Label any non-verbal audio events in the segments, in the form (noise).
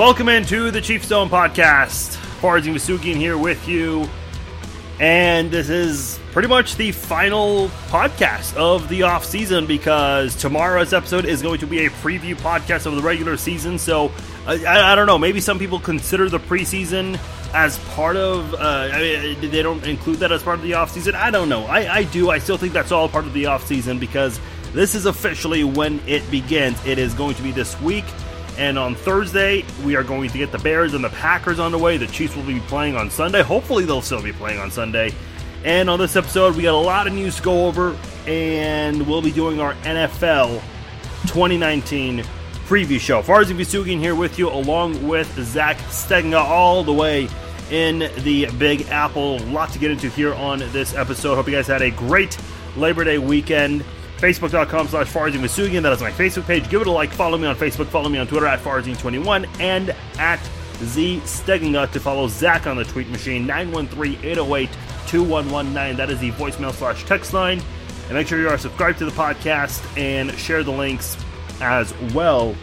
Welcome into the Chief Stone Podcast. Farzin Vasugian here with you. And this is pretty much the final podcast of the off season because tomorrow's episode is going to be a preview podcast of the regular season. So I, I don't know, maybe some people consider the preseason as part of. Uh, I mean, they don't include that as part of the off season. I don't know. I, I do. I still think that's all part of the off season because this is officially when it begins. It is going to be this week. And on Thursday, we are going to get the Bears and the Packers on the way. The Chiefs will be playing on Sunday. Hopefully, they'll still be playing on Sunday. And on this episode, we got a lot of news to go over, and we'll be doing our NFL 2019 preview show. Farzin Vasugian here with you, along with Zach Stegenga, all the way in the Big Apple. A lot to get into here on this episode. Hope you guys had a great Labor Day weekend. Facebook.com slash Farzin Vasugian. That is my Facebook page. Give it a like. Follow me on Facebook. Follow me on Twitter at Farzin21 and at Z Stegenga to follow Zach on the tweet machine. 913-808-2119. That is the voicemail slash text line. And make sure you are subscribed to the podcast and share the links as well.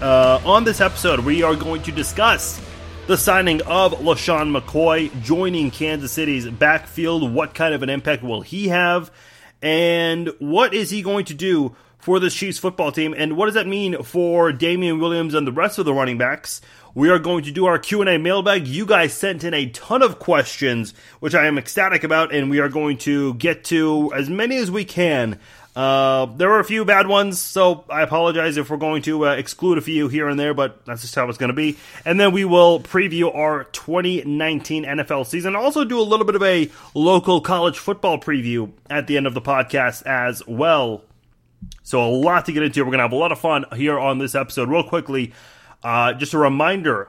Uh, on this episode, we are going to discuss the signing of LeSean McCoy joining Kansas City's backfield. What kind of an impact will he have? And what is he going to do for the Chiefs football team? And what does that mean for Damien Williams and the rest of the running backs? We are going to do our Q&A mailbag. You guys sent in a ton of questions, which I am ecstatic about, and we are going to get to as many as we can. Uh, there were a few bad ones, so I apologize if we're going to uh, exclude a few here and there, but that's just how it's going to be. And then we will preview our 2019 NFL season. Also, do a little bit of a local college football preview at the end of the podcast as well. So, a lot to get into. We're going to have a lot of fun here on this episode. Real quickly, uh, just a reminder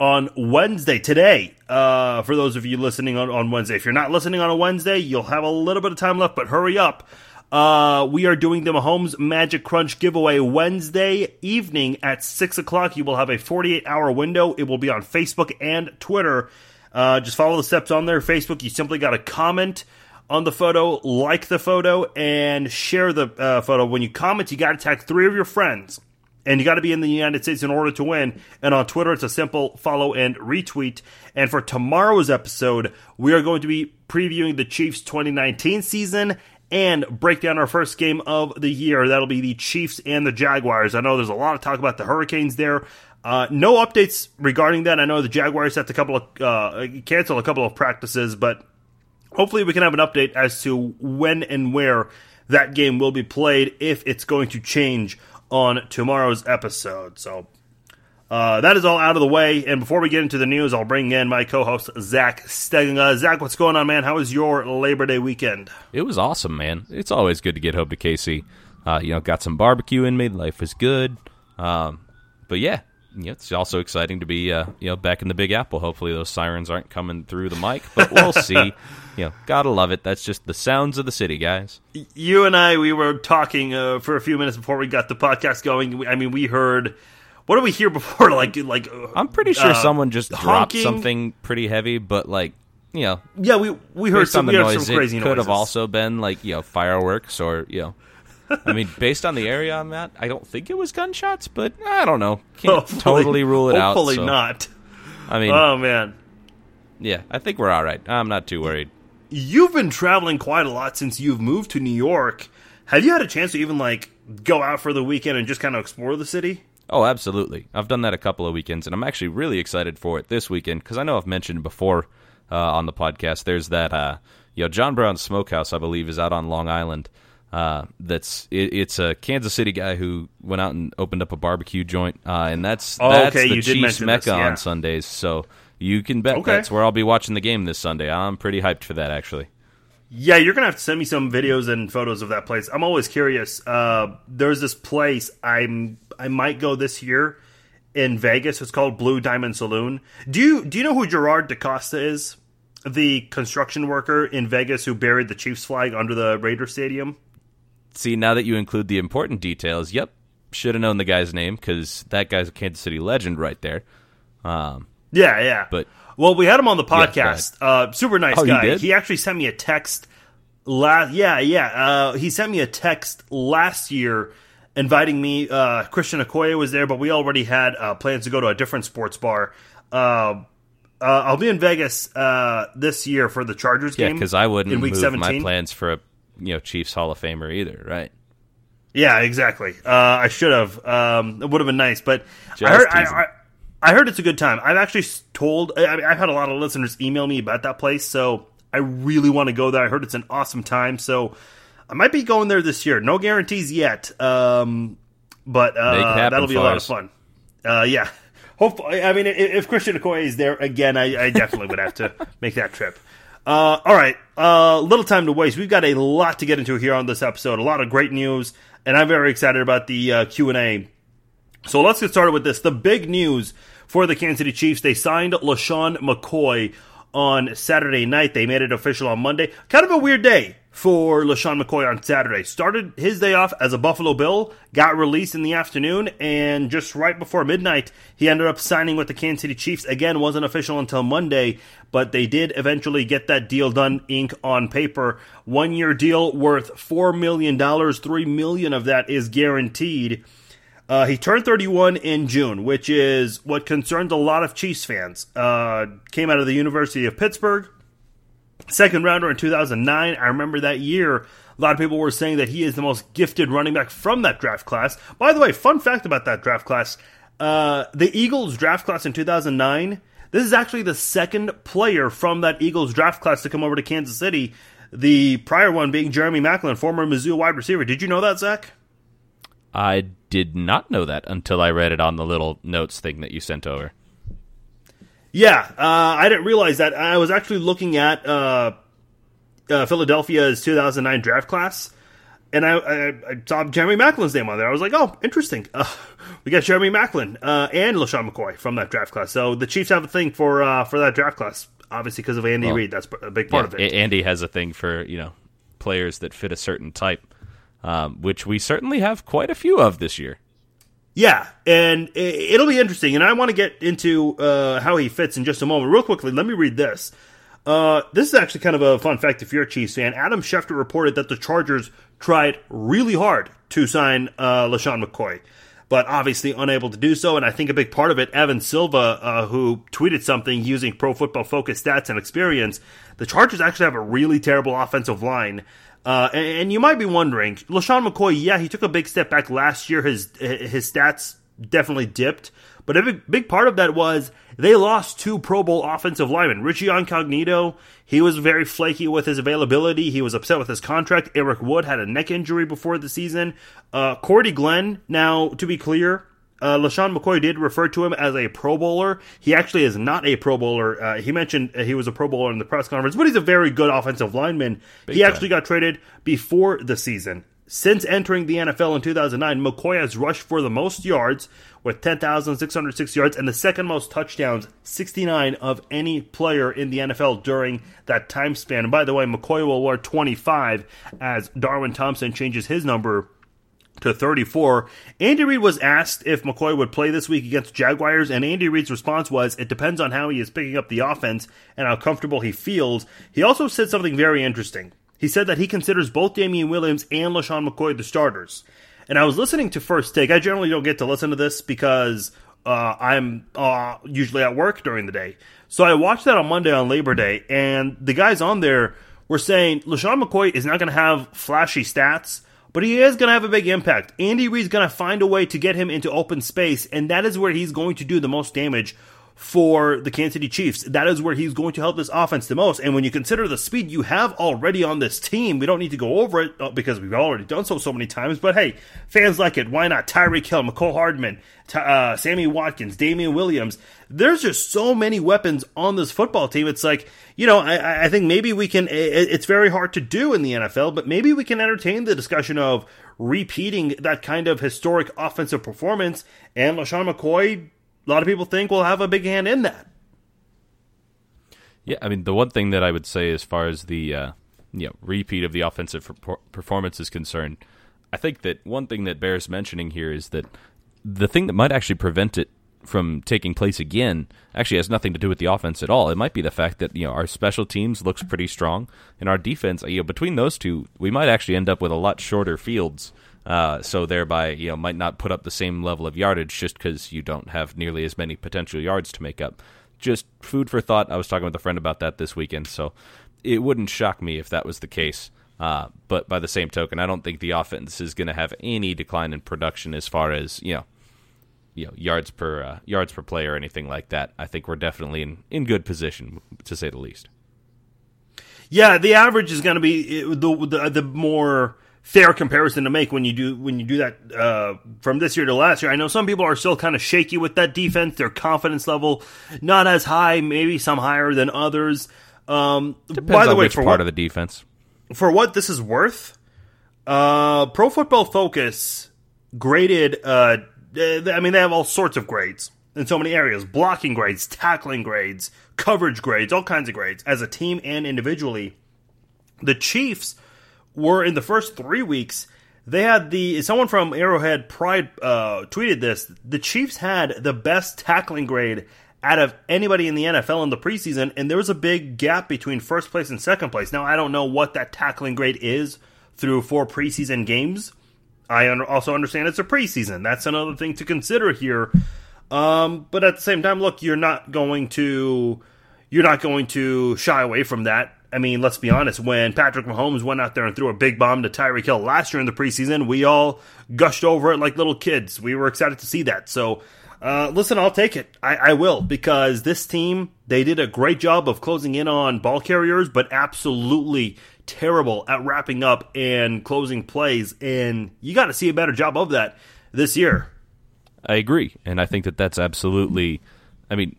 on Wednesday, today, uh, for those of you listening on, on Wednesday. If you're not listening on a Wednesday, you'll have a little bit of time left, but hurry up. Uh, we are doing the Mahomes Magic Crunch giveaway Wednesday evening at 6 o'clock. You will have a 48 hour window. It will be on Facebook and Twitter. Uh, just follow the steps on there. Facebook, you simply got to comment on the photo, like the photo, and share the uh, photo. When you comment, you got to tag three of your friends. And you got to be in the United States in order to win. And on Twitter, it's a simple follow and retweet. And for tomorrow's episode, we are going to be previewing the Chiefs 2019 season and break down our first game of the year. That'll be the Chiefs and the Jaguars. I know there's a lot of talk about the Hurricanes there. Uh, no updates regarding that. I know the Jaguars had to couple of uh, cancel a couple of practices, but hopefully we can have an update as to when and where that game will be played if it's going to change on tomorrow's episode. So uh, that is all out of the way. And before we get into the news, I'll bring in my co-host Zach Stegenga. Zach, what's going on, man? How was your Labor Day weekend? It was awesome, man. It's always good to get home to KC. Uh, you know, got some barbecue in me. Life was good. Um, but yeah, yeah, it's also exciting to be uh, you know back in the Big Apple. Hopefully, those sirens aren't coming through the mic, but we'll (laughs) see. You know, gotta love it. That's just the sounds of the city, guys. You and I, we were talking uh, for a few minutes before we got the podcast going. I mean, we heard what did we hear before? (laughs) Like, like I'm pretty sure uh, someone just dropped something pretty heavy, but like, you know, yeah, we we heard some, we noise, some crazy it could have also been like you know fireworks or you know. I mean, (laughs) based on the area I'm at, I don't think it was gunshots, but I don't know. Can't hopefully, totally rule it hopefully out. Hopefully so. not. I mean, oh man, yeah, I think we're all right. I'm not too worried. You've been traveling quite a lot since you've moved to New York. Have you had a chance to even like go out for the weekend and just kind of explore the city? Oh, absolutely. I've done that a couple of weekends, and I'm actually really excited for it this weekend because I know I've mentioned before uh, on the podcast. There's that, uh, you know, John Brown's Smokehouse, I believe, is out on Long Island. Uh, that's it, it's a Kansas City guy who went out and opened up a barbecue joint, uh, and that's oh, that's okay. the you Chiefs Mecca this, yeah. on Sundays. So you can bet okay. that's where I'll be watching the game this Sunday. I'm pretty hyped for that, actually. Yeah, you're gonna have to send me some videos and photos of that place. I'm always curious. Uh, there's this place I'm I might go this year in Vegas. It's called Blue Diamond Saloon. Do you do you know who Gerard DaCosta is? The construction worker in Vegas who buried the Chiefs flag under the Raider Stadium. See, now that you include the important details, yep, should have known the guy's name because that guy's a Kansas City legend right there. Um, yeah, yeah. But well, we had him on the podcast. Yeah, uh, super nice oh, guy. He actually sent me a text last. Yeah, yeah. Uh, he sent me a text last year inviting me. Uh, Christian Okoye was there, but we already had uh, plans to go to a different sports bar. Uh, uh I'll be in Vegas uh, this year for the Chargers yeah, game. because I wouldn't in week move 17. my plans for a you know Chiefs Hall of Famer either, right? Yeah, exactly. Uh, I should have. Um, it would have been nice, but Just I heard, I, teasing. I, I heard it's a good time. I've actually told. I mean, I've had a lot of listeners email me about that place, so I really want to go there. I heard it's an awesome time, so I might be going there this year. No guarantees yet, um, but uh, that'll be a lot of fun. Uh, yeah. Hopefully, I mean, if Christian Okoye is there again, I, I definitely would have to (laughs) make that trip. Uh, all right, uh, little time to waste. We've got a lot to get into here on this episode. A lot of great news, and I'm very excited about the uh, Q and A. So let's get started with this. The big news for the Kansas City Chiefs: they signed LeSean McCoy on Saturday night. They made it official on Monday. Kind of a weird day for LeSean McCoy on Saturday. Started his day off as a Buffalo Bill, got released in the afternoon, and just right before midnight, he ended up signing with the Kansas City Chiefs. Again, wasn't official until Monday, but they did eventually get that deal done, ink on paper. One year deal worth $4 million, 3 million of that is guaranteed. Uh, he turned 31 in June, which is what concerned a lot of Chiefs fans. Uh, came out of the University of Pittsburgh, second rounder in 2009. I remember that year. A lot of people were saying that he is the most gifted running back from that draft class. By the way, fun fact about that draft class uh, the Eagles draft class in 2009. This is actually the second player from that Eagles draft class to come over to Kansas City. The prior one being Jeremy Maclin, former Mizzou wide receiver. Did you know that, Zach? I did not know that until I read it on the little notes thing that you sent over. Yeah, uh, I didn't realize that. I was actually looking at uh, uh, Philadelphia's 2009 draft class, and I, I, I saw Jeremy Maclin's name on there. I was like, oh, interesting. Uh, we got Jeremy Maclin uh, and LeSean McCoy from that draft class. So the Chiefs have a thing for uh, for that draft class, obviously because of Andy Well, Reid. That's a big part Yeah, of it. Andy has a thing for you know players that fit a certain type, um, which we certainly have quite a few of this year. Yeah, and it'll be interesting. And I want to get into uh, how he fits in just a moment. Real quickly, let me read this. Uh, this is actually kind of a fun fact if you're a Chiefs fan. Adam Schefter reported that the Chargers tried really hard to sign uh, LeSean McCoy, but obviously unable to do so. And I think a big part of it, Evan Silva, uh, who tweeted something using Pro Football Focus stats and experience, the Chargers actually have a really terrible offensive line. Uh, and, and you might be wondering, LeSean McCoy, yeah, he took a big step back last year. His his stats definitely dipped, but a big, big part of that was they lost two Pro Bowl offensive linemen. Richie Incognito, he was very flaky with his availability. He was upset with his contract. Eric Wood had a neck injury before the season. Uh, Cordy Glenn, now to be clear, uh, LeSean McCoy did refer to him as a Pro Bowler. He actually is not a Pro Bowler. Uh, he mentioned uh, he was a Pro Bowler in the press conference, but he's a very good offensive lineman. he time. actually got traded before the season. Since entering the NFL in 2009, McCoy has rushed for the most yards with 10,606 yards and the second most touchdowns, 69 of any player in the NFL during that time span. And by the way, McCoy will wear 25 as Darwin Thompson changes his number to 34. Andy Reid was asked if McCoy would play this week against Jaguars, and Andy Reid's response was, It depends on how he is picking up the offense and how comfortable he feels. He also said something very interesting. He said that he considers both Damien Williams and LeSean McCoy the starters. And I was listening to First Take. I generally don't get to listen to this because uh, I'm uh, usually at work during the day. So I watched that on Monday on Labor Day, and the guys on there were saying LeSean McCoy is not going to have flashy stats, but he is going to have a big impact. Andy Reid's going to find a way to get him into open space, and that is where he's going to do the most damage for the Kansas City Chiefs. That is where he's going to help this offense the most. And when you consider the speed you have already on this team, we don't need to go over it uh, because we've already done so so many times. But hey, fans like it. Why not? Tyreek Hill, Mecole Hardman, uh, Sammy Watkins, Damien Williams. There's just so many weapons on this football team. It's like, you know, I, I think maybe we can, it's very hard to do in the NFL, but maybe we can entertain the discussion of repeating that kind of historic offensive performance. And LeSean McCoy, a lot of people think will have a big hand in that. Yeah, I mean the one thing that I would say as far as the uh, you know repeat of the offensive per- performance is concerned, I think that one thing that bears mentioning here is that the thing that might actually prevent it from taking place again actually has nothing to do with the offense at all. It might be the fact that you know our special teams looks pretty strong, and our defense. You know, between those two, we might actually end up with a lot shorter fields. Uh, so thereby, you know, might not put up the same level of yardage just because you don't have nearly as many potential yards to make up. Just food for thought. I was talking with a friend about that this weekend, so it wouldn't shock me if that was the case. Uh, but by the same token, I don't think the offense is going to have any decline in production as far as you know, you know yards per uh, yards per play or anything like that. I think we're definitely in in good position to say the least. Yeah, the average is going to be the, the the more fair comparison to make when you do when you do that uh, from this year to last year. I know some people are still kind of shaky with that defense. Their confidence level not as high, maybe some higher than others. Um, Depends by the on way, which part what, of the defense for what this is worth, uh, Pro Football Focus graded. Uh, I mean, they have all sorts of grades in so many areas: blocking grades, tackling grades, coverage grades, all kinds of grades as a team and individually. The Chiefs were in the first three weeks. They had the someone from Arrowhead Pride uh, tweeted this. The Chiefs had the best tackling grade out of anybody in the NFL in the preseason, and there was a big gap between first place and second place. Now, I don't know what that tackling grade is through four preseason games. I also understand it's a preseason. That's another thing to consider here. Um, but at the same time, look, you're not going to you're not going to shy away from that. I mean, let's be honest. When Patrick Mahomes went out there and threw a big bomb to Tyreek Hill last year in the preseason, we all gushed over it like little kids. We were excited to see that. So uh, listen, I'll take it. I, I, will because this team they did a great job of closing in on ball carriers, but absolutely terrible at wrapping up and closing plays. And you got to see a better job of that this year. I agree, and I think that that's absolutely. I mean,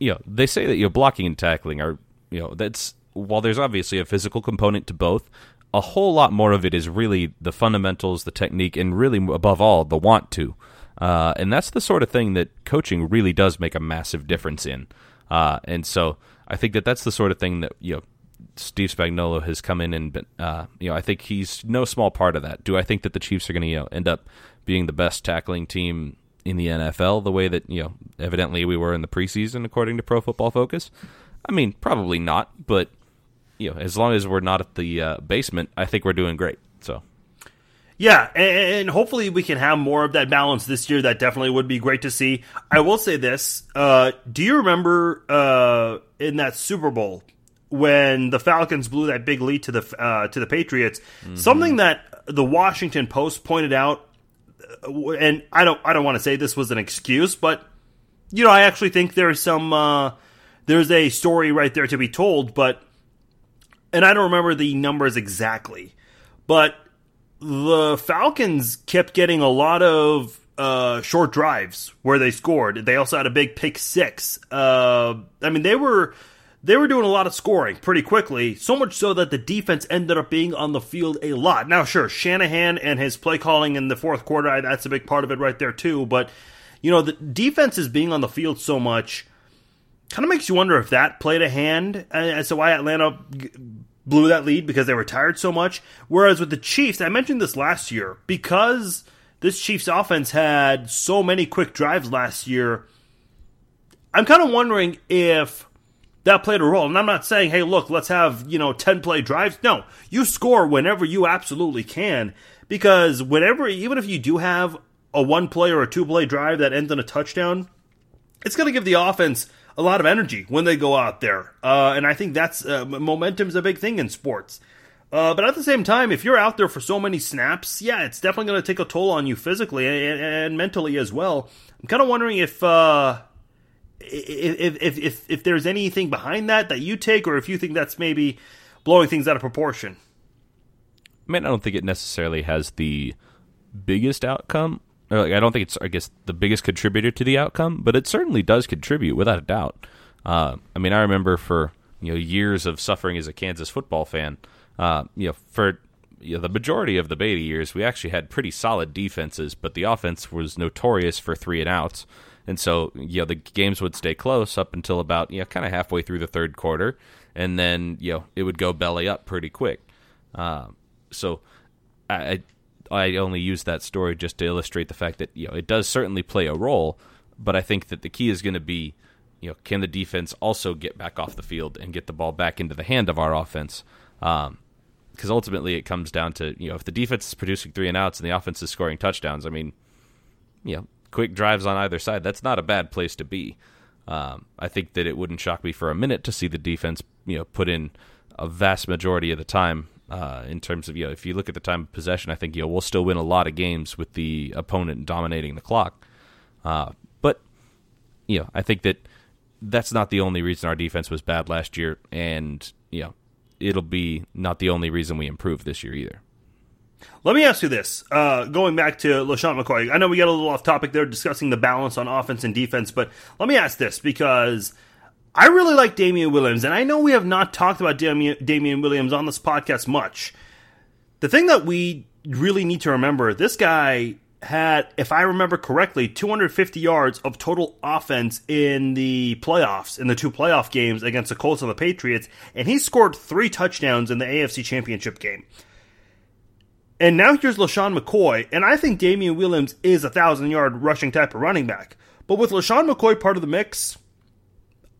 you know, they say that you know blocking and tackling are you know that's while there's obviously a physical component to both. A whole lot more of it is really the fundamentals, the technique, and really above all the want to. Uh, and that's the sort of thing that coaching really does make a massive difference in. Uh, and so I think that that's the sort of thing that you know Steve Spagnuolo has come in and been, uh, you know I think he's no small part of that. Do I think that the Chiefs are going to you know end up being the best tackling team in the NFL the way that you know evidently we were in the preseason according to Pro Football Focus? I mean, probably not, but you know as long as we're not at the uh, basement, I think we're doing great. So yeah, and, hopefully we can have more of that balance this year. That definitely would be great to see. I will say this: uh, Do you remember uh, in that Super Bowl when the Falcons blew that big lead to the uh, to the Patriots? Mm-hmm. Something that the Washington Post pointed out, uh, and I don't I don't want to say this was an excuse, but you know I actually think there's some uh, there's a story right there to be told, but and I don't remember the numbers exactly, but the Falcons kept getting a lot of uh, short drives where they scored. They also had a big pick six. Uh, I mean, they were they were doing a lot of scoring pretty quickly, so much so that the defense ended up being on the field a lot. Now, sure, Shanahan and his play calling in the fourth quarter, that's a big part of it right there too. But you know, the defense is being on the field so much kind of makes you wonder if that played a hand uh, as to why Atlanta blew that lead because they were tired so much. Whereas with the Chiefs, I mentioned this last year, because this Chiefs offense had so many quick drives last year, I'm kind of wondering if that played a role. And I'm not saying, hey, look, let's have, you know, 10 play drives. No, you score whenever you absolutely can. Because whenever, even if you do have a one play or a two play drive that ends in a touchdown, it's going to give the offense a lot of energy when they go out there. Uh, and I think that's uh, momentum's a big thing in sports. Uh, but at the same time, if you're out there for so many snaps, yeah, it's definitely going to take a toll on you physically and, and mentally as well. I'm kind of wondering if, uh, if, if if if there's anything behind that that you take, or if you think that's maybe blowing things out of proportion. I mean, I don't think it necessarily has the biggest outcome like, I don't think it's I guess the biggest contributor to the outcome, but it certainly does contribute without a doubt. Uh, I mean, I remember for you know years of suffering as a Kansas football fan. Uh, you know, for you know, the majority of the Beaty years, we actually had pretty solid defenses, but the offense was notorious for three and outs. And so, you know, the games would stay close up until about, you know, kind of halfway through the third quarter. And then, you know, it would go belly up pretty quick. Uh, so I, I only use that story just to illustrate the fact that you know it does certainly play a role, but I think that the key is going to be, you know, can the defense also get back off the field and get the ball back into the hand of our offense? Because um, ultimately, it comes down to you know if the defense is producing three and outs and the offense is scoring touchdowns. I mean, you know, quick drives on either side. That's not a bad place to be. Um, I think that it wouldn't shock me for a minute to see the defense, you know, put in a vast majority of the time uh, in terms of you know if you look at the time of possession, I think you know we'll still win a lot of games with the opponent dominating the clock. Uh, but you know I think that that's not the only reason our defense was bad last year, and you know it'll be not the only reason we improve this year either. Let me ask you this. Uh, going back to LeSean McCoy, I know we got a little off topic there discussing the balance on offense and defense, but let me ask this because I really like Damien Williams, and I know we have not talked about Damian, Damien Williams on this podcast much. The thing that we really need to remember this guy had, if I remember correctly, 250 yards of total offense in the playoffs, in the two playoff games against the Colts and the Patriots, and he scored three touchdowns in the AFC Championship game. And now here's LeSean McCoy, and I think Damien Williams is a thousand yard rushing type of running back. But with LeSean McCoy part of the mix,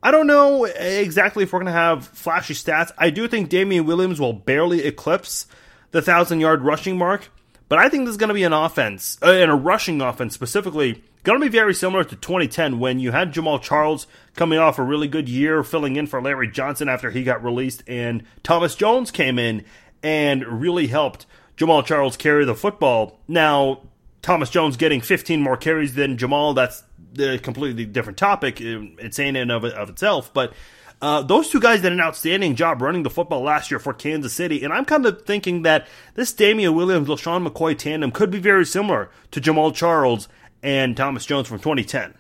I don't know exactly if we're going to have flashy stats. I do think Damien Williams will barely eclipse the thousand yard rushing mark, but I think this is going to be an offense, uh, and a rushing offense specifically, going to be very similar to 2010 when you had Jamaal Charles coming off a really good year, filling in for Larry Johnson after he got released, and Thomas Jones came in and really helped Jamaal Charles carry the football. Now, Thomas Jones getting 15 more carries than Jamaal, that's a completely different topic. It's in and of, of itself. But uh, those two guys did an outstanding job running the football last year for Kansas City. And I'm kind of thinking that this Damien Williams, LeSean McCoy tandem could be very similar to Jamaal Charles and Thomas Jones from 2010.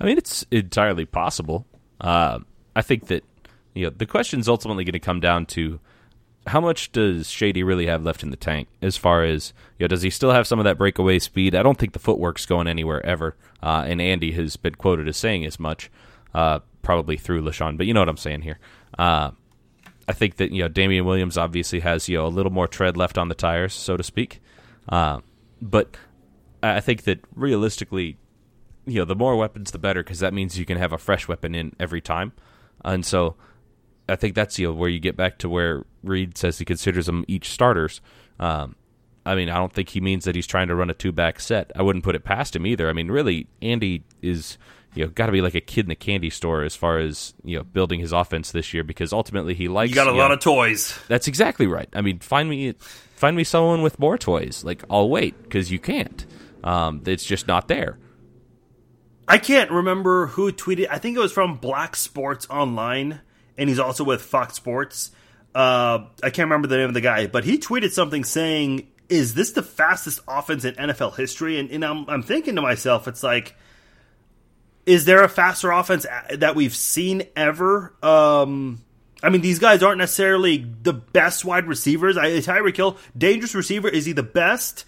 I mean, it's entirely possible. Uh, I think that you know the question is ultimately going to come down to how much does Shady really have left in the tank as far as you know, does he still have some of that breakaway speed? I don't think the footwork's going anywhere ever. Uh, and Andy has been quoted as saying as much, uh, probably through LeSean, but you know what I'm saying here. Uh, I think that you know Damien Williams obviously has you know a little more tread left on the tires, so to speak. Uh, but I think that realistically, you know, the more weapons, the better, because that means you can have a fresh weapon in every time. And so I think that's you know, where you get back to where Reid says he considers them each starters. Um, I mean, I don't think he means that he's trying to run a two back set. I wouldn't put it past him either. I mean, really, Andy is you know got to be like a kid in the candy store as far as you know building his offense this year because ultimately he likes. You got a you lot know, of toys. That's exactly right. I mean, find me find me someone with more toys. Like I'll wait because you can't. Um, it's just not there. I can't remember who tweeted. I think it was from Black Sports Online and he's also with Fox Sports. Uh, I can't remember the name of the guy, but he tweeted something saying, "Is this the fastest offense in NFL history?" And, and I'm, I'm thinking to myself, it's like, is there a faster offense that we've seen ever? Um, I mean, these guys aren't necessarily the best wide receivers. I, Tyreek Hill, dangerous receiver. Is he the best?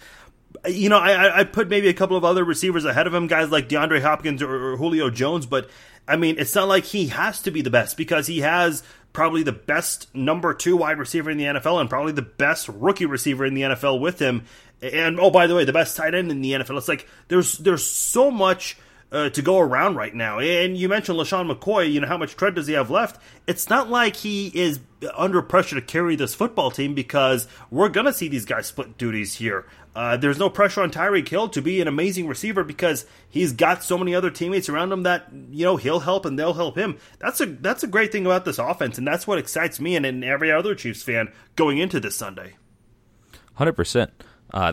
You know, I, I put maybe a couple of other receivers ahead of him, guys like DeAndre Hopkins or, or Julio Jones, but I mean, it's not like he has to be the best because he has probably the best number two wide receiver in the NFL and probably the best rookie receiver in the NFL with him. And oh, by the way, the best tight end in the NFL. It's like there's there's so much uh, to go around right now. And you mentioned LeSean McCoy. You know how much tread does he have left? It's not like he is under pressure to carry this football team because we're gonna see these guys split duties here. Uh, there's no pressure on Tyreek Hill to be an amazing receiver because he's got so many other teammates around him that you know he'll help and they'll help him. That's a that's a great thing about this offense, and that's what excites me and, and every other Chiefs fan going into this Sunday. Hundred uh, percent.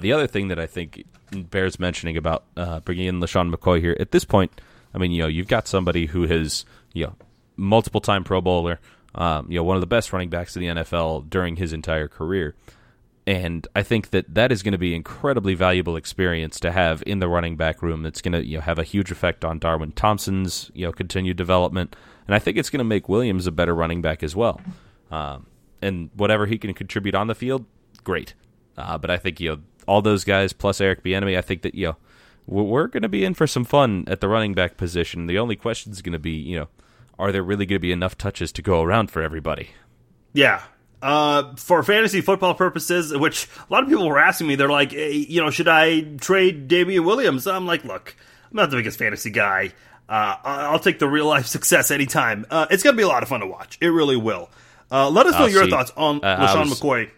The other thing that I think bears mentioning about uh, bringing in LeSean McCoy here at this point, I mean, you know, you've got somebody who has you know multiple time Pro Bowler, um, you know, one of the best running backs in the NFL during his entire career and I think that that is going to be incredibly valuable experience to have in the running back room. That's going to you know, have a huge effect on Darwin Thompson's you know continued development, and I think it's going to make Williams a better running back as well. Um, and whatever he can contribute on the field, great. Uh, but I think you know all those guys plus Eric Bieniemy, I think that you know we're going to be in for some fun at the running back position. The only question is going to be you know are there really going to be enough touches to go around for everybody? Yeah, uh, for fantasy football purposes, which a lot of people were asking me, they're like, hey, you know, should I trade Damien Williams? I'm like, look, I'm not the biggest fantasy guy. Uh, I'll take the real life (laughs) success anytime. Uh, it's going to be a lot of fun to watch. It really will. Uh, let us know Oh, your see, thoughts on uh, LeSean McCoy.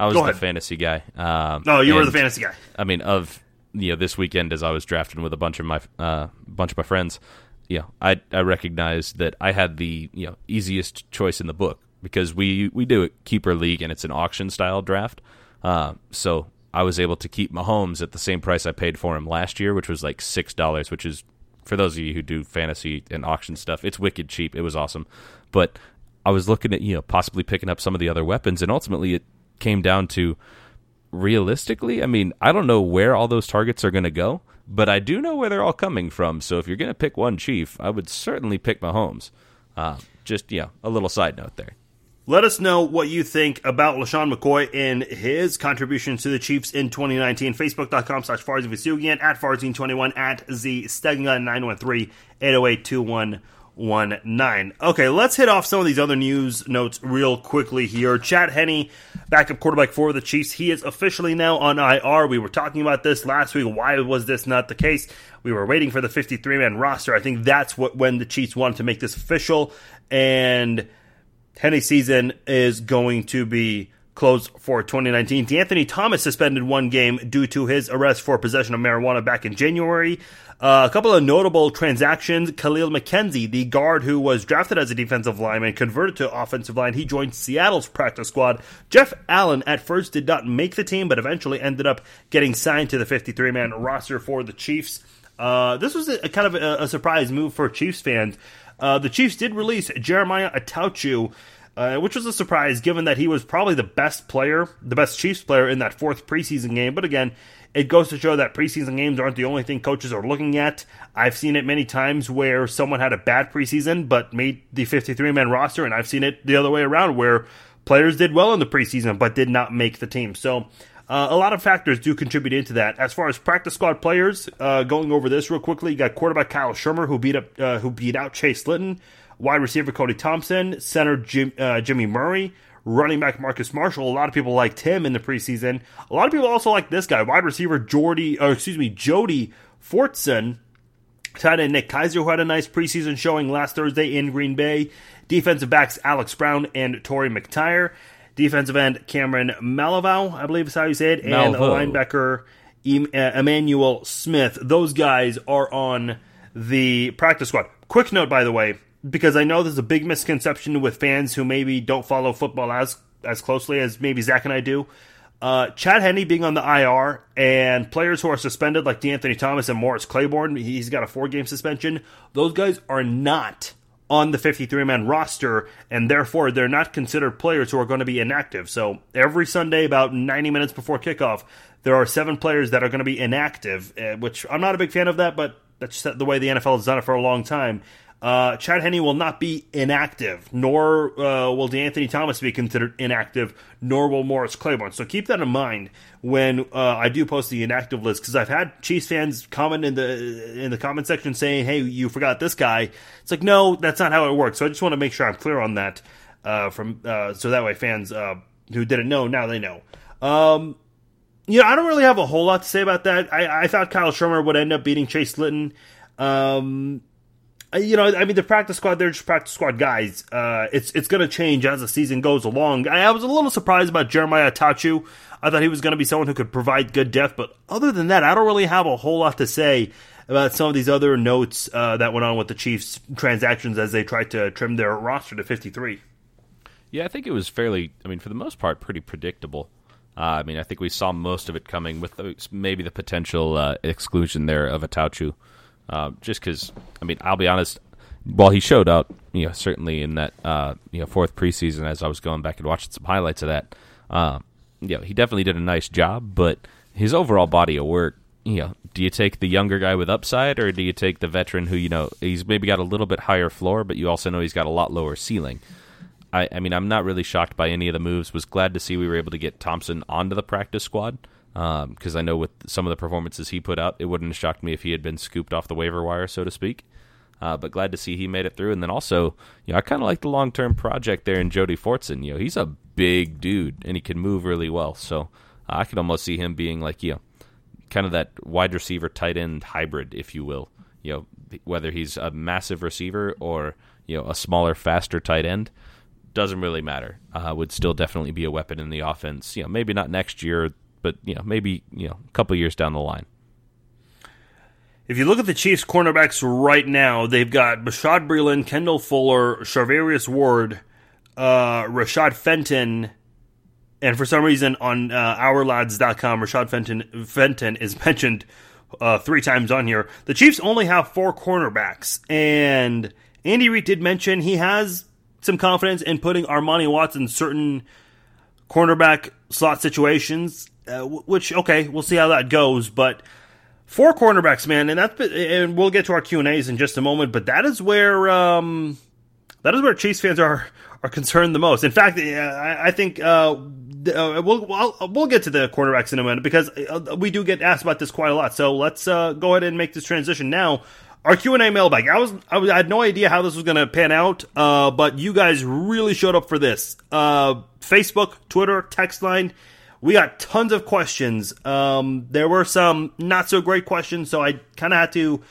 I was Go the ahead. fantasy guy. Um, No, you were the fantasy guy. I mean, of you know, this weekend as I was drafting with a bunch of my uh, bunch of my friends, you know, I I recognized that I had the you know easiest choice in the book because we we do a keeper league and it's an auction style draft. Uh, so I was able to keep Mahomes at the same price I paid for him last year, which was like six dollars, which is for those of you who do fantasy and auction stuff, it's wicked cheap. It was awesome, but I was looking at you know possibly picking up some of the other weapons, and ultimately it came down to realistically, I mean, I don't know where all those targets are going to go, but I do know where they're all coming from. So if you're going to pick one chief, I would certainly pick Mahomes. Uh, just yeah, a little side note there. Let us know what you think about LeSean McCoy and his contributions to the Chiefs in 2019. Facebook.com slash Farzin at Farzin21, at Z Stegan 913 808 2119. Okay, let's hit off some of these other news notes real quickly here. Chad Henne, backup quarterback for the Chiefs, he is officially now on IR. We were talking about this last week. Why was this not the case? We were waiting for the 53 man roster. I think that's what when the Chiefs wanted to make this official. And Henne season is going to be closed for 2019. De'Anthony Thomas suspended one game due to his arrest for possession of marijuana back in January. Uh, a couple of notable transactions. Kahlil McKenzie, the guard who was drafted as a defensive lineman, converted to offensive line. He joined Seattle's practice squad. Jeff Allen at first did not make the team, but eventually ended up getting signed to the 53 man roster for the Chiefs. Uh, this was a, a kind of a, a surprise move for Chiefs fans. Uh, the Chiefs did release Jeremiah Attaochu, uh, which was a surprise given that he was probably the best player, the best Chiefs player in that fourth preseason game. But again, it goes to show that preseason games aren't the only thing coaches are looking at. I've seen it many times where someone had a bad preseason but made the 53 man roster, and I've seen it the other way around where players did well in the preseason but did not make the team. So uh, a lot of factors do contribute into that. As far as practice squad players, uh, going over this real quickly, you got quarterback Kyle Shurmur who beat up uh, who beat out Chase Litton, wide receiver Cody Thompson, center Jim, uh, Jimmy Murray, running back Marcus Marshall. A lot of people liked him in the preseason. A lot of people also like this guy, wide receiver Jordy, or excuse me, Jody Fortson. Tight end Nick Keizer, who had a nice preseason showing last Thursday in Green Bay. Defensive backs Alex Brown and Torry McTyer. Defensive end Cameron Malveaux, I believe is how you say it. And linebacker uh, Emmanuel Smith. Those guys are on the practice squad. Quick note, by the way, because I know there's a big misconception with fans who maybe don't follow football as as closely as maybe Zach and I do. Uh, Chad Henne being on the IR and players who are suspended like De'Anthony Thomas and Morris Claiborne, he's got a four game suspension. Those guys are not on the 53 man roster, and therefore they're not considered players who are going to be inactive. So every Sunday, about 90 minutes before kickoff, there are seven players that are going to be inactive, uh, which I'm not a big fan of that, but that's the way the NFL has done it for a long time. Uh, Chad Henne will not be inactive, nor uh, will De'Anthony Thomas be considered inactive, nor will Morris Claiborne. So keep that in mind when uh, I do post the inactive list, because I've had Chiefs fans comment in the in the comment section saying, "Hey, you forgot this guy." It's like, no, that's not how it works. So I just want to make sure I'm clear on that, uh, from uh, so that way fans uh, who didn't know now they know. Um, you know, I don't really have a whole lot to say about that. I, I thought Kyle Shurmur would end up beating Chase Litton. Um, you know, I mean, the practice squad, they're just practice squad guys. Uh, it's it's going to change as the season goes along. I, I was a little surprised about Jeremiah Tachu. I thought he was going to be someone who could provide good depth, but other than that, I don't really have a whole lot to say about some of these other notes uh, that went on with the Chiefs transactions as they tried to trim their roster to 53. Yeah, I think it was fairly. I mean, for the most part, pretty predictable. Uh, I mean, I think we saw most of it coming with the, maybe the potential uh, exclusion there of Attaochu. Uh, just because, I mean, I'll be honest. While he showed up, you know, certainly in that uh, you know fourth preseason, as I was going back and watching some highlights of that, uh, you know, he definitely did a nice job. But his overall body of work, you know, do you take the younger guy with upside, or do you take the veteran who you know he's maybe got a little bit higher floor, but you also know he's got a lot lower ceiling? I, I mean, I'm not really shocked by any of the moves. Was glad to see we were able to get Thompson onto the practice squad because I know with some of the performances he put out, it wouldn't have shocked me if he had been scooped off the waiver wire, so to speak. Uh, but glad to see he made it through. And then also, you know, I kind of like the long term project there in Jody Fortson. You know, he's a big dude and he can move really well. So uh, I could almost see him being like, you know, kind of that wide receiver tight end hybrid, if you will. you know whether he's a massive receiver or you know a smaller, faster tight end doesn't really matter. Uh, would still definitely be a weapon in the offense. You know, maybe not next year, but you know, maybe you know, a couple years down the line. If you look at the Chiefs' cornerbacks right now, they've got Bashaud Breeland, Kendall Fuller, Charvarius Ward, uh, Rashad Fenton, and for some reason on uh, OurLads.com, Rashad Fenton Fenton is (laughs) mentioned uh, three times on here. The Chiefs only have four cornerbacks, and Andy Reid did mention he has some confidence in putting Armani Watts in certain cornerback slot situations. Uh, which okay, we'll see how that goes. But four cornerbacks, man, and that's and we'll get to our Q and A's in just a moment. But that is where um, that is where Chiefs fans are (laughs) are concerned the most. In fact, I, I think uh, uh, we'll we'll, we'll get to the quarterbacks in a minute because uh, we do get asked about this quite a lot. So let's uh, go ahead and make this transition now. Our Q and A mailbag. I was, I was I had no idea how this was going to pan out, uh, but you guys really showed up for this. Uh, Facebook, Twitter, text line. We got tons of questions. Um, there were some not so great questions, so I kind of had to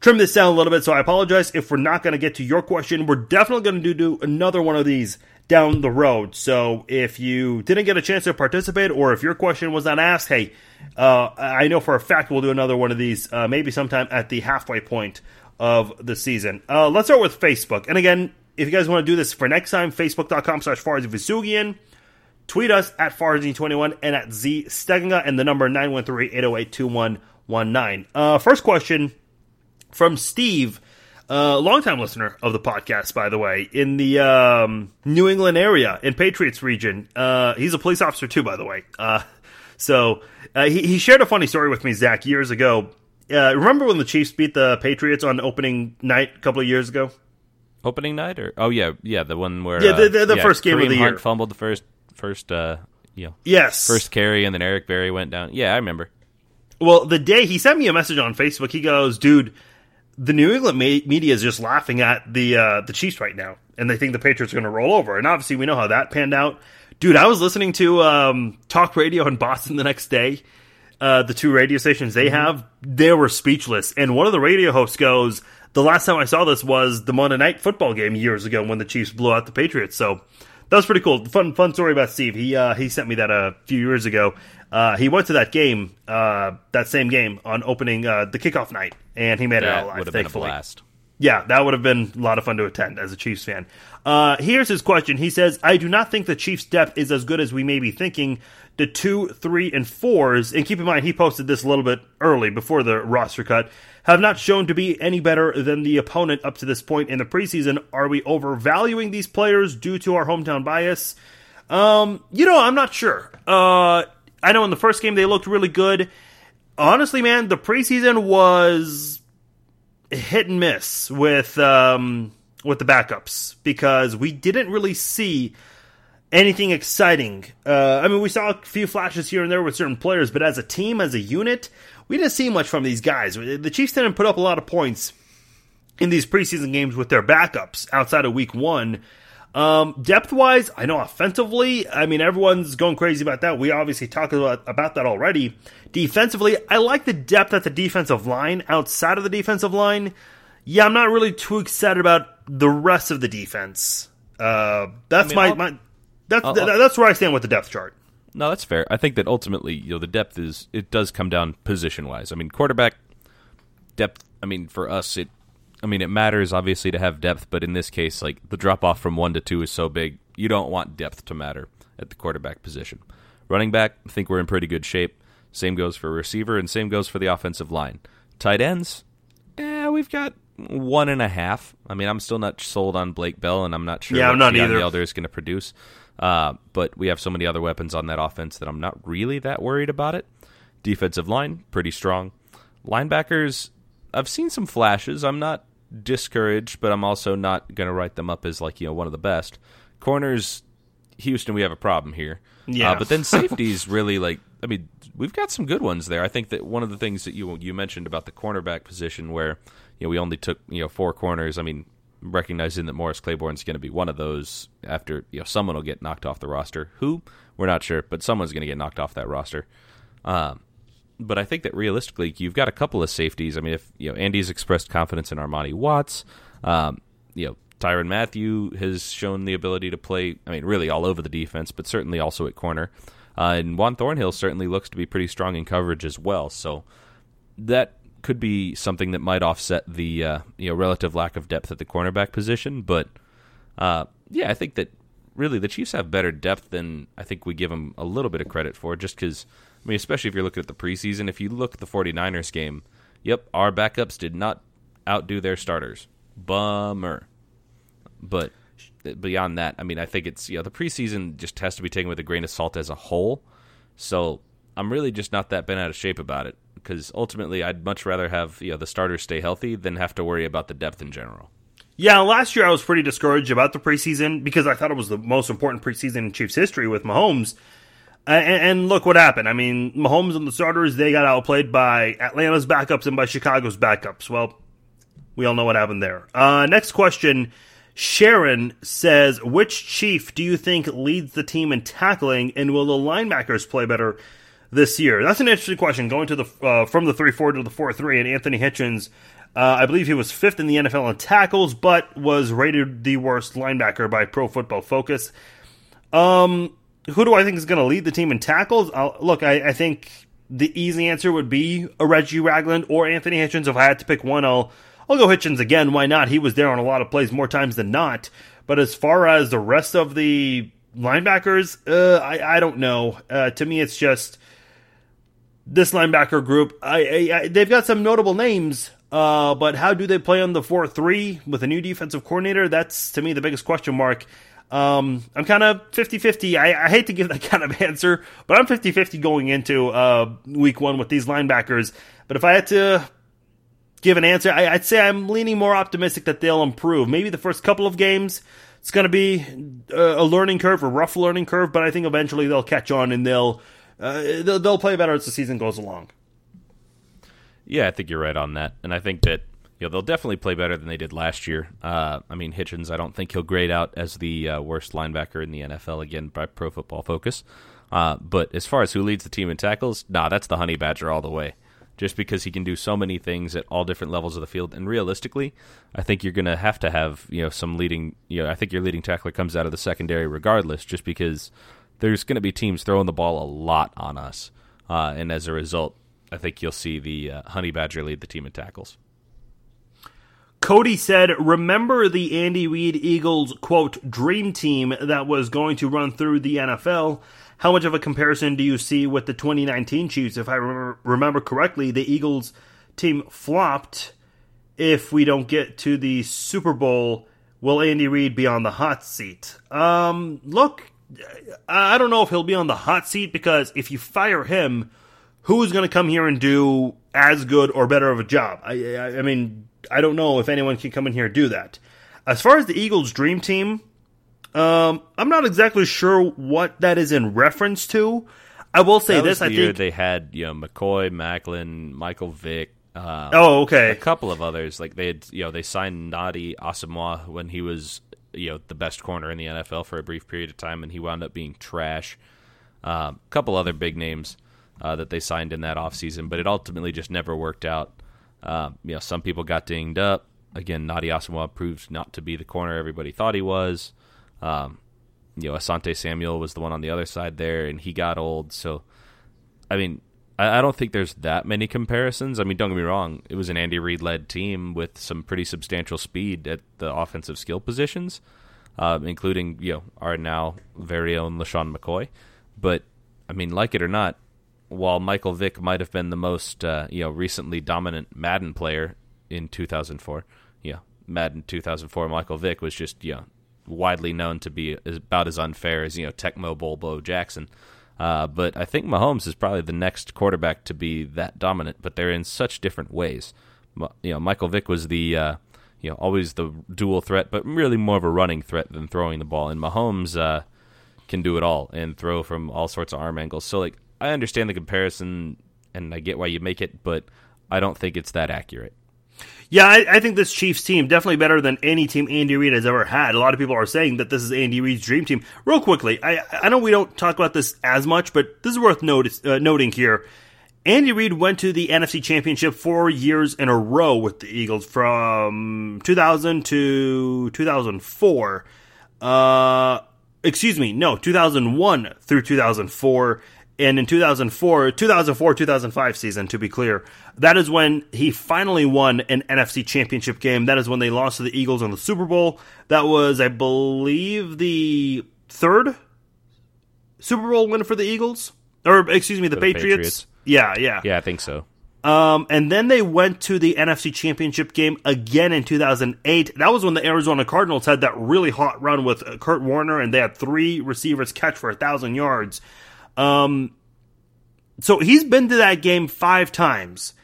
trim this down a little bit. So I apologize if we're not going to get to your question. We're definitely going to do another one of these down the road. So if you didn't get a chance to participate or if your question was not asked, hey, uh, I know for a fact we'll do another one of these uh, maybe sometime at the halfway point of the season. Uh, let's start with Facebook. And again, if you guys want to do this for next time, facebook.com slash Farzy Tweet us at Farzy21 and at Z Stegenga and the number 913 808 2119. Uh, first question from Steve uh, longtime listener of the podcast, by the way, in the um, New England area, in Patriots region. Uh, he's a police officer too, by the way. Uh, so uh, he, he shared a funny story with me, Zach, years ago. Uh, remember when the Chiefs beat the Patriots on opening night a couple of years ago? Opening night, or oh yeah, yeah, the one where yeah, the, the, the yeah, first game Kareem of the Hunt year fumbled the first first uh, you know yes first carry, and then Eric Berry went down. Yeah, I remember. Well, the day he sent me a message on Facebook, he goes, "Dude." the New England media is just laughing at the uh, the Chiefs right now, and they think the Patriots are going to roll over. And obviously, we know how that panned out. Dude, I was listening to um, talk radio in Boston the next day. Uh, the two radio stations they mm-hmm. have, they were speechless. And one of the radio hosts goes, "The last time I saw this was the Monday Night Football game years ago when the Chiefs blew out the Patriots." So that was pretty cool. Fun fun story about Steve. He uh, he sent me that a few years ago. Uh, he went to that game, uh, that same game on opening uh, the kickoff night, and he made that it out alive. Would have thankfully. been a blast. Yeah, that would have been a lot of fun to attend as a Chiefs fan. Uh, here's his question. He says, "I do not think the Chiefs' depth is as good as we may be thinking. The two, three, and fours, and keep in mind he posted this a little bit early before the roster cut, have not shown to be any better than the opponent up to this point in the preseason. Are we overvaluing these players due to our hometown bias?" Um, you know, I'm not sure. Uh, I know in the first game they looked really good. Honestly, man, the preseason was hit and miss with um, with the backups because we didn't really see anything exciting. Uh, I mean, we saw a few flashes here and there with certain players, but as a team, as a unit, we didn't see much from these guys. The Chiefs didn't put up a lot of points in these preseason games with their backups outside of Week One. Um, depth wise, I know offensively, I mean, everyone's going crazy about that. We obviously talked about, about that already. Defensively, I like the depth at the defensive line. Outside of the defensive line, yeah, I'm not really too excited about the rest of the defense. Uh, that's I mean, my, my that's I'll, that's where I stand with the depth chart. No, that's fair. I think that ultimately, you know, the depth is it does come down position wise. I mean, quarterback depth. I mean, for us, it I mean, it matters obviously to have depth, but in this case, like the drop off from one to two is so big, you don't want depth to matter at the quarterback position. Running back, I think we're in pretty good shape. Same goes for receiver, and same goes for the offensive line. Tight ends, yeah, we've got one and a half. I mean, I'm still not sold on Blake Bell, and I'm not sure yeah, what I'm not Keon either. Elder is going to produce. Uh, but we have so many other weapons on that offense that I'm not really that worried about it. Defensive line, pretty strong. Linebackers, I've seen some flashes. I'm not discouraged, but I'm also not going to write them up as like you know one of the best corners. Houston, we have a problem here. Yeah, uh, but then (laughs) safeties really like. I mean, we've got some good ones there. I think that one of the things that you you mentioned about the cornerback position, where you know we only took you know four corners. I mean, recognizing that Morris Claiborne's going to be one of those after you know someone will get knocked off the roster. Who we're not sure, but someone's going to get knocked off that roster. Um, but I think that realistically, you've got a couple of safeties. I mean, if you know Andy's expressed confidence in Armani Watts, um, you know Tyrann Mathieu has shown the ability to play. I mean, really all over the defense, but certainly also at corner. Uh, and Juan Thornhill certainly looks to be pretty strong in coverage as well. So that could be something that might offset the uh, you know relative lack of depth at the cornerback position. But uh, yeah, I think that really the Chiefs have better depth than I think we give them a little bit of credit for. Just because I mean, especially if you're looking at the preseason, if you look at the 49ers game, yep, our backups did not outdo their starters. Bummer. But beyond that, I mean, I think it's you know the preseason just has to be taken with a grain of salt as a whole. So I'm really just not that bent out of shape about it because ultimately I'd much rather have you know the starters stay healthy than have to worry about the depth in general. Yeah, last year I was pretty discouraged about the preseason because I thought it was the most important preseason in Chiefs history with Mahomes. And, and look what happened. I mean, Mahomes and the starters they got outplayed by Atlanta's backups and by Chicago's backups. Well, we all know what happened there. Uh, next question Sharon says, which chief do you think leads the team in tackling, and will the linebackers play better this year? That's an interesting question. Going to the uh, from the three four to the four three, and Anthony Hitchens, uh, I believe he was fifth in the NFL in tackles, but was rated the worst linebacker by Pro Football Focus. Um, who do I think is going to lead the team in tackles? I'll, look, I, I think the easy answer would be a Reggie Ragland or Anthony Hitchens. If I had to pick one, I'll I'll go Hitchens again. Why not? He was there on a lot of plays more times than not. But as far as the rest of the linebackers, uh, I, I don't know. Uh, to me, it's just this linebacker group. I, I, I they've got some notable names, uh, but how do they play on the four three with a new defensive coordinator? That's to me the biggest question mark. Um, I'm kind of 50 50. I, hate to give that (laughs) kind of answer, but I'm 50 50 going into uh, week one with these linebackers. But if I had to give an answer. I, would say I'm leaning more optimistic that they'll improve. Maybe the first couple of games, it's going to be a, a, learning curve, a rough learning curve, but I think eventually they'll catch on and they'll, uh, they'll, they'll play better as the season goes along. Yeah, I think you're right on that, and I think that you know they'll definitely play better than they did last year. Uh, I mean, Hitchens, I don't think he'll grade out as the uh, worst linebacker in the NFL again by Pro Football Focus. Uh, but as far as who leads the team in tackles, nah, that's the Honey Badger all the way just because he can do so many things at all different levels of the field. And realistically, I think you're going to have to have you know some leading. You know, I think your leading tackler comes out of the secondary regardless, just because there's going to be teams throwing the ball a lot on us, uh, and as a result, I think you'll see the uh, Honey Badger lead the team in tackles. Cody said, Remember the Andy Reid Eagles, quote, dream team that was going to run through the NFL? How much of a comparison do you see with the 2019 Chiefs? If I remember, correctly, the Eagles team flopped. If we don't get to the Super Bowl, will Andy Reid be on the hot seat? Um, look, I don't know if he'll be on the hot seat because if you fire him, who is going to come here and do as good or better of a job? I, I, I mean, I don't know if anyone can come in here and do that. As far as the Eagles' dream team, um, I'm not exactly sure what that is in reference to. I will say that this: I think they had you know McCoy, Maclin, Michael Vick. Uh, oh, okay. A couple of others like they had, you know, they signed Nnamdi Asomugha when he was you know the best corner in the NFL for a brief period of time, and he wound up being trash. A um, couple other big names uh, that they signed in that offseason, but it ultimately just never worked out. Uh, you know, some people got dinged up. Again, Nnamdi Asomugha proved not to be the corner everybody thought he was. Um, you know, Asante Samuel was the one on the other side there, and he got old. So, I mean, I, I don't think there's that many comparisons. I mean, don't get me wrong; it was an Andy Reid led team with some pretty substantial speed at the offensive skill positions, uh, including you know our now very own LeSean McCoy. But I mean, like it or not, while Michael Vick might have been the most uh, you know recently dominant Madden player in 2004, yeah, Madden 2004, Michael Vick was just know widely known to be about as unfair as you know Tecmo Bowl Bo Jackson. Uh, but I think Mahomes is probably the next quarterback to be that dominant. But they're in such different ways. You know, Michael Vick was the uh, you know always the dual threat, but really more of a running threat than throwing the ball. And Mahomes uh, can do it all and throw from all sorts of arm angles. So like I understand the comparison and I get why you make it, but I don't think it's that accurate. Yeah, I, I, think this Chiefs team definitely better than any team Andy Reid has ever had. A lot of people are saying that this is Andy Reid's dream team. Real quickly, I, I know we don't talk about this as much, but this is worth notice, uh, noting here. Andy Reid went to the NFC Championship four years in a row with the Eagles from 2000 to 2004. Uh, excuse me, no, 2001 through 2004. And in 2004, 2004, 2005 season, to be clear, that is when he finally won an NFC championship game. That is when they lost to the Eagles in the Super Bowl. That was, I believe, the third Super Bowl win for the Eagles. Or, excuse me, the, the Patriots. Patriots. Yeah, yeah. Yeah, I think so. Um, and then they went to the NFC Championship game again in 2008. That was when the Arizona Cardinals had that really hot run with uh, Kurt Warner, and they had three receivers catch for a thousand yards. Um, so he's been to that game five times.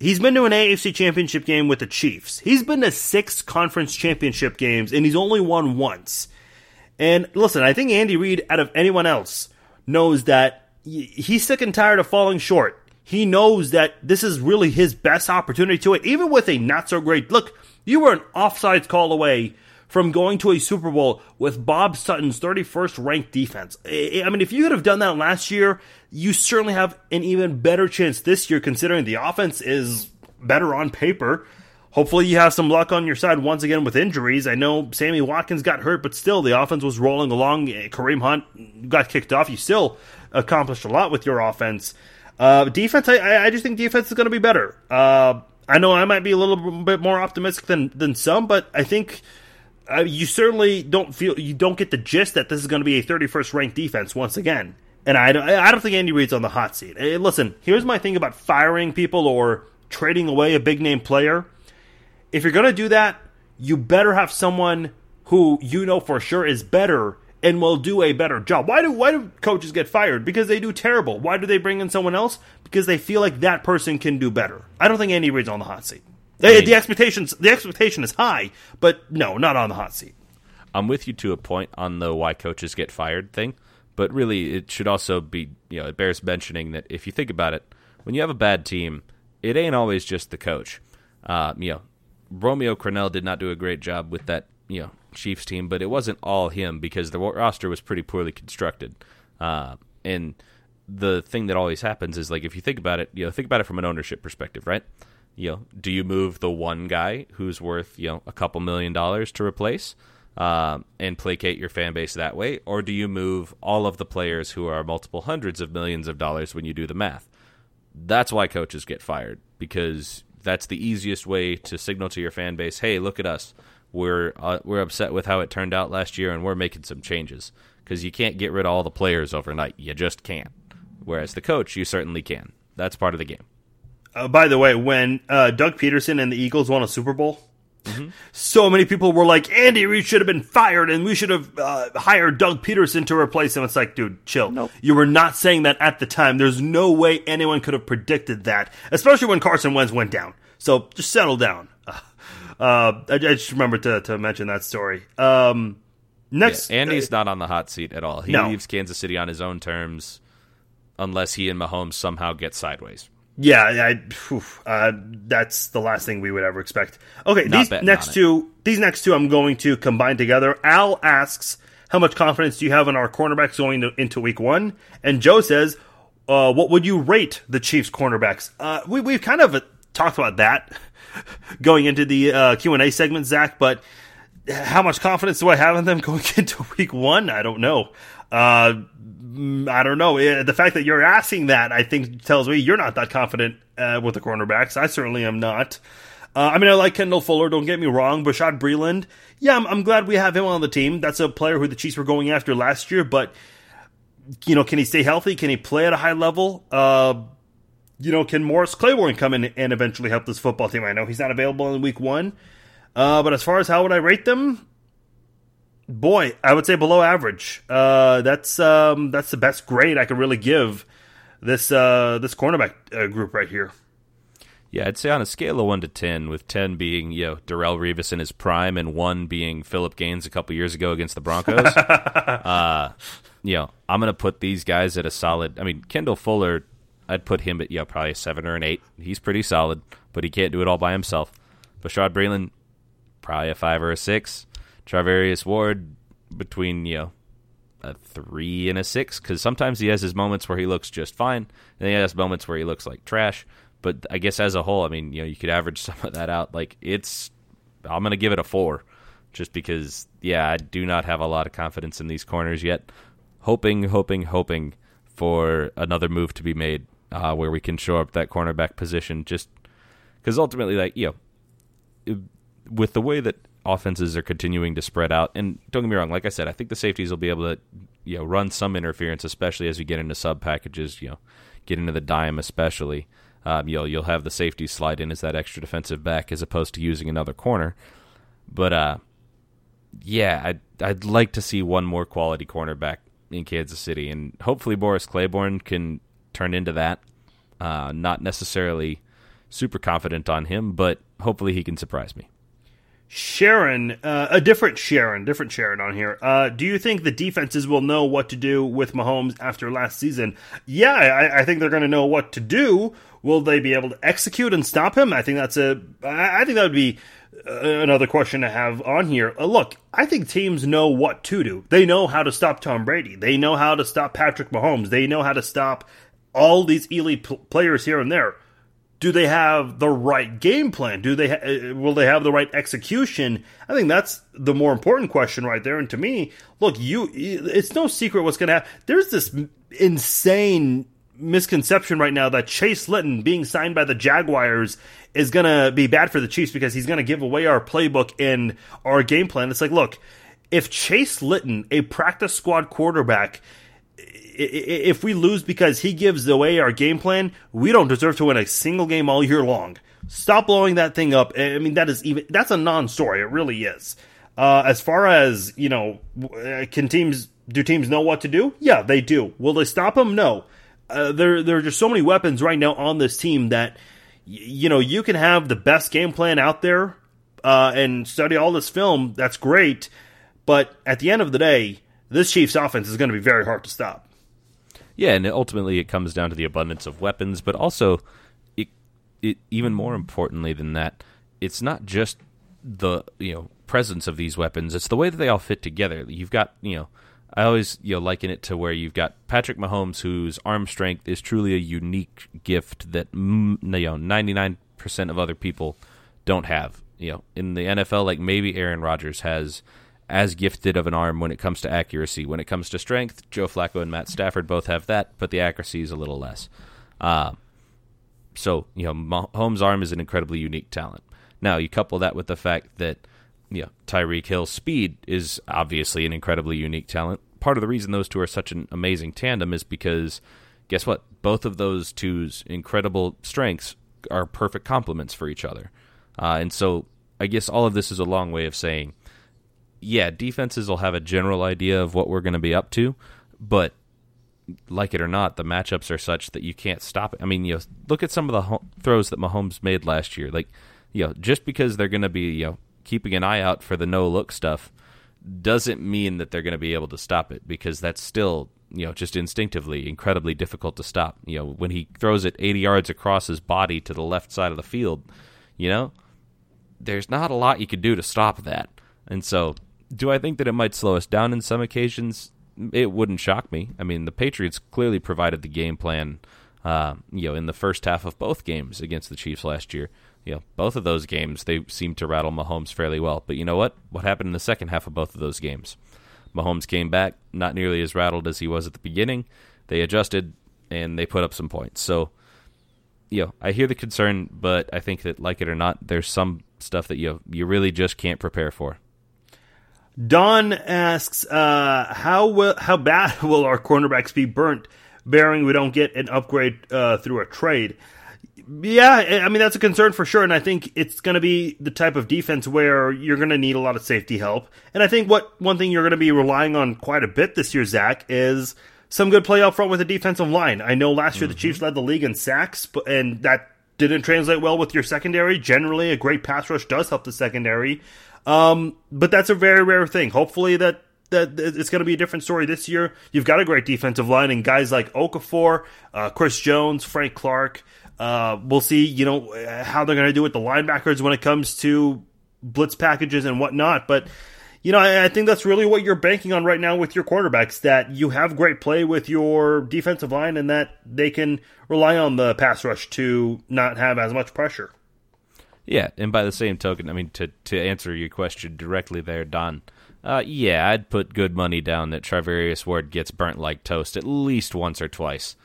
He's been to an AFC Championship game with the Chiefs. He's been to six conference championship games, and he's only won once. And listen, I think Andy Reid, out of anyone else, knows that he's sick and tired of falling short he knows that this is really his best opportunity to it, even with a not so great look. You were an offsides call away from going to a Super Bowl with Bob Sutton's 31st ranked defense. I mean, if you could have done that last year, you certainly have an even better chance this year, considering the offense is better on paper. Hopefully, you have some luck on your side once again with injuries. I know Sammy Watkins got hurt, but still, the offense was rolling along. Kareem Hunt got kicked off. You still accomplished a lot with your offense. Uh, defense, I, I just think defense is going to be better. Uh, I know I might be a little bit more optimistic than than some, but I think uh, you certainly don't feel you don't get the gist that this is going to be a 31st ranked defense once again. And I don't, I don't think Andy Reid's on the hot seat. Hey, listen, here's my thing about firing people or trading away a big name player. If you're going to do that, you better have someone who you know for sure is better and will do a better job. Why do why do coaches get fired? Because they do terrible. Why do they bring in someone else? Because they feel like that person can do better. I don't think Andy Reid's on the hot seat. I mean, the expectations the expectation is high, but no, not on the hot seat. I'm with you to a point on the why coaches get fired thing, but really it should also be you know it bears mentioning that if you think about it, when you have a bad team, it ain't always just the coach. Uh, you know, Romeo Crennel did not do a great job with that you know Chiefs team, but it wasn't all him because the roster was pretty poorly constructed. Uh, and the thing that always happens is like if you think about it, you know, think about it from an ownership perspective, right? You know, do you move the one guy who's worth you know a couple million dollars to replace? Uh, and placate your fan base that way, or do you move all of the players who are multiple hundreds of millions of dollars when you do the math? That's why coaches get fired because that's the easiest way to signal to your fan base, "Hey, look at us we're uh, we're upset with how it turned out last year, and we're making some changes because you can't get rid of all the players overnight. You just can't. Whereas the coach, you certainly can. That's part of the game. Uh, by the way, when uh, Doug Pederson and the Eagles won a Super Bowl, mm-hmm. so many people were like, "Andy Reid should have been fired, and we should have uh, hired Doug Pederson to replace him." It's like, dude, chill. Nope. You were not saying that at the time. There's no way anyone could have predicted that, especially when Carson Wentz went down. So just settle down. (laughs) Uh, I, I, just remember to, to mention that story. Um, next, yeah, Andy's uh, not on the hot seat at all. He no. leaves Kansas City on his own terms, unless he and Mahomes somehow get sideways. Yeah, I, whew, uh, that's the last thing we would ever expect. Okay, not these next two, these next two, I'm going to combine together. Al asks, "How much confidence do you have in our cornerbacks going to, into Week One?" And Joe says, uh, "What would you rate the Chiefs' cornerbacks?" Uh, we, we've kind of talked about that (laughs) going into the uh, Q and A segment, Zach. But how much confidence do I have in them (laughs) going into Week One? I don't know. Uh, I don't know. The fact that you're asking that, I think, tells me you're not that confident uh, with the cornerbacks. I certainly am not. Uh, I mean, I like Kendall Fuller. Don't get me wrong. Bashaud Breeland, Yeah, I'm, I'm, glad we have him on the team. That's a player who the Chiefs were going after last year. But you know, can he stay healthy? Can he play at a high level? Uh, you know, can Morris Claiborne come in and eventually help this football team? I know he's not available in week one. Uh, but as far as how would I rate them? Boy, I would say below average. Uh, that's um, that's the best grade I could really give this uh, this cornerback uh, group right here. Yeah, I'd say on a scale of one to ten, with ten being you know Darrelle Revis in his prime, and one being Phillip Gaines a couple years ago against the Broncos. (laughs) uh, you know, I'm going to put these guys at a solid. I mean, Kendall Fuller I'd put him at yeah probably a seven or an eight. He's pretty solid, but he can't do it all by himself. Bashaud Breeland, probably a five or a six. Charvarius Ward between you know a three and a six because sometimes he has his moments where he looks just fine, and he has moments where he looks like trash. But I guess as a whole, I mean, you know, you could average (laughs) some of that out. Like it's, I'm to give it a four, just because, yeah, I do not have a lot of confidence in these corners yet. Hoping, hoping, hoping for another move to be made uh, where we can show up that cornerback position. Just because ultimately, like you know, with the way that offenses are continuing to spread out, and don't get me wrong, like I said, I think the safeties will be able to you know run some interference, especially as we get into sub packages. You know, get into the dime, especially. Um, you'll you'll have the safety slide in as that extra defensive back as opposed to using another corner. But uh, yeah, I'd I'd like to see one more quality cornerback in Kansas City, and hopefully Morris Claiborne can turn into that. Uh, not necessarily super confident on him, but hopefully he can surprise me. Sharon, uh, a different Sharon, different Sharon on here. Uh, do you think the defenses will know what to do with Mahomes after last season? Yeah, I, I think they're going to know what to do. Will they be able to execute and stop him? I think that's a. I think that would be uh, another question to have on here. Uh, look, I think teams know what to do. They know how to stop Tom Brady. They know how to stop Patrick Mahomes. They know how to stop all these elite players here and there do they have the right game plan? Do they ha- uh, will they have the right execution? I think that's the more important question right there. And to me, look, you it's no secret what's going to happen. There's this insane misconception right now that Chase Litton being signed by the Jaguars is going to be bad for the Chiefs because he's going to give away our playbook and our game plan. It's like, look, if Chase Litton, a practice squad quarterback, if we lose because he gives away our game plan, we don't deserve to win a single game all year long. Stop blowing that thing up. I mean, that is even that's a non-story. It really is. Uh, as far as you know, uh, can teams do teams know what to do? Yeah, they do. Will they stop them? No. Uh, there, there are just so many weapons right now on this team that you know you can have the best game plan out there uh, and study all this film. That's great, but at the end of the day, this Chiefs offense is going to be very hard to stop. Yeah, and ultimately it comes down to the abundance of weapons, but also, it, it even more importantly than that, it's not just the you know presence of these weapons; it's the way that they all fit together. You've got you know. I always you know liken it to where you've got Patrick Mahomes, whose arm strength is truly a unique gift that you know ninety nine percent of other people don't have. You know, in the NFL, like maybe Aaron Rodgers has as gifted of an arm when it comes to accuracy. When it comes to strength, Joe Flacco and Matt Stafford both have that, but the accuracy is a little less. Uh, so, you know, Mahomes' arm is an incredibly unique talent. Now, you couple that with the fact that, you know, Tyreek Hill's speed is obviously an incredibly unique talent. Part of the reason those two are such an amazing tandem is because, guess what? Both of those two's incredible strengths are perfect complements for each other. Uh, and so, I guess all of this is a long way of saying yeah, defenses will have a general idea of what we're going to be up to, but like it or not, the matchups are such that you can't stop it. I mean, you know, look at some of the ho- throws that Mahomes made last year. Like, you know, just because they're going to be, you know, keeping an eye out for the no look stuff doesn't mean that they're going to be able to stop it because that's still, you know, just instinctively incredibly difficult to stop. You know, when he throws it 80 yards across his body to the left side of the field, you know, there's not a lot you could do to stop that. And so do I think that it might slow us down in some occasions? It wouldn't shock me. I mean, the Patriots clearly provided the game plan, uh, you know, in the first half of both games against the Chiefs last year. You know, both of those games they seemed to rattle Mahomes fairly well. But you know what? What happened in the second half of both of those games? Mahomes came back, not nearly as rattled as he was at the beginning. They adjusted and they put up some points. So, you know, I hear the concern, but I think that, like it or not, there's some stuff that you you really just can't prepare for. Don asks, uh, how will, how bad (laughs) will our cornerbacks be burnt, bearing we don't get an upgrade uh, through a trade? Yeah, I mean that's a concern for sure, and I think it's going to be the type of defense where you're going to need a lot of safety help. And I think what one thing you're going to be relying on quite a bit this year, Zach, is some good play up front with the defensive line. I know last year mm-hmm. the Chiefs led the league in sacks, but, and that didn't translate well with your secondary. Generally, a great pass rush does help the secondary. Um, but that's a very rare thing. Hopefully that that it's going to be a different story this year. You've got a great defensive line and guys like Okafor, uh, Chris Jones, Frank Clark. Uh, we'll see, you know, how they're going to do with the linebackers when it comes to blitz packages and whatnot. But you know, I, I, think that's really what you're banking on right now with your quarterbacks that you have great play with your defensive line and that they can rely on the pass rush to not have as much pressure. Yeah, and by the same token, I mean to to answer your question directly there, Don. Uh, yeah, I'd put good money down that Charvarius Ward gets burnt like toast at least once or twice,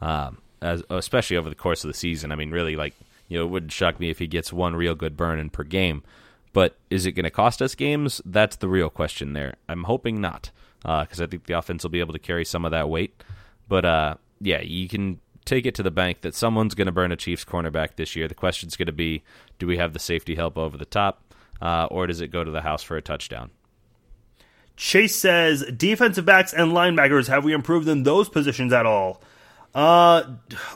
um, as, especially over the course of the season. I mean, really, like you know, it wouldn't shock me if he gets one real good burn in per game. But is it going to cost us games? That's the real question there. I'm hoping not, because uh, I think the offense will be able to carry some of that weight. But uh, yeah, you can take it to the bank that someone's going to burn a Chiefs cornerback this year. The question's going to be, do we have the safety help over the top, uh, or does it go to the house for a touchdown? Chase says, defensive backs and linebackers, have we improved in those positions at all? Uh,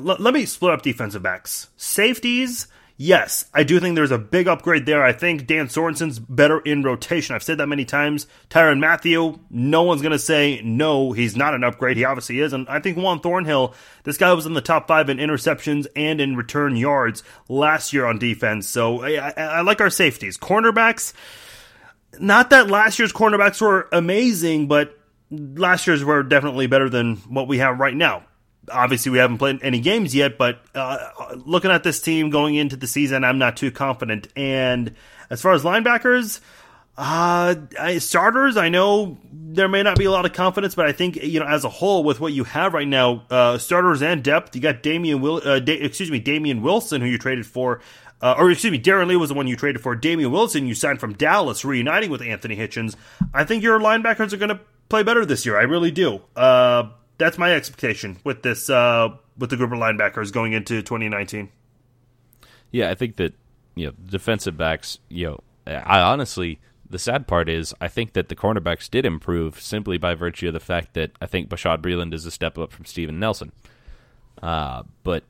l- let me split up defensive backs. Safeties, yes, I do think there's a big upgrade there. I think Dan Sorensen's better in rotation. I've said that many times. Tyrann Mathieu, no one's going to say no, he's not an upgrade. He obviously is. And I think Juan Thornhill, this guy was in the top five in interceptions and in return yards last year on defense. So I, I, I like our safeties. Cornerbacks, not that last year's cornerbacks were amazing, but last year's were definitely better than what we have right now obviously we haven't played any games yet, but uh, looking at this team going into the season, I'm not too confident. And as far as linebackers, uh, starters, I know there may not be a lot of confidence, but I think you know as a whole with what you have right now, uh, starters and depth, you got Damien Will, uh, da- excuse me, Damien Wilson, who you traded for. Uh, or excuse me, Darron Lee was the one you traded for. Damien Wilson, you signed from Dallas, reuniting with Anthony Hitchens. I think your linebackers are going to play better this year. I really do. Uh, that's my expectation with this uh, with the group of linebackers going into 2019. Yeah, I think that you know defensive backs. You know, I honestly the sad part is I think that the cornerbacks did improve simply by virtue of the fact that I think Bashaud Breeland is a step up from Steven Nelson. Uh, but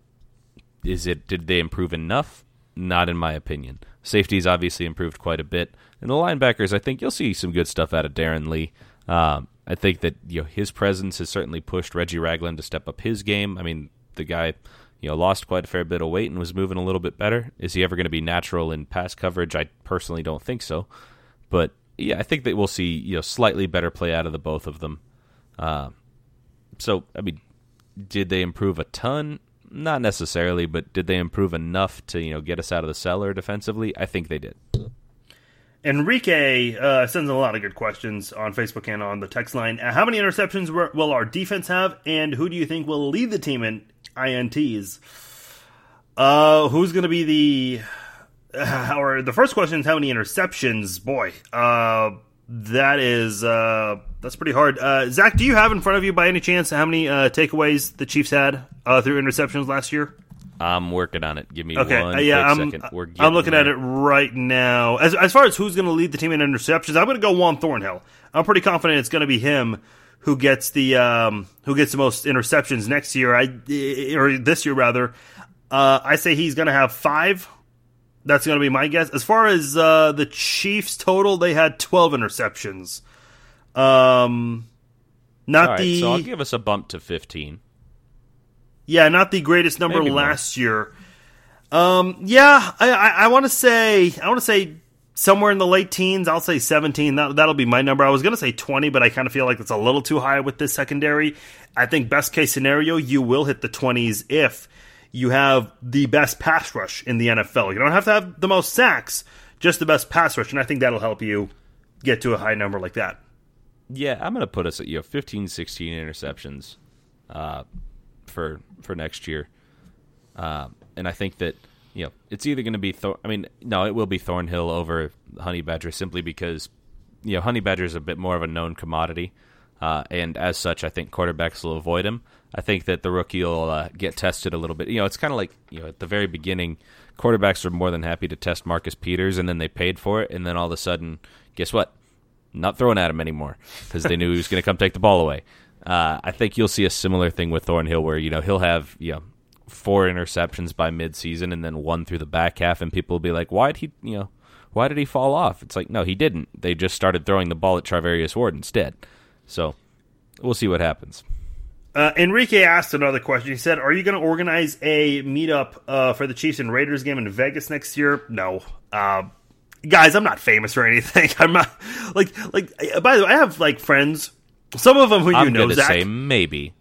is it did they improve enough? Not in my opinion. Safeties obviously improved quite a bit, and the linebackers I think you'll see some good stuff out of Darron Lee. Um, I think that you know his presence has certainly pushed Reggie Ragland to step up his game. I mean, the guy you know lost quite a fair bit of weight and was moving a little bit better. Is he ever going to be natural in pass coverage? I personally don't think so. But yeah, I think that we'll see you know slightly better play out of the both of them. Uh, so I mean, did they improve a ton? Not necessarily, but did they improve enough to you know get us out of the cellar defensively? I think they did. Enrique uh, sends a lot of good questions on Facebook and on the text line. Uh, how many interceptions will our defense have, and who do you think will lead the team in ints? Uh, who's going to be the? (sighs) Or the first question is how many interceptions? Boy, uh, that is uh, that's pretty hard. Uh, Zach, do you have in front of you by any chance how many uh, takeaways the Chiefs had uh, through interceptions last year? I'm working on it. Give me okay. one uh, yeah, I'm, I'm looking there. at it right now. As, as far as who's going to lead the team in interceptions, I'm going to go Juan Thornhill. I'm pretty confident it's going to be him who gets the um, who gets the most interceptions next year. I or this year rather. Uh, I say he's going to have five. That's going to be my guess. As far as uh, the Chiefs total, they had 12 interceptions. Um, not right, the. So I'll give us a bump to 15. Yeah, not the greatest number Maybe last more. year. Um, yeah, I, I, I want to say I want to say somewhere in the late teens. I'll say 17. That, that'll be my number. I was going to say 20, but I kind of feel like it's a little too high with this secondary. I think best case scenario, you will hit the 20s if you have the best pass rush in the NFL. You don't have to have the most sacks, just the best pass rush, and I think that'll help you get to a high number like that. Yeah, I'm going to put us at you know 15, 16 interceptions. Uh, for for next year. Uh, and I think that you know it's either going to be Thor- I mean no it will be Thornhill over Honey Badger simply because you know Honey Badger is a bit more of a known commodity, uh, and as such I think quarterbacks will avoid him. I think that the rookie will uh, get tested a little bit. You know it's kind of like you know at the very beginning quarterbacks are more than happy to test Marcus Peters and then they paid for it and then all of a sudden guess what not throwing at him anymore because they knew he was going to come take the ball away. Uh, I think you'll see a similar thing with Thornhill, where you know he'll have you know four interceptions by midseason and then one through the back half, and people will be like, "Why did he you know why did he fall off?" It's like no, he didn't. They just started throwing the ball at Charvarius Ward instead. So we'll see what happens. Uh, Enrique asked another question. He said, "Are you going to organize a meetup uh, for the Chiefs and Raiders game in Vegas next year?" No. Uh, guys, I'm not famous or anything. (laughs) I'm not like like. By the way, I have like friends. Some of them who you I'm know, Zach. say maybe.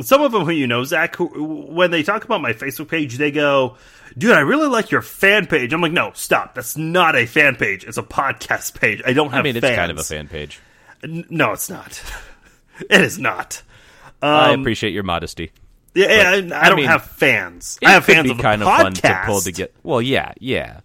Some of them who you know, Zach. Who, when they talk about my Facebook page, they go, "Dude, I really like your fan page." I'm like, "No, stop. That's not a fan page. It's a podcast page. I don't have. I mean, it's kind of a fan page. No, it's not. (laughs) it is not. I Um, appreciate your modesty. Yeah, I, I I don't mean, have fans. It I have could fans be of the kind podcast. of fun to pull to get. Well, yeah, yeah.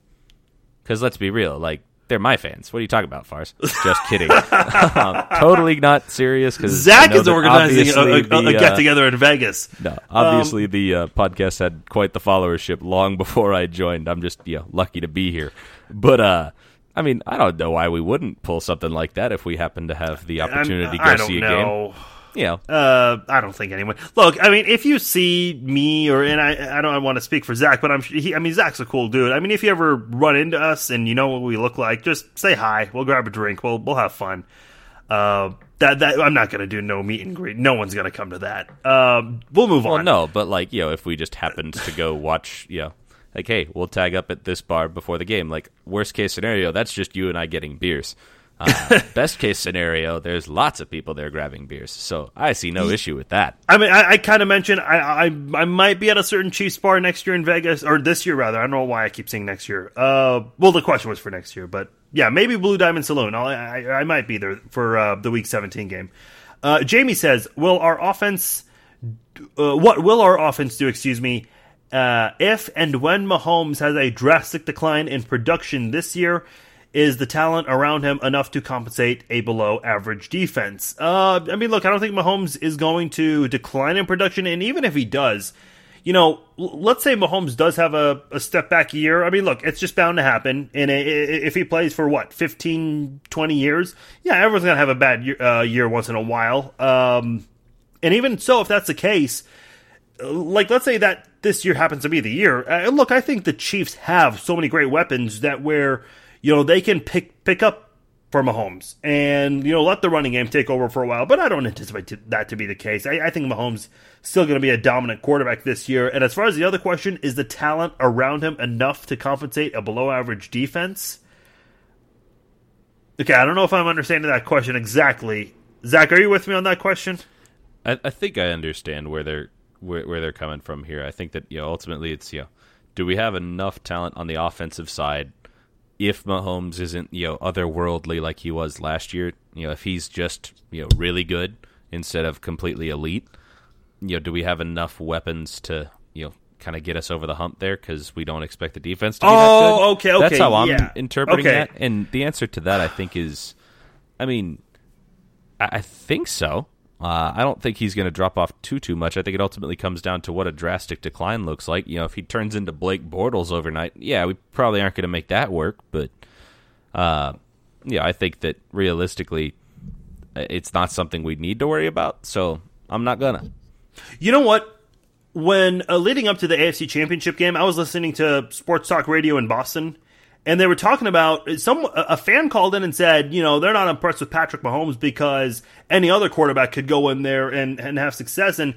Because let's be real, like they're my fans. What are you talking about, Fars? Just kidding. (laughs) totally not serious. Because Zach is organizing a, a, a the, get uh, together in Vegas. No, obviously the uh, podcast had quite the followership long before I joined. I'm just you know, lucky to be here. But uh, I mean, I don't know why we wouldn't pull something like that if we happen to have the opportunity to I go don't see a game. Know, Uh, I don't think anyone. Look, I mean, if you see me or and I, I don't want to speak for Zach, but I'm. He, I mean, Zach's a cool dude. I mean, if you ever run into us and you know what we look like, just say hi. We'll grab a drink. We'll we'll have fun. Uh, that that I'm not gonna do no meet and greet. No one's gonna come to that. Um, we'll move well, on. no, but like you know, if we just happened to go watch, you know, like hey, we'll tag up at this bar before the game. Like worst case scenario, that's just you and I getting beers. Uh, best case scenario, there's lots of people there grabbing beers, so I see no issue with that. I mean, I, I kind of mentioned I, I I might be at a certain Chiefs bar next year in Vegas, or this year rather. I don't know why I keep saying next year. Uh, well, the question was for next year, but yeah, maybe Blue Diamond Saloon. I'll, I I might be there for uh, the Week 17 game. Uh, Jamie says, "Will our offense? Uh, what will our offense do? Excuse me." Uh, if and when Mahomes has a drastic decline in production this year, is the talent around him enough to compensate a below average defense? Uh, I mean, look, I don't think Mahomes is going to decline in production, and even if he does, you know, let's say Mahomes does have a, a step back year. I mean, look, it's just bound to happen. And if he plays for what, 15, 20 years, yeah, everyone's going to have a bad year, uh, year once in a while. Um, and even so, if that's the case, like let's say that this year happens to be the year. Uh, look, I think the Chiefs have so many great weapons that where you know they can pick pick up for Mahomes and you know let the running game take over for a while. But I don't anticipate to, that to be the case. I, I think Mahomes still going to be a dominant quarterback this year. And as far as the other question, is the talent around him enough to compensate a below average defense? Okay, I don't know if I'm understanding that question exactly. Zach, are you with me on that question? I, I think I understand where they're where, where they're coming from here. I think that you know ultimately it's you know do we have enough talent on the offensive side if Mahomes isn't you know otherworldly like he was last year? You know if he's just you know really good instead of completely elite. You know do we have enough weapons to you know kind of get us over the hump there because we don't expect the defense to be that Oh, good? okay, okay, That's how I'm yeah. interpreting Okay. that. And the answer to that I think is, I mean, I, I think so. Uh, I don't think he's going to drop off too too much. I think it ultimately comes down to what a drastic decline looks like. You know, if he turns into Blake Bortles overnight, yeah, we probably aren't going to make that work. But uh, yeah, I think that realistically, uh, it's not something we need to worry about. So I'm not gonna. You know what? When uh, leading up to the AFC Championship game, I was listening to Sports Talk Radio in Boston, and they were talking about some. A fan called in and said, you know, they're not impressed with Patrick Mahomes because any other quarterback could go in there and, and have success. And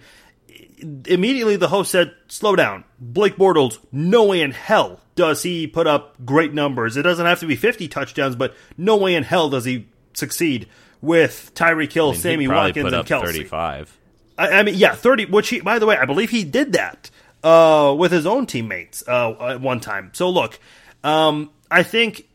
immediately the host said, "Slow down, Blake Bortles. No way in hell does he put up great numbers. It doesn't have to be 50 touchdowns, but no way in hell does he succeed with Tyreek Hill, He'd Sammy probably Watkins, and Kelce." 35. I, I mean, yeah, thirty. Which he, by the way, I believe he did that uh, with his own teammates uh, at one time. So look, um, I think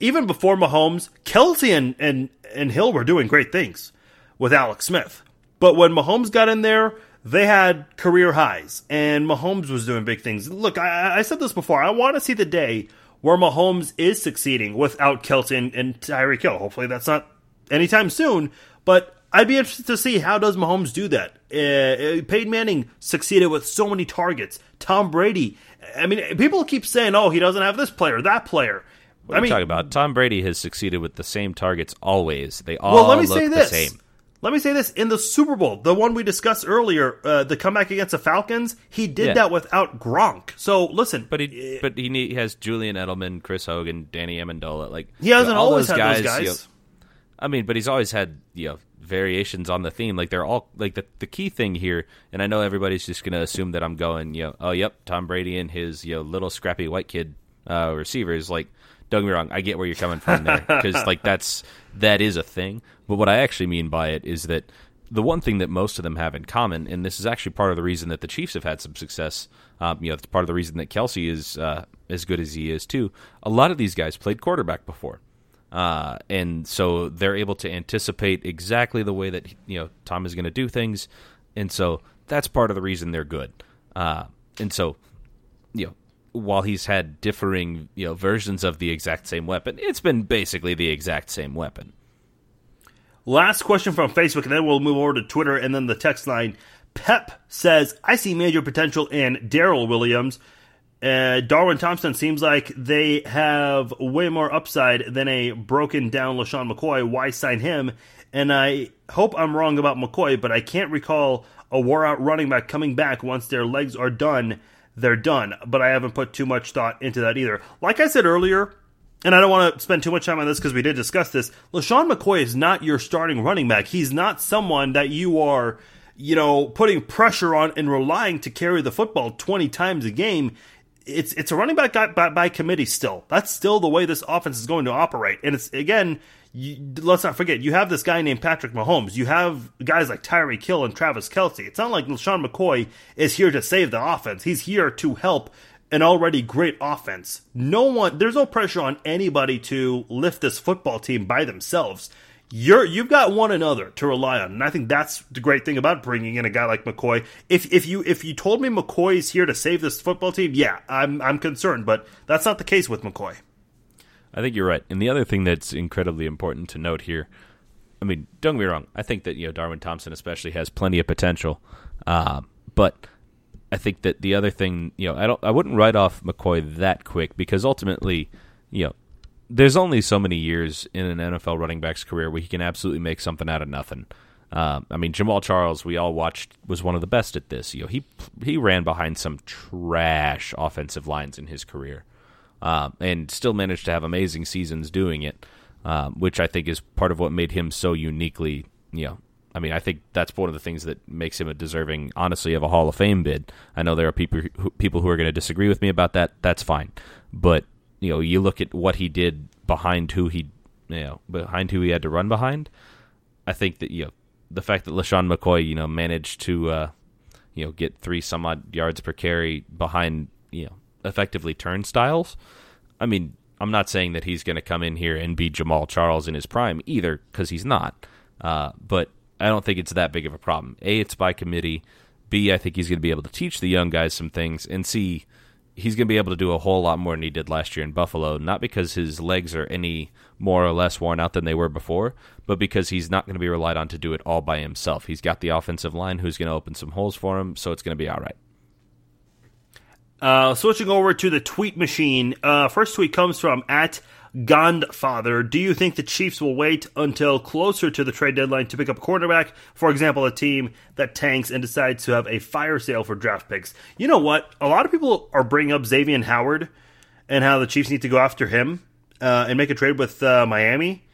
even before Mahomes, Kelce and, and and Hill were doing great things with Alex Smith. But when Mahomes got in there, they had career highs, and Mahomes was doing big things. Look, I, I said this before. I want to see the day where Mahomes is succeeding without Kelce and, and Tyreek Hill. Hopefully, that's not anytime soon. But I'd be interested to see how does Mahomes do that. Uh, Peyton Manning succeeded with so many targets. Tom Brady. I mean, people keep saying, "Oh, he doesn't have this player, that player." What I are mean, you talking about? Tom Brady has succeeded with the same targets always. They all well, let me look say the this. same. Let me say this: in the Super Bowl, the one we discussed earlier, uh, the comeback against the Falcons, he did Yeah. that without Gronk. So listen, But he, but he, need, he has Julian Edelman, Chris Hogan, Danny Amendola. Like he hasn't all always those had those guys, you know, I mean, but he's always had you know variations on the theme. Like they're all like the the key thing here. And I know everybody's just going to assume that I'm going, you know, oh yep, Tom Brady and his you know little scrappy white kid uh, receivers. Like don't get me wrong. I get where you're coming from there (laughs) because like that's that is a thing. But what I actually mean by it is that the one thing that most of them have in common, and this is actually part of the reason that the Chiefs have had some success. Um, you know, it's part of the reason that Kelce is uh, as good as he is too. A lot of these guys played quarterback before. Uh, and so they're able to anticipate exactly the way that you know Tom is going to do things, and so that's part of the reason they're good. Uh, and so, you know, while he's had differing you know versions of the exact same weapon, it's been basically the exact same weapon. Last question from Facebook, and then we'll move over to Twitter and then the text line. Pep says, "I see major potential in Darrel Williams." Uh, Darwin Thompson seems like they have way more upside than a broken down LeSean McCoy. Why sign him? And I hope I'm wrong about McCoy, but I can't recall a wore out running back coming back once their legs are done. They're done. But I haven't put too much thought into that either. Like I said earlier, and I don't want to spend too much time on this because we did discuss this. LeSean McCoy is not your starting running back. He's not someone that you are, you know, putting pressure on and relying to carry the football 20 times a game it's it's a running back by, by, committee still. That's still the way this offense is going to operate. And it's again, you, let's not forget, you have this guy named Patrick Mahomes. You have guys like Tyreek Hill and Travis Kelce. It's not like LeSean McCoy is here to save the offense. He's here to help an already great offense. No one, there's no pressure on anybody to lift this football team by themselves you're you've got one another to rely on, and I think that's the great thing about bringing in a guy like McCoy. If if you if you told me McCoy's here to save this football team, yeah, I'm I'm concerned, but that's not the case with McCoy. I think you're right. And the other thing that's incredibly important to note here, I mean, don't get me wrong, I think that you know Darwin Thompson especially has plenty of potential, uh, but I think that the other thing, you know, I don't I wouldn't write off McCoy that quick because ultimately, you know, there's only so many years in an NFL running back's career where he can absolutely make something out of nothing. Uh, I mean, Jamaal Charles, we all watched, was one of the best at this. You know, he he ran behind some trash offensive lines in his career, uh, and still managed to have amazing seasons doing it, uh, which I think is part of what made him so uniquely. You know, I mean, I think that's one of the things that makes him a deserving, honestly, of a Hall of Fame bid. I know there are people who, people who are going to disagree with me about that. That's fine, but you know, you look at what he did behind who he, you know, behind who he had to run behind. I think that you know the fact that LeSean McCoy, you know, managed to, uh, you know, get three some odd yards per carry behind, you know, effectively turnstiles. I mean, I'm not saying that he's going to come in here and be Jamaal Charles in his prime either, because he's not. Uh, but I don't think it's that big of a problem. A, it's by committee. B, I think he's going to be able to teach the young guys some things. And C, he's going to be able to do a whole lot more than he did last year in Buffalo, not because his legs are any more or less worn out than they were before, but because he's not going to be relied on to do it all by himself. He's got the offensive line who's going to open some holes for him, so it's going to be all right. Uh, switching over to the tweet machine, uh, first tweet comes from at Gondfather, do you think the Chiefs will wait until closer to the trade deadline to pick up a quarterback? For example, a team that tanks and decides to have a fire sale for draft picks. You know what? A lot of people are bringing up Xavier Howard and how the Chiefs need to go after him uh, and make a trade with uh, Miami.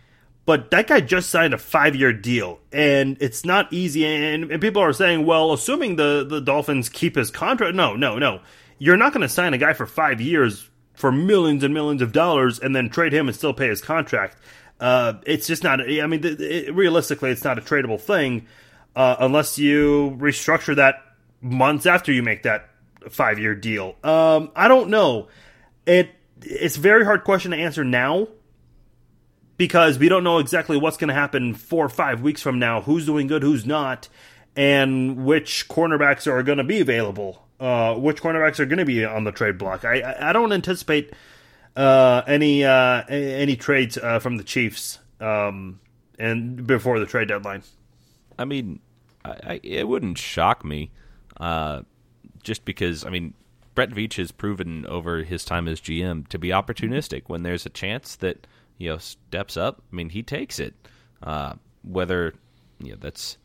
But that guy just signed a five year deal, and it's not easy. And, and people are saying, well, assuming the, the Dolphins keep his contract. No, no, no. You're not going to sign a guy for five years for millions and millions of dollars and then trade him and still pay his contract. Uh, it's just not. I mean, it, realistically, it's not a tradable thing uh, unless you restructure that months after you make that five year deal. Um, I don't know. It it's a very hard question to answer now because we don't know exactly what's going to happen four or five weeks from now. Who's doing good, who's not, and which cornerbacks are going to be available uh, which cornerbacks are going to be on the trade block. I I don't anticipate uh, any uh, any trades uh, from the Chiefs um, and before the trade deadline. I mean, I, I, it wouldn't shock me, uh, just because I mean Brett Veach has proven over his time as GM to be opportunistic when there's a chance that you know steps up. I mean, he takes it. Uh, whether you know that's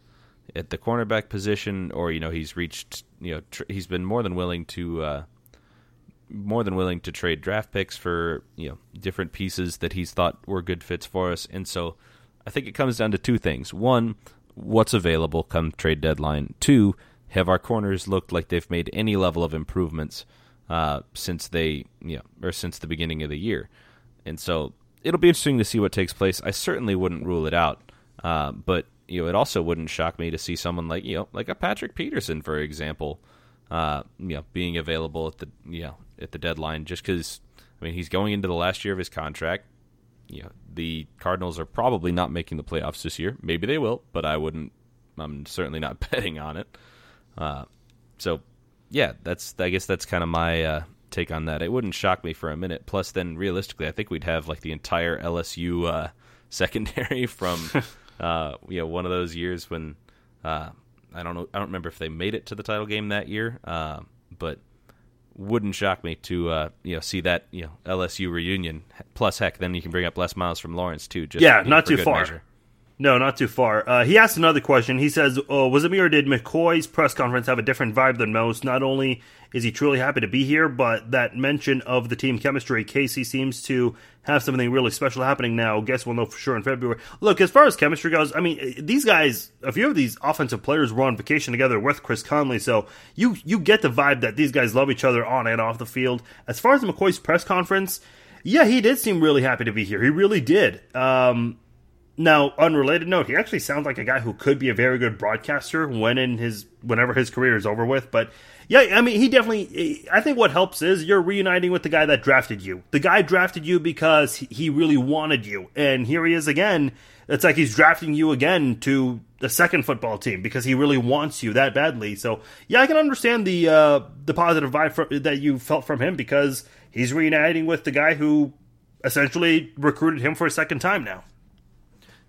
at the cornerback position, or you know he's reached you know tr- he's been more than willing to uh, more than willing to trade draft picks for you know different pieces that he's thought were good fits for us, and so I think it comes down to two things: one, what's available come trade deadline; two, have our corners looked like they've made any level of improvements uh, since they you know or since the beginning of the year. and so it'll be interesting to see what takes place. I certainly wouldn't rule it out, uh, but you know, it also wouldn't shock me to see someone like you know, like a Patrick Peterson, for example, uh, you know, being available at the you know at the deadline, just because I mean he's going into the last year of his contract. You know, the Cardinals are probably not making the playoffs this year. Maybe they will, but I wouldn't. I'm certainly not (laughs) betting on it. Uh, so, yeah, that's I guess that's kind of my uh, take on that. It wouldn't shock me for a minute. Plus, then realistically, I think we'd have like the entire LSU uh, (laughs) secondary from (laughs) uh, you know one of those years when uh, I don't know I don't remember if they made it to the title game that year, uh, but wouldn't shock me to uh, you know see that you know LSU reunion. Plus, heck, then you can bring up Les Miles from Lawrence too. Just, yeah, you know, not too far. measure. No, not too far. Uh, he asked another question. He says, oh, "Was it me or did McCoy's press conference have a different vibe than most? Not only is he truly happy to be here, but that mention of the team chemistry. KC seems to have something really special happening now. Guess we'll know for sure in February. Look, as far as chemistry goes, I mean, these guys, a few of these offensive players were on vacation together with Chris Conley, so you you get the vibe that these guys love each other on and off the field. As far as McCoy's press conference." Yeah, he did seem really happy to be here. He really did. Um, now, unrelated note, he actually sounds like a guy who could be a very good broadcaster when in his whenever his career is over with. But yeah, I mean, he definitely. I think what helps is you're reuniting with the guy that drafted you. The guy drafted you because he really wanted you, and here he is again. It's like he's drafting you again to the second football team because he really wants you that badly. So yeah, I can understand the uh, the positive vibe from, that you felt from him because he's reuniting with the guy who essentially recruited him for a second time now.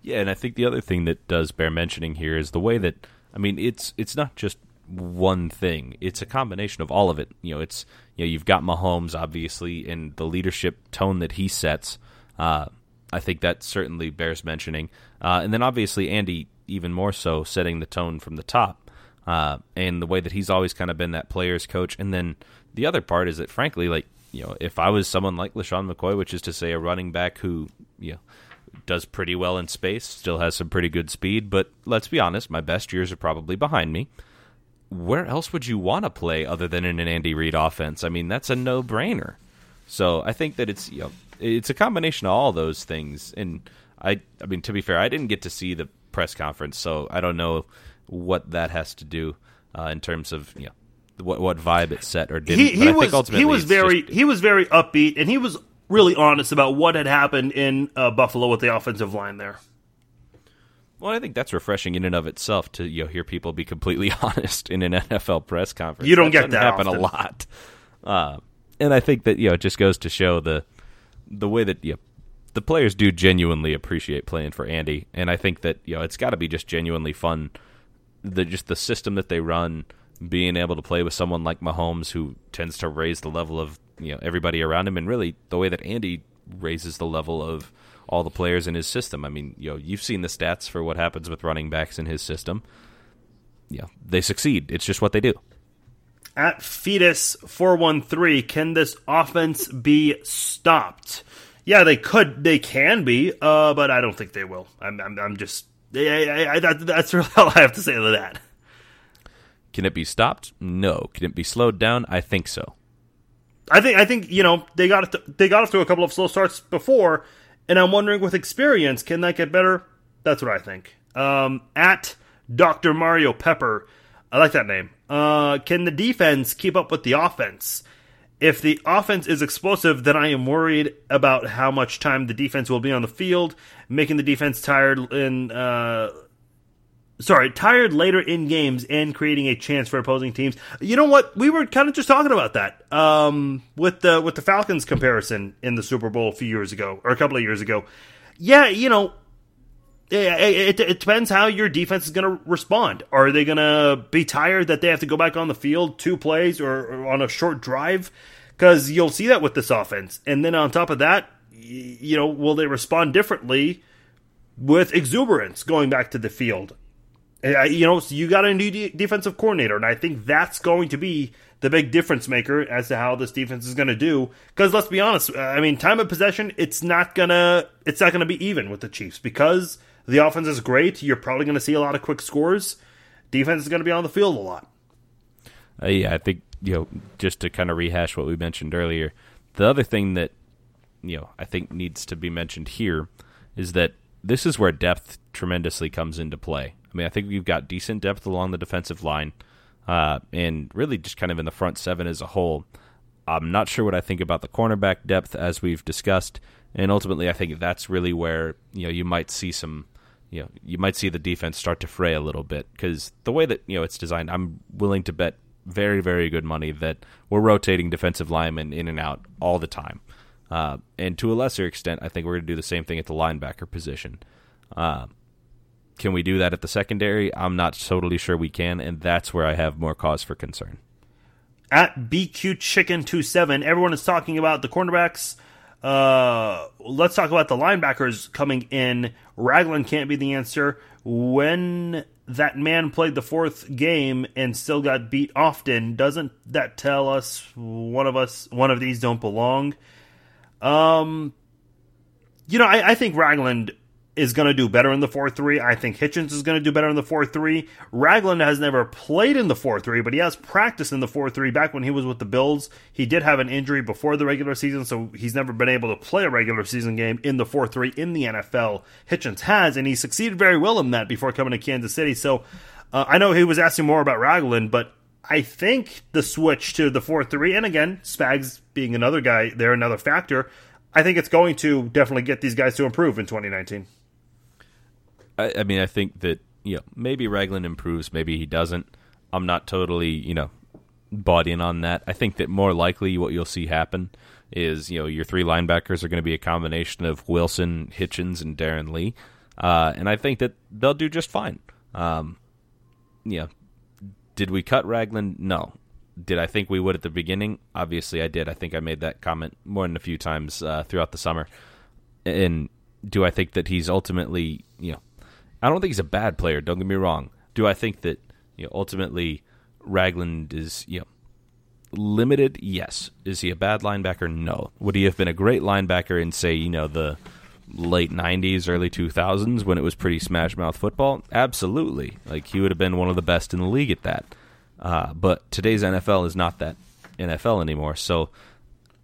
Yeah, and I think the other thing that does bear mentioning here is the way that I mean it's it's not just one thing; it's a combination of all of it. You know, it's you know you've got Mahomes obviously and the leadership tone that he sets. Uh, I think that certainly bears mentioning, uh, and then obviously Andy even more so setting the tone from the top, uh, and the way that he's always kind of been that player's coach. And then the other part is that frankly, like you know, if I was someone like LeSean McCoy, which is to say a running back who you know does pretty well in space, still has some pretty good speed, but let's be honest, my best years are probably behind me. Where else would you want to play other than in an Andy Reid offense? I mean, that's a no-brainer. So I think that it's you know it's a combination of all those things. And I I mean to be fair, I didn't get to see the press conference, so I don't know what that has to do uh, in terms of you know what what vibe it set or didn't. He, he was ultimately he was very just- he was very upbeat and he was really honest about what had happened in uh, Buffalo with the offensive line there. Well, I think that's refreshing in and of itself to you know hear people be completely (laughs) honest in an NFL press conference. You don't get doesn't that happen often. a lot, uh, and I think that you know it just goes to show the the way that you know, the players do genuinely appreciate playing for Andy, and I think that you know it's got to be just genuinely fun. The just the system that they run, being able to play with someone like Mahomes who tends to raise the level of you know everybody around him, and really the way that Andy raises the level of all the players in his system. I mean, you know, you've seen the stats for what happens with running backs in his system. Yeah, they succeed. It's just what they do. At Fetus four one three, can this offense be stopped? Yeah, they could, they can be, uh, but I don't think they will. I'm, I'm, I'm just, I, I, I, that, that's (laughs) really all I have to say to that. Can it be stopped? No. Can it be slowed down? I think so. I think I think you know they got it they got off to a couple of slow starts before, and I'm wondering with experience can that get better? That's what I think. Um, at Doctor Mario Pepper, I like that name. Uh, can the defense keep up with the offense? If the offense is explosive, then I am worried about how much time the defense will be on the field, making the defense tired uh, sorry, tired later in games and creating a chance for opposing teams. You know what? We were kind of just talking about that um, with the with the Falcons comparison in the Super Bowl a few years ago or a couple of years ago. Yeah, you know, it, it, it depends how your defense is going to respond. Are they going to be tired that they have to go back on the field two plays or, or on a short drive? Because you'll see that with this offense. And then on top of that, you know, will they respond differently with exuberance going back to the field? You know, so you got a new de- defensive coordinator, and I think that's going to be the big difference maker as to how this defense is going to do. Because let's be honest, uh, I mean, time of possession, it's not gonna, it's not gonna be even with the Chiefs because the offense is great. You're probably going to see a lot of quick scores. Defense is going to be on the field a lot. Uh, yeah, I think you know just to kind of rehash what we mentioned earlier. The other thing that you know I think needs to be mentioned here is that this is where depth tremendously comes into play. I think we've got decent depth along the defensive line, uh, and really just kind of in the front seven as a whole. I'm not sure what I think about the cornerback depth as we've discussed, and ultimately, I think that's really where you know you might see some, you know, you might see the defense start to fray a little bit because the way that you know it's designed, I'm willing to bet very very good money that we're rotating defensive linemen in and out all the time. Uh, and to a lesser extent, I think we're going to do the same thing at the linebacker position. Uh, can we do that at the secondary? I'm not totally sure we can, and that's where I have more cause for concern. At BQ Chicken 27, everyone is talking about the cornerbacks. Uh, let's talk about the linebackers coming in. Ragland can't be the answer. When that man played the fourth game and still got beat often, doesn't that tell us one of us, one of these don't belong? Um, you know, I, I think Ragland is going to do better in the 4 3. I think Hitchens is going to do better in the 4 3. Ragland has never played in the 4 3, but he has practiced in the 4 3 back when he was with the Bills. He did have an injury before the regular season, so he's never been able to play a regular season game in the 4 3 in the NFL. Hitchens has, and he succeeded very well in that before coming to Kansas City. So uh, I know he was asking more about Ragland, but I think the switch to the 4 3, and again, Spags being another guy there, another factor, I think it's going to definitely get these guys to improve in 2019. I, I mean, I think that, you know, maybe Ragland improves, maybe he doesn't. I'm not totally, you know, bought in on that. I think that more likely what you'll see happen is, you know, your three linebackers are going to be a combination of Wilson, Hitchens, and Darron Lee. Uh, and I think that they'll do just fine. Um, yeah, did we cut Ragland? No. Did I think we would at the beginning? Obviously, I did. I think I made that comment more than a few times uh, throughout the summer. And do I think that he's ultimately, you know, I don't think he's a bad player. Don't get me wrong. Do I think that you know ultimately Ragland is you know limited? Yes. Is he a bad linebacker? No. Would he have been a great linebacker in say you know the late 90s, early 2000s when it was pretty smash mouth football? Absolutely. Like he would have been one of the best in the league at that. Uh, but today's NFL is not that NFL anymore. So,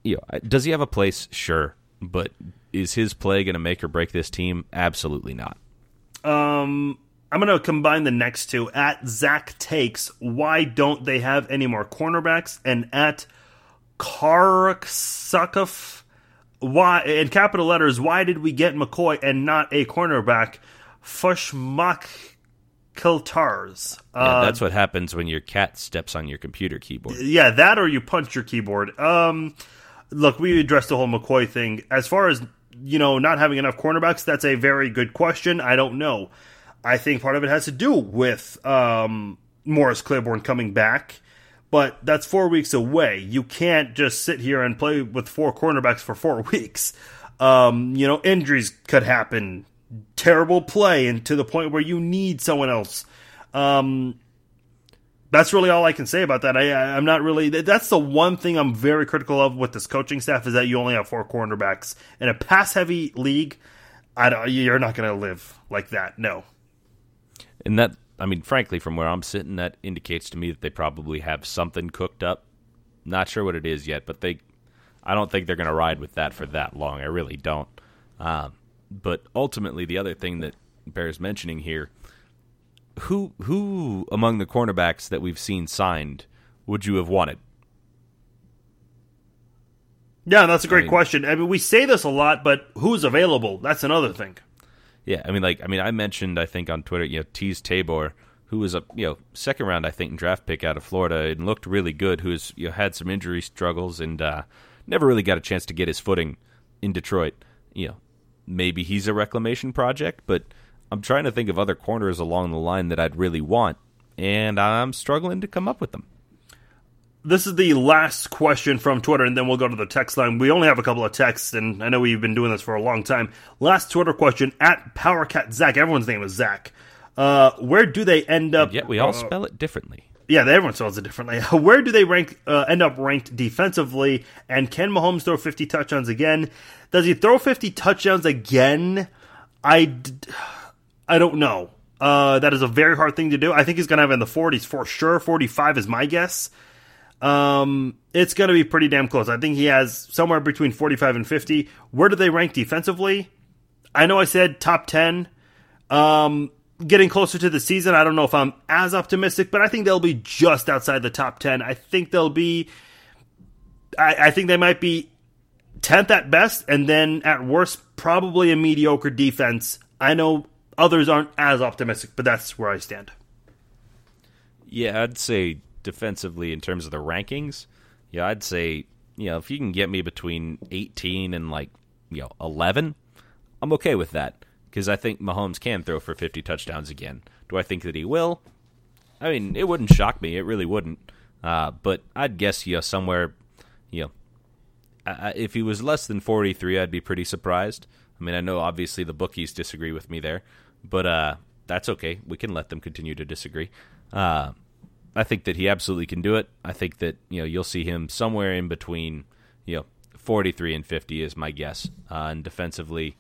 you know, does he have a place? Sure. But is his play going to make or break this team? Absolutely not. Um, I'm going to combine the next two. At Zach Takes, why don't they have any more cornerbacks? And at Karsakov, why in capital letters why did we get mccoy and not a cornerback? Fushmak kiltars uh, yeah, that's what happens when your cat steps on your computer keyboard. Yeah that or you punch your keyboard. Um look we addressed the whole mccoy thing. As far as you know not having enough cornerbacks that's a very good question i don't know i think part of it has to do with um morris claiborne coming back but that's four weeks away. You can't just sit here and play with four cornerbacks for four (laughs) weeks. Um, you know, injuries could happen, terrible play, and to the point where you need someone else. Um, that's really all I can say about that. I, I'm not really. That's the one thing I'm very critical of with this coaching staff is that you only have four cornerbacks in a pass-heavy league. I don't, you're not going to live like that. No. And that I mean, frankly, from where I'm sitting, that indicates to me that they probably have something cooked up. Not sure what it is yet, but they, I don't think they're going to ride with that for that long. I really don't. Um, but ultimately, the other thing that bears mentioning here, who who among the cornerbacks that we've seen signed would you have wanted? Yeah, that's a great I mean, question. I mean, we say this a lot, but who's available? That's another thing. Yeah, I mean, like, I mean, I mentioned, I think on Twitter, you know, Teez Tabor, who was a you know second round, I think, draft pick out of Florida and looked really good. Who's you know had some injury struggles and uh, never really got a chance to get his footing in Detroit. You know, maybe he's a reclamation project, but I'm trying to think of other corners along the line that I'd really want, and I'm struggling to come up with them this is the last question from Twitter, and then we'll go to the text line. We only have a couple of texts, and I know we've been doing this for a long time. Last Twitter question at PowerCat Zach. Everyone's name is Zach. Uh, where do they end up? Yeah, yet we all uh, spell it differently. Yeah, everyone spells it differently. (laughs) Where do they rank? Uh, end up ranked defensively? And can Mahomes throw 50 touchdowns again? Does he throw 50 touchdowns again? I, I don't know. Uh, that is a very hard thing to do. I think he's going to have in the 40s for sure. 45 is my guess. Um, it's going to be pretty damn close. I think he has somewhere between 45 and 50. Where do they rank defensively? I know I said top 10. Um, getting closer to the season, I don't know if I'm as optimistic, but I think they'll be just outside the top 10. I think they'll be, I, I think they might be 10th at best, and then at worst, probably a mediocre defense. I know others aren't as optimistic, but that's where I stand. Yeah, I'd say defensively in terms of the rankings, yeah, I'd say, you know, if you can get me between 18 and like, you know, 11, I'm okay with that because I think Mahomes can throw for 50 touchdowns again. Do I think that he will? I mean, it wouldn't shock me. It really wouldn't. Uh, but I'd guess, you know, somewhere, you know, uh, if he was less than 43, I'd be pretty surprised. I mean, I know obviously the bookies disagree with me there, but uh, that's okay. We can let them continue to disagree. Uh, I think that he absolutely can do it. I think that you know you'll see him somewhere in between, you know, 43 and 50 is my guess. Uh, and defensively,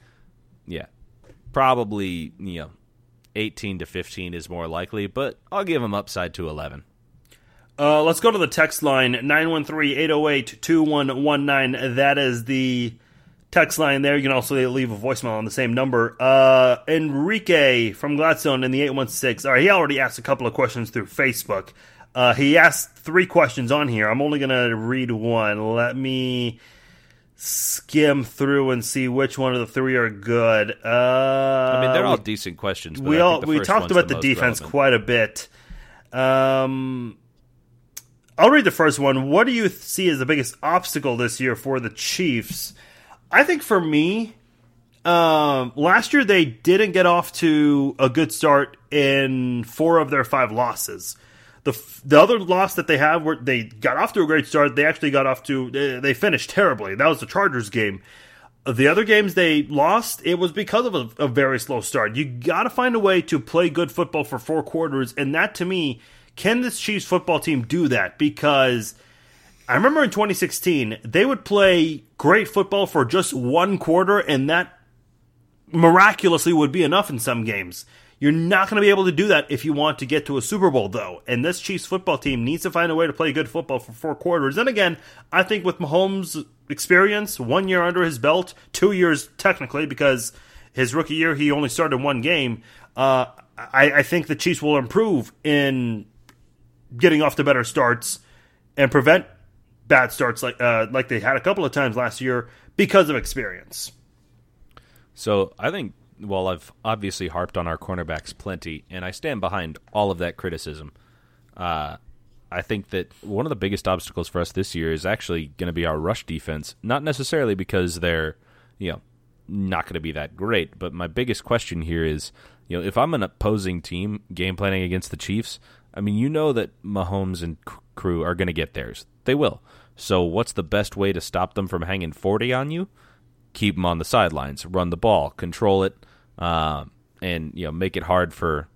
yeah, probably you know, 18 to 15 is more likely, but I'll give him upside to 11. Uh, let's go to the text line 913-808-2119. That is the text line there. You can also leave a voicemail on the same number. Uh, Enrique from Gladstone in the 816. All right, he already asked a couple of questions through Facebook. Uh, he asked three questions on here. I'm only going to read one. Let me skim through and see which one of the three are good. Uh, I mean, they're all decent questions. we all we talked about the, the defense relevant. quite a bit. Um, I'll read the first one. What do you see as the biggest obstacle this year for the Chiefs? I think for me, um, last year they didn't get off to a good start in four of their five losses. The the other loss that they have where they got off to a great start, they actually got off to they finished terribly. That was the Chargers game. The other games they lost, it was because of a, a very slow start. You got to find a way to play good football for four quarters, and that to me, can this Chiefs football team do that? Because I remember in 2016, they would play great football for just one quarter, and that miraculously would be enough in some games. You're not going to be able to do that if you want to get to a Super Bowl, though. And this Chiefs football team needs to find a way to play good football for four quarters. And again, I think with Mahomes' experience, one year under his belt, two years technically, because his rookie year he only started one game. Uh, I, I think the Chiefs will improve in getting off to better starts and prevent bad starts like uh, like they had a couple of times last year because of experience. So I think while I've obviously harped on our cornerbacks plenty, and I stand behind all of that criticism, uh, I think that one of the biggest obstacles for us this year is actually going to be our rush defense. Not necessarily because they're, you know, not going to be that great, but my biggest question here is, you know, if I'm an opposing team game planning against the Chiefs, I mean, you know that Mahomes and crew are going to get theirs. They will. So, what's the best way to stop them from hanging 40 on you? Keep them on the sidelines, run the ball, control it, uh, and you know make it hard for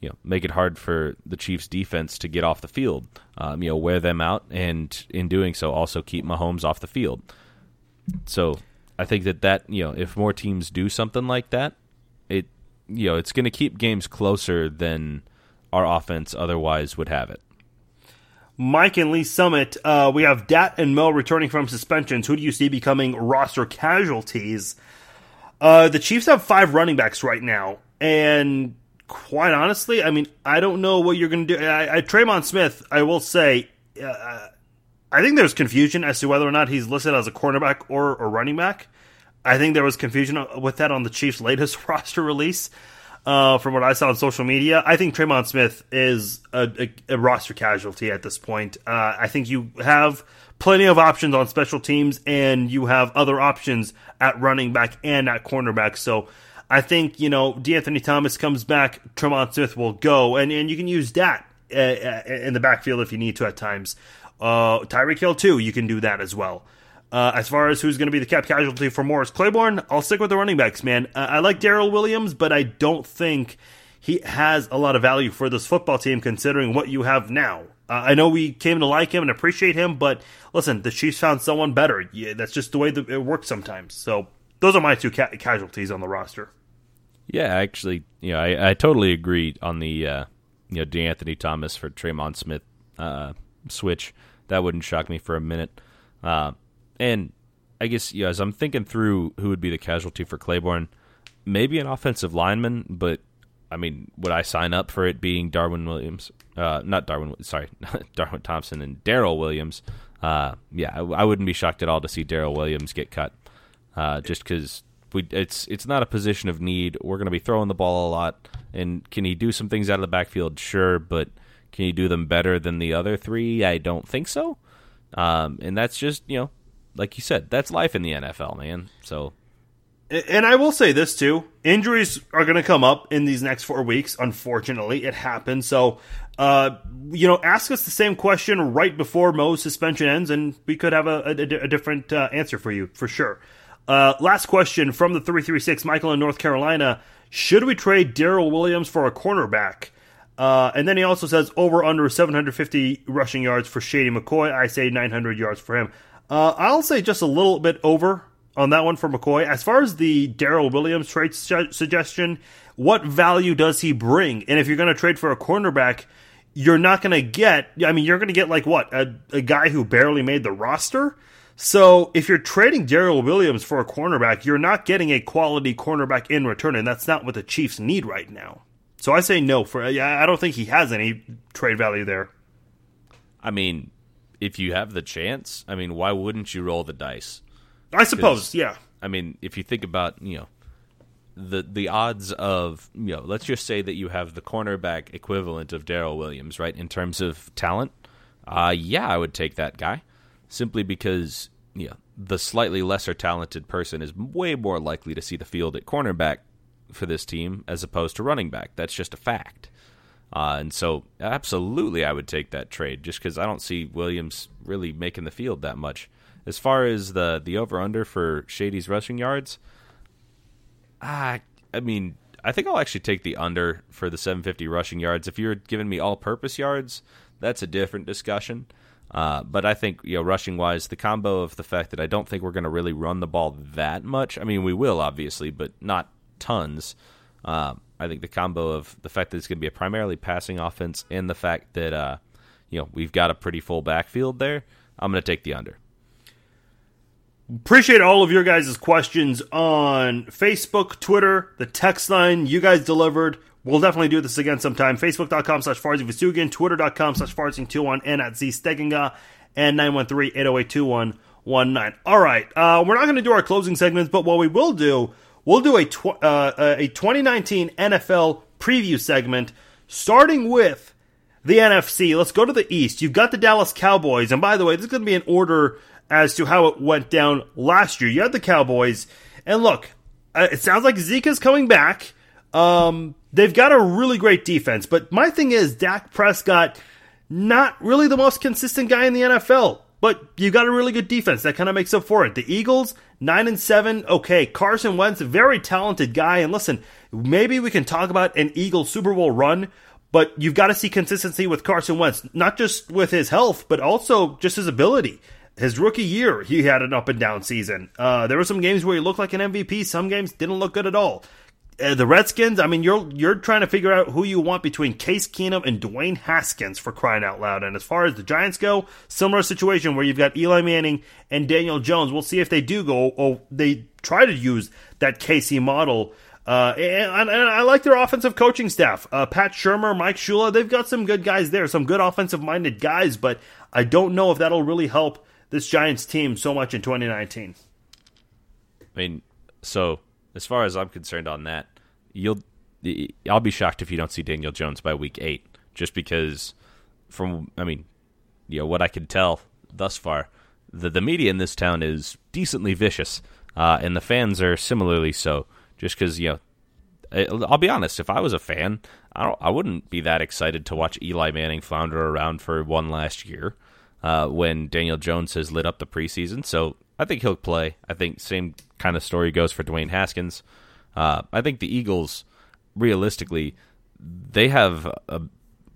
you know make it hard for the Chiefs' defense to get off the field. Um, you know, wear them out, and in doing so, also keep Mahomes off the field. So, I think that that you know if more teams do something like that, it you know it's going to keep games closer than our offense otherwise would have it. Mike and Lee Summit, uh, we have Dat and Mel returning from suspensions. Who do you see becoming roster casualties? Uh, the Chiefs have five running backs right now, and quite honestly, I mean, I don't know what you're going to do. I, I, Tremon Smith, I will say, uh, I think there's confusion as to whether or not he's listed as a cornerback or a running back. I think there was confusion with that on the Chiefs' latest (laughs) roster release uh, from what I saw on social media. I think Tremon Smith is a, a, a roster casualty at this point. Uh, I think you have plenty of options on special teams, and you have other options at running back and at cornerback. So I think you know De'Anthony Thomas comes back, Tremon Smith will go, and and you can use that uh, uh, in the backfield if you need to at times. Uh, Tyreek Hill too, you can do that as well. Uh, as far as who's going to be the cap casualty for Morris Claiborne, I'll stick with the running backs, man. Uh, I like Darrel Williams, but I don't think he has a lot of value for this football team considering what you have now. Uh, I know we came to like him and appreciate him, but listen, the Chiefs found someone better. Yeah, that's just the way that it works sometimes. So those are my two ca- casualties on the roster. Yeah, actually, you know, I, I totally agree on the uh, you know De'Anthony Thomas for Tremon Smith uh, switch. That wouldn't shock me for a minute. Uh, and I guess yeah, as I'm thinking through who would be the casualty for Claiborne, maybe an offensive lineman, but I mean, would I sign up for it being Darwin Williams? Uh, not Darwin, sorry, (laughs) Darwin Thompson and Darrel Williams. Uh, yeah, I, I, wouldn't be shocked at all to see Darrel Williams get cut, uh, just because we it's it's not a position of need. We're going to be throwing the ball a lot, and can he do some things out of the backfield? Sure, but can he do them better than the other three? I don't think so. Um, and that's just you know, like you said, that's life in the NFL, man. So and I will say this too: injuries are going to come up in these next four weeks. Unfortunately, it happens. So, uh, you know, ask us the same question right before Mo's suspension ends, and we could have a, a, a different uh, answer for you for sure. Uh, last question from the three three six, Michael in North Carolina: Should we trade Darrel Williams for a cornerback? Uh, and then he also says over under 750 rushing yards for Shady McCoy. I say 900 yards for him. Uh, I'll say just a little bit over on that one for McCoy. As far as the Darrel Williams trade su- suggestion, what value does he bring? And if you're going to trade for a cornerback, you're not going to get. I mean, you're going to get like what a, a guy who barely made the roster. So if you're trading Darrel Williams for a cornerback, you're not getting a quality cornerback in return, and that's not what the Chiefs need right now. So I say no for. I don't think he has any trade value there. I mean, if you have the chance, I mean, why wouldn't you roll the dice? I suppose, yeah. I mean, if you think about, you know, the the odds of, you know, let's just say that you have the cornerback equivalent of Darrel Williams, right, in terms of talent, uh, yeah, I would take that guy simply because, you know, the slightly lesser talented person is way more likely to see the field at cornerback for this team as opposed to running back. That's just a fact. Uh, and so, absolutely, I would take that trade just because I don't see Williams really making the field that much. As far as the the over under for Shady's rushing yards, I I mean, I think I'll actually take the under for the 750 rushing yards. If you're giving me all purpose yards, that's a different discussion. Uh, but I think, you know, rushing wise, the combo of the fact that I don't think we're going to really run the ball that much. I mean, we will, obviously, but not tons. Uh, I think the combo of the fact that it's going to be a primarily passing offense and the fact that, uh, you know, we've got a pretty full backfield there, I'm going to take the under. Appreciate all of your guys' questions on Facebook, Twitter, the text line. You guys delivered. We'll definitely do this again sometime. Facebook.com slash Farzing Twitter.com slash Farzing21, and at Z and 913-808-2119. All right. Uh, we're not going to do our closing segments, but what we will do, we'll do a, tw- uh, a 2019 NFL preview segment, starting with the NFC. Let's go to the East. You've got the Dallas Cowboys, and by the way, this is going to be an order as to how it went down last year. You had the Cowboys, and look, uh, it sounds like Zeke is coming back. Um, they've got a really great defense, but my thing is Dak Prescott, not really the most consistent guy in the NFL. But you got a really good defense that kind of makes up for it. The Eagles, nine and seven. Okay, Carson Wentz, very talented guy. And listen, maybe we can talk about an Eagle Super Bowl run, but you've got to see consistency with Carson Wentz, not just with his health, but also just his ability his rookie year, he had an up and down season. Uh, there were some games where he looked like an MVP. Some games didn't look good at all. Uh, the Redskins, I mean, you're you're trying to figure out who you want between Case Keenum and Dwayne Haskins for crying out loud. And as far as the Giants go, similar situation where you've got Eli Manning and Daniel Jones. We'll see if they do go or they try to use that KC model. Uh, and, and, I like their offensive coaching staff. Uh, Pat Shurmur, Mike Shula, they've got some good guys there, some good offensive minded guys, but I don't know if that'll really help this Giants team so much in 2019. I mean, so as far as I'm concerned on that, you'll I'll be shocked if you don't see Daniel Jones by week 8 just because from I mean, you know, what I can tell thus far, the the media in this town is decently vicious. Uh, and the fans are similarly so just cuz you know I'll be honest, if I was a fan, I don't I wouldn't be that excited to watch Eli Manning flounder around for one last year uh, when Daniel Jones has lit up the preseason. So I think he'll play. I think same kind of story goes for Dwayne Haskins. Uh, I think the Eagles, realistically, they have a,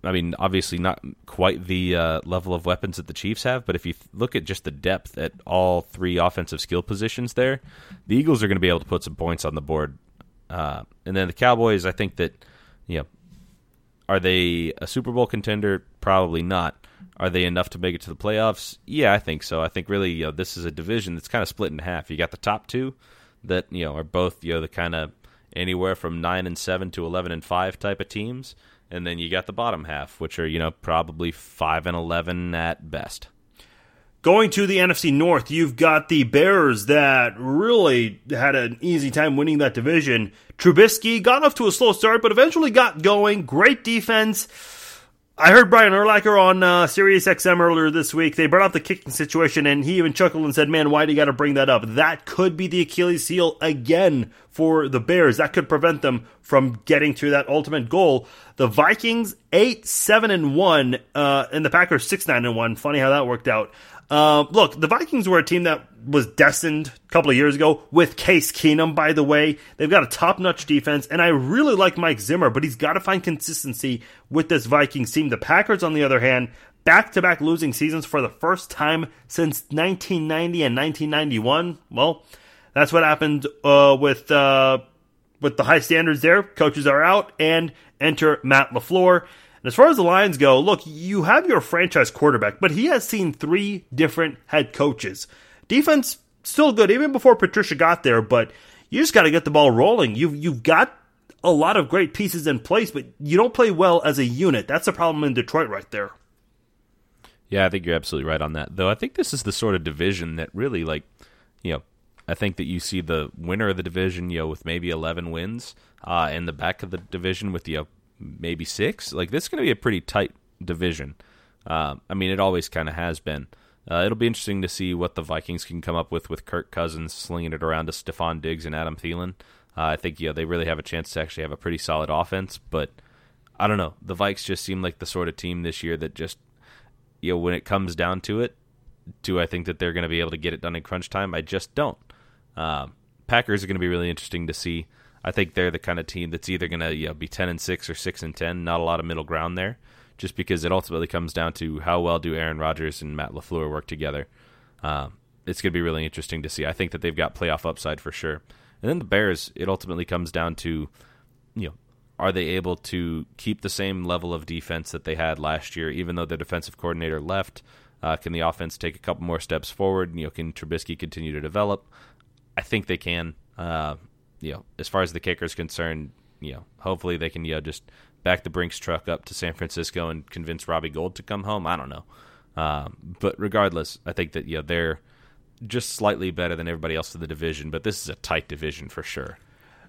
I mean, obviously not quite the uh, level of weapons that the Chiefs have, but if you look at just the depth at all three offensive skill positions there, the Eagles are going to be able to put some points on the board. Uh, and then the Cowboys, I think that, you know, are they a Super Bowl contender? Probably not. Are they enough to make it to the playoffs? Yeah, I think so. I think really, you know, this is a division that's kind of split in half. You got the top two that you know are both you know the kind of anywhere from nine and seven to eleven and five type of teams, and then you got the bottom half, which are you know probably five and eleven at best. Going to the NFC North, you've got the Bears that really had an easy time winning that division. Trubisky got off to a slow start, but eventually got going. Great defense I heard Brian Urlacher on uh, Sirius XM earlier this week. They brought up the kicking situation, and he even chuckled and said, "Man, why do you got to bring that up? That could be the Achilles heel again for the Bears. That could prevent them from getting to that ultimate goal." The Vikings eight seven and one, uh, and the Packers six nine and one. Funny how that worked out. Uh, look, the Vikings were a team that was destined a couple of years ago with Case Keenum, by the way. They've got a top notch defense, and I really like Mike Zimmer, but he's got to find consistency with this Vikings team. The Packers, on the other hand, back to back losing seasons for the first time since 1990 and 1991. Well, that's what happened uh, with uh, with the high standards there. Coaches are out, and enter Matt LaFleur. And as far as the Lions go, look, you have your franchise quarterback, but he has seen three different head coaches. Defense still good even before Patricia got there, but you just got to get the ball rolling. You've you've got a lot of great pieces in place, but you don't play well as a unit. That's the problem in Detroit right there. Yeah, I think you're absolutely right on that. Though I think this is the sort of division that really like, you know, I think that you see the winner of the division, you know, with maybe 11 wins, uh, in the back of the division with you know, maybe six. Like this is going to be a pretty tight division. Uh, I mean, it always kind of has been. Uh, it'll be interesting to see what the Vikings can come up with with Kirk Cousins slinging it around to Stefon Diggs and Adam Thielen. Uh, I think yeah, they really have a chance to actually have a pretty solid offense, but I don't know. The Vikes just seem like the sort of team this year that just you know when it comes down to it, do I think that they're going to be able to get it done in crunch time? I just don't. Um, Packers are going to be really interesting to see. I think they're the kind of team that's either going to you know, be ten and six or six and ten. Not a lot of middle ground there, just because it ultimately comes down to how well do Aaron Rodgers and Matt LaFleur work together. Um, it's going to be really interesting to see. I think that they've got playoff upside for sure. And then the Bears, it ultimately comes down to, you know, are they able to keep the same level of defense that they had last year, even though their defensive coordinator left? Uh, can the offense take a couple more steps forward? You know, can Trubisky continue to develop? I think they can. Uh, you know, as far as the kicker is concerned, you know, hopefully they can, you know, just back the Brinks truck up to San Francisco and convince Robbie Gould to come home. I don't know. Um, but regardless, I think that, you know, they're just slightly better than everybody else in the division, but this is a tight division for sure.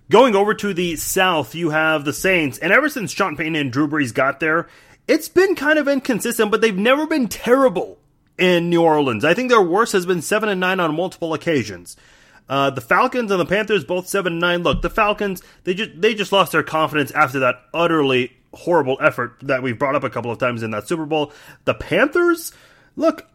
Going over to the South, you have the Saints, and ever since Sean Payton and Drew Brees got there, it's been kind of inconsistent, but they've never been terrible in New Orleans. I think their worst has been seven and nine on multiple occasions. Uh, the Falcons and the Panthers both seven nine. Look, the Falcons they just they just lost their confidence after that utterly horrible effort that we've brought up a couple of times in that Super Bowl. The Panthers, look,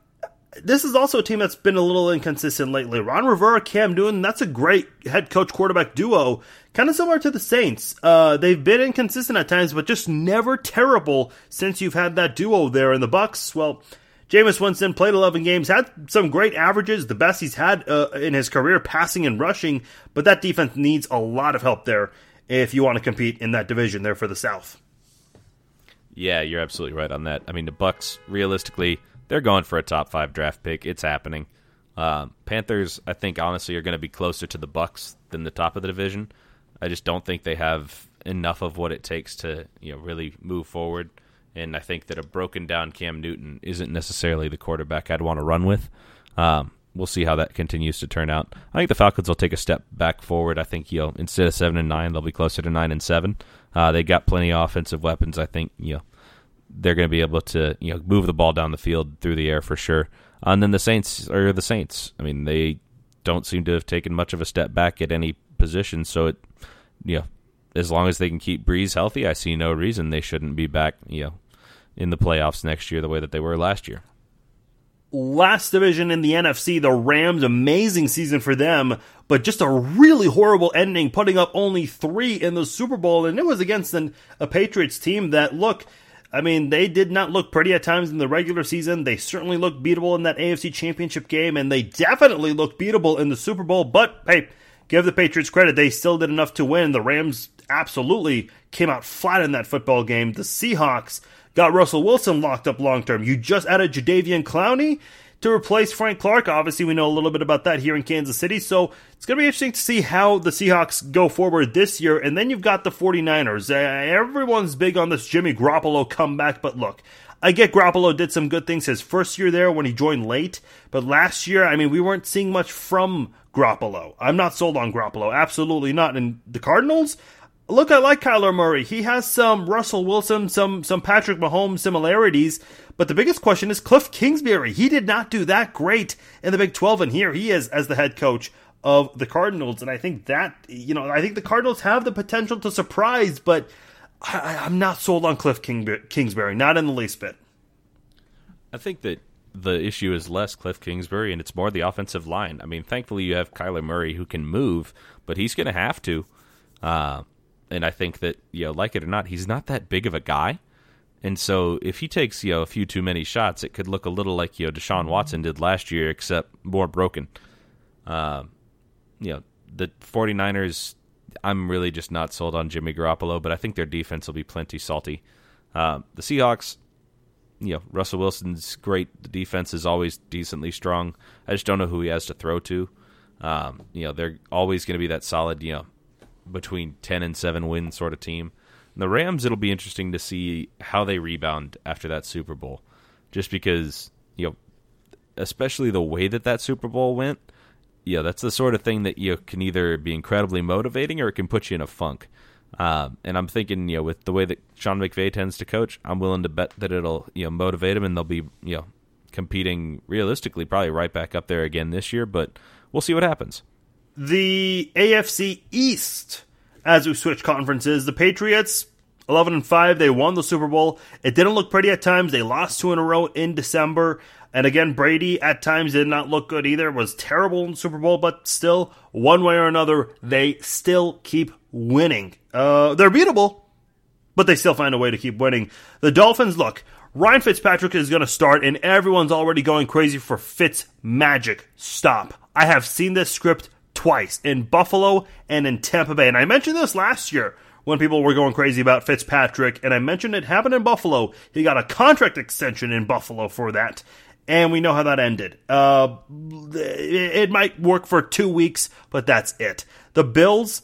this is also a team that's been a little inconsistent lately. Ron Rivera, Cam Newton, that's a great head coach quarterback duo, kind of similar to the Saints. Uh, they've been inconsistent at times, but just never terrible since you've had that duo there. in the Bucks, well, Jameis Winston played 11 games, had some great averages, the best he's had uh, in his career, passing and rushing, but that defense needs a lot of help there if you want to compete in that division there for the South. Yeah, you're absolutely right on that. I mean, the Bucks, realistically, they're going for a top five draft pick. It's happening. Uh, Panthers, I think, honestly, are going to be closer to the Bucks than the top of the division. I just don't think they have enough of what it takes to, you know, really move forward and I think that a broken down Cam Newton isn't necessarily the quarterback I'd want to run with. Um, we'll see how that continues to turn out. I think the Falcons will take a step back forward. I think you know instead of seven and nine, they'll be closer to nine and seven. Uh, they got plenty of offensive weapons. I think you know they're going to be able to you know move the ball down the field through the air for sure. And then the Saints are the Saints. I mean, they don't seem to have taken much of a step back at any position. So it, you know, as long as they can keep Brees healthy, I see no reason they shouldn't be back. You know, in the playoffs next year the way that they were last year. Last division in the NFC, the Rams, amazing season for them, but just a really horrible ending, putting up only three in the Super Bowl, and it was against an, a Patriots team that, look, I mean, they did not look pretty at times in the regular season. They certainly looked beatable in that AFC Championship game, and they definitely looked beatable in the Super Bowl. But hey, give the Patriots credit; they still did enough to win. The Rams absolutely came out flat in that football game. The Seahawks got Russell Wilson locked up long term. You just added Jadeveon Clowney to replace Frank Clark. Obviously, we know a little bit about that here in Kansas City. So it's going to be interesting to see how the Seahawks go forward this year. And then you've got the 49ers. Uh, everyone's big on this Jimmy Garoppolo comeback, but look, I get Garoppolo did some good things his first year there when he joined late, but last year, I mean, we weren't seeing much from Garoppolo. I'm not sold on Garoppolo, absolutely not. And the Cardinals, look, I like Kyler Murray. He has some Russell Wilson, some some Patrick Mahomes similarities, but the biggest question is Cliff Kingsbury. He did not do that great in the Big 12, and here he is as the head coach of the Cardinals. And I think that you know, I think the Cardinals have the potential to surprise, but I, am not sold on Cliff King, Kingsbury, not in the least bit. I think that the issue is less Cliff Kingsbury and it's more the offensive line. I mean, thankfully you have Kyler Murray who can move, but he's going to have to. Uh, and I think that you know, like it or not, he's not that big of a guy. And so if he takes you know a few too many shots, it could look a little like you know Deshaun Watson did last year, except more broken. Uh, you know the 49ers I'm really just not sold on Jimmy Garoppolo, but I think their defense will be plenty salty. Uh, the Seahawks, you know, Russell Wilson's great. The defense is always decently strong. I just don't know who he has to throw to. Um, you know, they're always going to be that solid, you know, between 10 and 7 win sort of team. And the Rams, it'll be interesting to see how they rebound after that Super Bowl. Just because, you know, especially the way that that Super Bowl went – yeah, that's the sort of thing that you can either be incredibly motivating or it can put you in a funk. Um, and I'm thinking, you know, with the way that Sean McVay tends to coach, I'm willing to bet that it'll, you know, motivate him and they'll be, you know, competing realistically probably right back up there again this year. But we'll see what happens. The AFC East, as we switch conferences, the Patriots 11 and 5 they won the super bowl it didn't look pretty at times they lost two in a row in december and again, Brady at times did not look good either, was terrible in the Super Bowl, but still, one way or another, they still keep winning. Uh, they're beatable, but they still find a way to keep winning. The Dolphins, look, Ryan Fitzpatrick is going to start, and everyone's already going crazy for Fitz magic. Stop. I have seen this script twice in Buffalo and in Tampa Bay, and I mentioned this last year when people were going crazy about Fitzpatrick, and I mentioned it happened in Buffalo. He got a contract extension in Buffalo for that and we know how that ended. Uh, it might work for two weeks, but that's it. The Bills.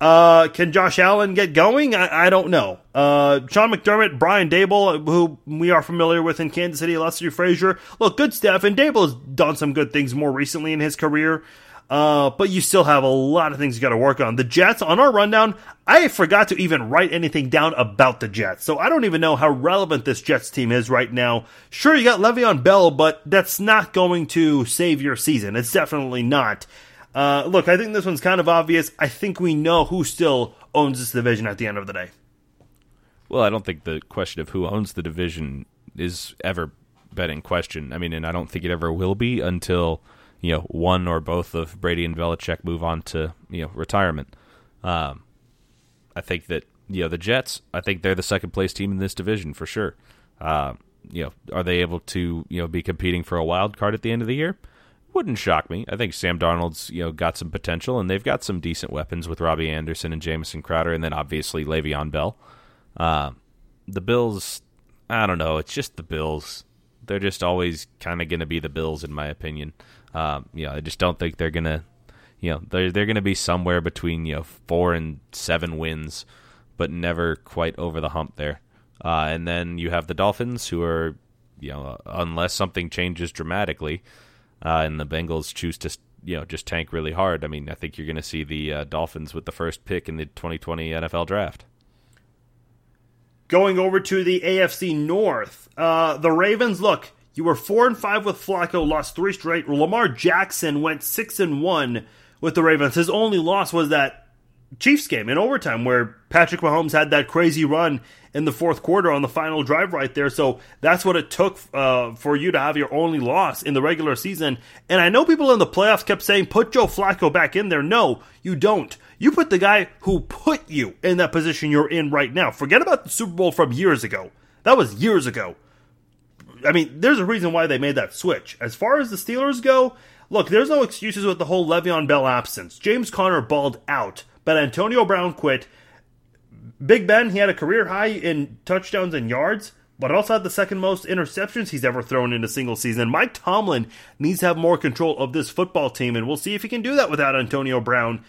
Uh, can Josh Allen get going? I, I don't know. Uh, Sean McDermott, Brian Daboll, who we are familiar with in Kansas City, Leslie Frazier. Look, good stuff. And Dable has done some good things more recently in his career. Uh, but you still have a lot of things you got to work on. The Jets, on our rundown, I forgot to even write anything down about the Jets. So I don't even know how relevant this Jets team is right now. Sure, you got Le'Veon Bell, but that's not going to save your season. It's definitely not. Uh, look, I think this one's kind of obvious. I think we know who still owns this division at the end of the day. Well, I don't think the question of who owns the division is ever been in question. I mean, and I don't think it ever will be until you know one or both of Brady and Belichick move on to you know retirement. Um, I think that you know the Jets. I think they're the second place team in this division for sure. Uh, you know, are they able to you know be competing for a wild card at the end of the year? Wouldn't shock me. I think Sam Darnold's you know got some potential, and they've got some decent weapons with Robbie Anderson and Jamison Crowder, and then obviously Le'Veon Bell. Uh, the Bills, I don't know. It's just the Bills. They're just always kind of going to be the Bills, in my opinion. Um, you know, I just don't think they're gonna, you know, they're they're gonna be somewhere between you know four and seven wins, but never quite over the hump there. Uh, and then you have the Dolphins, who are, you know, unless something changes dramatically, uh, and the Bengals choose to, you know, just tank really hard. I mean, I think you're going to see the uh, Dolphins with the first pick in the 2020 NFL Draft. Going over to the AFC North, uh, the Ravens look you were four and five with Flacco, lost three straight. Lamar Jackson went six and one with the Ravens. His only loss was that Chiefs game in overtime where Patrick Mahomes had that crazy run in the fourth quarter on the final drive right there. So that's what it took uh, for you to have your only loss in the regular season. And I know people in the playoffs kept saying, put Joe Flacco back in there. No, you don't. You put the guy who put you in that position you're in right now. Forget about the Super Bowl from years ago. That was years ago. I mean, there's a reason why they made that switch. As far as the Steelers go, look, there's no excuses with the whole Le'Veon Bell absence. James Conner balled out, but Antonio Brown quit. Big Ben, he had a career high in touchdowns and yards. but also had the second most interceptions he's ever thrown in a single season. Mike Tomlin needs to have more control of this football team, and we'll see if he can do that without Antonio Brown.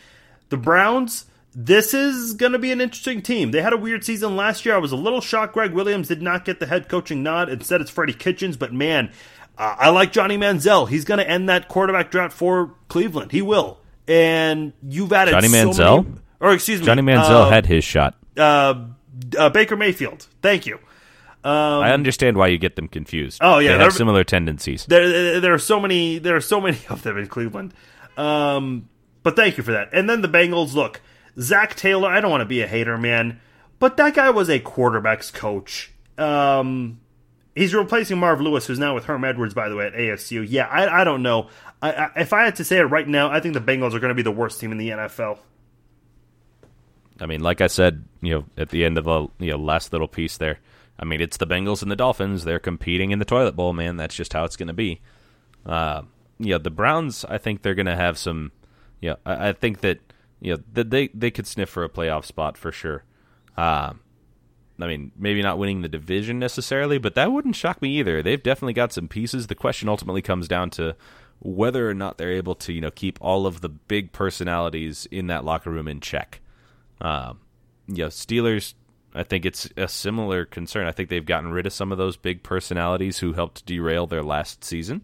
The Browns, this is going to be an interesting team. They had a weird season last year. I was a little shocked Gregg Williams did not get the head coaching nod. Instead, it's Freddie Kitchens, but man, uh, I like Johnny Manziel. He's going to end that quarterback drought for Cleveland. He will. And you've added Johnny so Manziel? many- or excuse me, Johnny Manziel uh, had his shot. uh, uh, Baker Mayfield. Thank you. I understand why you get them confused. Oh, yeah, they have similar tendencies. There, there are so many. There are so many (laughs) of them in Cleveland. Um, but thank you for that. And then the Bengals. Look, Zac Taylor. I don't want to be a hater, man, but that guy was a quarterbacks coach. Um, he's replacing Marv Lewis, who's now with Herm Edwards, by the way, at ASU. Yeah, I, I don't know. I, I, if I had to say it right now, I think the Bengals are going to be the worst team in the NFL. I mean, like I said, you know, at the end of the you know last little piece there. I mean, it's the Bengals and the Dolphins. They're competing in the toilet bowl, man. That's just how it's going to be. Uh, yeah, the Browns. I think they're going to have some. Yeah, I, I think that you know they they could sniff for a playoff spot for sure. Uh, I mean, maybe not winning the division necessarily, but that wouldn't shock me either. They've definitely got some pieces. The question ultimately comes down to whether or not they're able to, you know, keep all of the big personalities in that locker room in check. Um, you know, Steelers. I think it's a similar concern. I think they've gotten rid of some of those big personalities who helped derail their last season.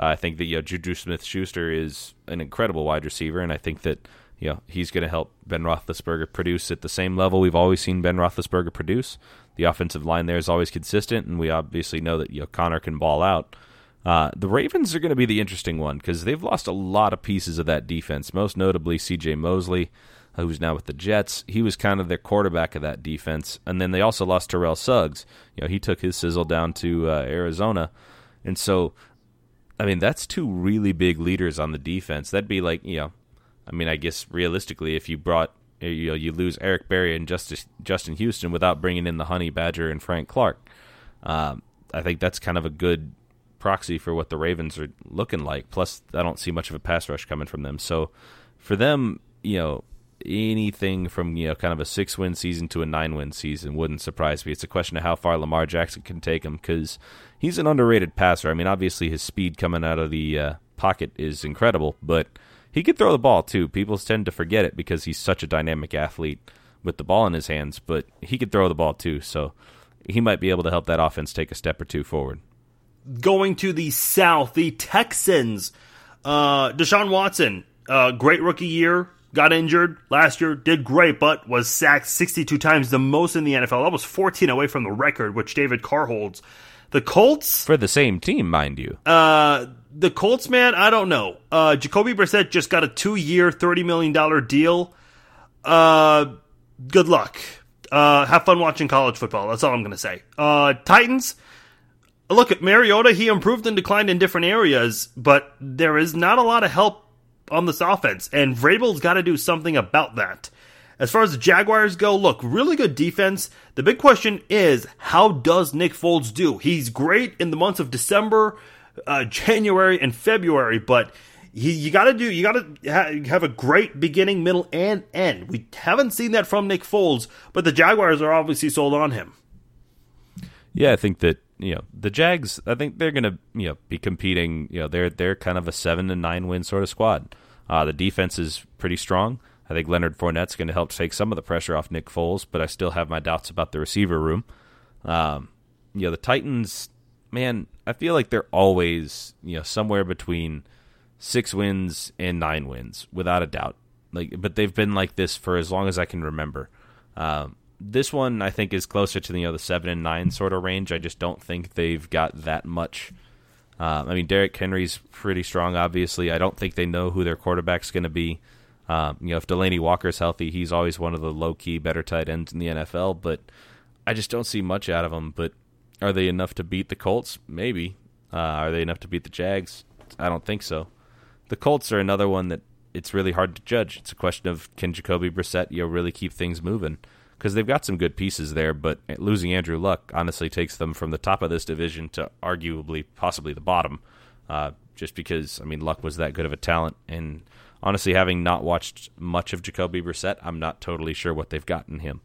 Uh, I think that you know, Juju Smith-Schuster is an incredible wide receiver, and I think that you know he's going to help Ben Roethlisberger produce at the same level we've always seen Ben Roethlisberger produce. The offensive line there is always consistent, and we obviously know that you know Conner can ball out. Uh, the Ravens are going to be the interesting one because they've lost a lot of pieces of that defense, most notably C.J. Mosley, who's now with the Jets. He was kind of their quarterback of that defense, and then they also lost Terrell Suggs. You know, he took his sizzle down to uh, Arizona, and so I mean, that's two really big leaders on the defense. That'd be like, you know, I mean, I guess realistically, if you brought, you know, you lose Eric Berry and Justice, Justin Houston without bringing in the Honey Badger and Frank Clark, um, I think that's kind of a good proxy for what the Ravens are looking like. Plus, I don't see much of a pass rush coming from them. So, for them, you know, anything from you know kind of a six win season to a nine win season wouldn't surprise me. It's a question of how far Lamar Jackson can take him because he's an underrated passer. I mean, obviously his speed coming out of the uh, pocket is incredible, but he could throw the ball too. People tend to forget it because he's such a dynamic athlete with the ball in his hands, but he could throw the ball too. So he might be able to help that offense take a step or two forward. Going to the South, the Texans. Uh, Deshaun Watson, uh, great rookie year, got injured last year, did great, but was sacked 62 times, the most in the NFL. That was 14 away from the record, which David Carr holds. The Colts, For the same team, mind you. uh, the Colts, man, I don't know. Uh, Jacoby Brissett just got a two-year, thirty million dollar deal. Uh, good luck. Uh, have fun watching college football. That's all I'm gonna say. Uh, Titans. Look at Mariota. He improved and declined in different areas, but there is not a lot of help on this offense, and Vrabel's got to do something about that. As far as the Jaguars go, look, really good defense. The big question is, how does Nick Foles do? He's great in the months of December, uh, January, and February, but he, you got to do, you got to ha- have a great beginning, middle, and end. We haven't seen that from Nick Foles, but the Jaguars are obviously sold on him. Yeah, I think that you know the Jags. I think they're going to you know be competing. You know, they're they're kind of a seven to nine win sort of squad. Uh, the defense is pretty strong. I think Leonard Fournette's going to help take some of the pressure off Nick Foles, but I still have my doubts about the receiver room. Um, you know, the Titans, man, I feel like they're always you know somewhere between six wins and nine wins, without a doubt. Like, but they've been like this for as long as I can remember. Um, this one I think is closer to the, you know the seven and nine sort of range. I just don't think they've got that much. Um, I mean, Derrick Henry's pretty strong. Obviously, I don't think they know who their quarterback's going to be. Um, you know, if Delanie Walker's healthy, he's always one of the low key better tight ends in the NFL. But I just don't see much out of them. But are they enough to beat the Colts? Maybe. Uh, are they enough to beat the Jags? I don't think so. The Colts are another one that it's really hard to judge. It's a question of can Jacoby Brissett you know really keep things moving because they've got some good pieces there, but losing Andrew Luck honestly takes them from the top of this division to arguably possibly the bottom. Uh, just because I mean Luck was that good of a talent, and honestly, having not watched much of Jacoby Brissett, I'm not totally sure what they've got in him.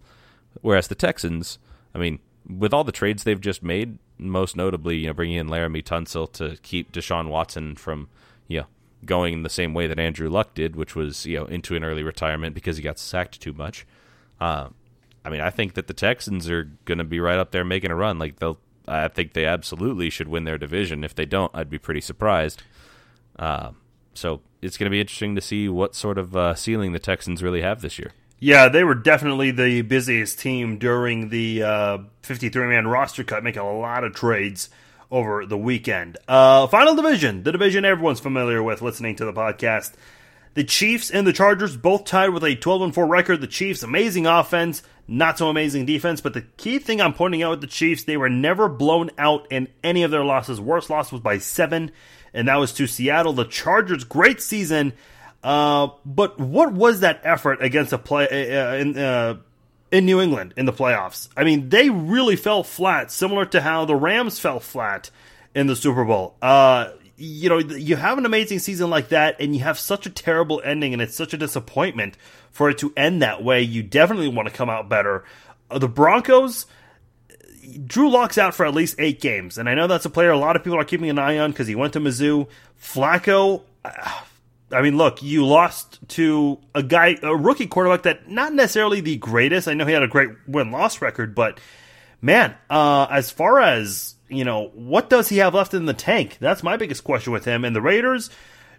Whereas the Texans, I mean, with all the trades they've just made, most notably, you know, bringing in Laremy Tunsil to keep Deshaun Watson from, you know, going the same way that Andrew Luck did, which was, you know, into an early retirement because he got sacked too much. Uh, I mean, I think that the Texans are going to be right up there making a run. Like they'll, I think they absolutely should win their division. If they don't, I'd be pretty surprised. Uh, so it's going to be interesting to see what sort of uh, ceiling the Texans really have this year. Yeah, they were definitely the busiest team during the uh, 53 man roster cut, making a lot of trades over the weekend. Uh, final division, the division everyone's familiar with listening to the podcast. The Chiefs and the Chargers both tied with a 12 and 4 record. The Chiefs, amazing offense, not so amazing defense. But the key thing I'm pointing out with the Chiefs, they were never blown out in any of their losses. Worst loss was by seven, and that was to Seattle. The Chargers, great season uh, but what was that effort against a play uh, in uh, in New England in the playoffs? I mean, they really fell flat, similar to how the Rams fell flat in the Super Bowl. Uh, you know, you have an amazing season like that, and you have such a terrible ending, and it's such a disappointment for it to end that way. You definitely want to come out better. Uh, the Broncos. Drew Lock's out for at least eight games, and I know that's a player a lot of people are keeping an eye on because he went to Mizzou. Flacco, uh, I mean, look, you lost to a guy, a rookie quarterback that not necessarily the greatest. I know he had a great win loss record, but man, uh, as far as you know, what does he have left in the tank? That's my biggest question with him. And the Raiders,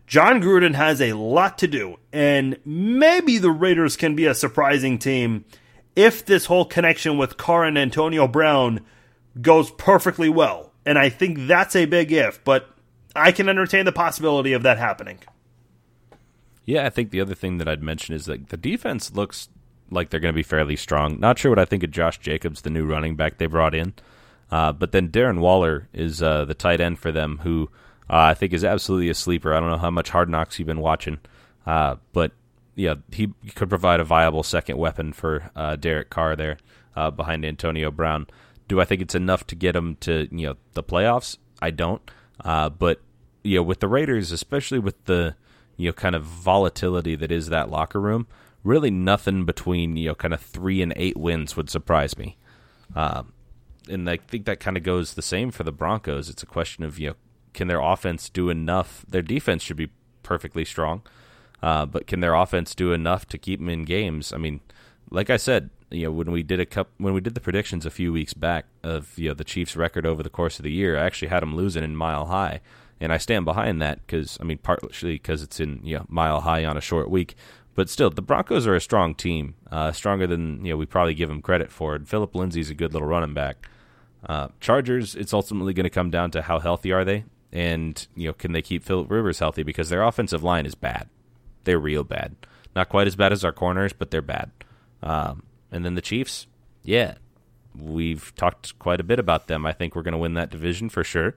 Jon Gruden has a lot to do, and maybe the Raiders can be a surprising team if this whole connection with Carr and Antonio Brown goes perfectly well. And I think that's a big if, but I can entertain the possibility of that happening. Yeah, I think the other thing that I'd mention is that the defense looks like they're going to be fairly strong. Not sure what I think of Josh Jacobs, the new running back they brought in. Uh, but then Darren Waller is uh, the tight end for them, who uh, I think is absolutely a sleeper. I don't know how much Hard Knocks you've been watching, uh, but yeah, he could provide a viable second weapon for uh, Derek Carr there uh, behind Antonio Brown. Do I think it's enough to get him to you know the playoffs? I don't. but you know, with the Raiders, especially with the you know kind of volatility that is that locker room, really nothing between you know kind of three and eight wins would surprise me. Um, and I think that kind of goes the same for the Broncos. It's a question of you know can their offense do enough? Their defense should be perfectly strong, uh, but can their offense do enough to keep them in games? I mean, like I said, you know when we did a cup when we did the predictions a few weeks back of you know the Chiefs' record over the course of the year, I actually had them losing in Mile High and I stand behind that because I mean partially because it's in you know, mile high on a short week, but still the Broncos are a strong team, uh, stronger than you know we probably give them credit for. And Phillip Lindsay's a good little running back. Uh, Chargers, it's ultimately going to come down to how healthy are they, and you know can they keep Philip Rivers healthy because their offensive line is bad. They're real bad. Not quite as bad as our corners, but they're bad. Um, and then the Chiefs, yeah, we've talked quite a bit about them. I think we're going to win that division for sure.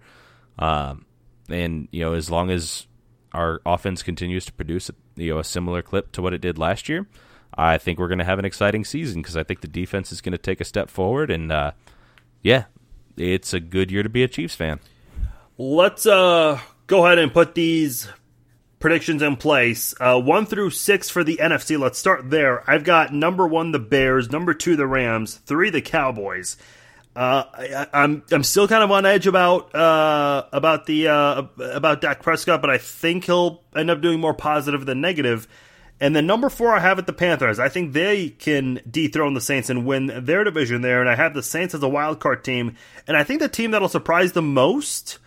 Um, and you know as long as our offense continues to produce you know a similar clip to what it did last year, I think we're going to have an exciting season because I think the defense is going to take a step forward, and uh, yeah, it's a good year to be a Chiefs fan. Let's uh, go ahead and put these predictions in place. Uh, one through six for the NFC. Let's start there. I've got number one the Bears, number two the Rams, three the Cowboys. Uh, I, I'm, I'm still kind of on edge about uh, about the uh, about Dak Prescott, but I think he'll end up doing more positive than negative. And then number four, I have at the Panthers. I think they can dethrone the Saints and win their division there. And I have the Saints as a wild card team. And I think the team that'll surprise the most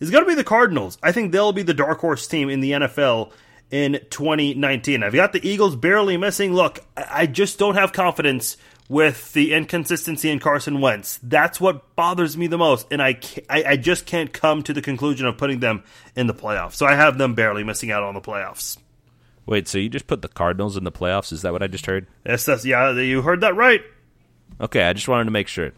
is going to be the Cardinals. I think they'll be the dark horse team in the NFL in 2019. I've got the Eagles barely missing. Look, I just don't have confidence with the inconsistency in Carson Wentz. That's what bothers me the most, and I, I, I just can't come to the conclusion of putting them in the playoffs. So I have them barely missing out on the playoffs. Wait, so you just put the Cardinals in the playoffs? Is that what I just heard? Yes, that's yeah. You heard that right. Okay, I just wanted to make sure.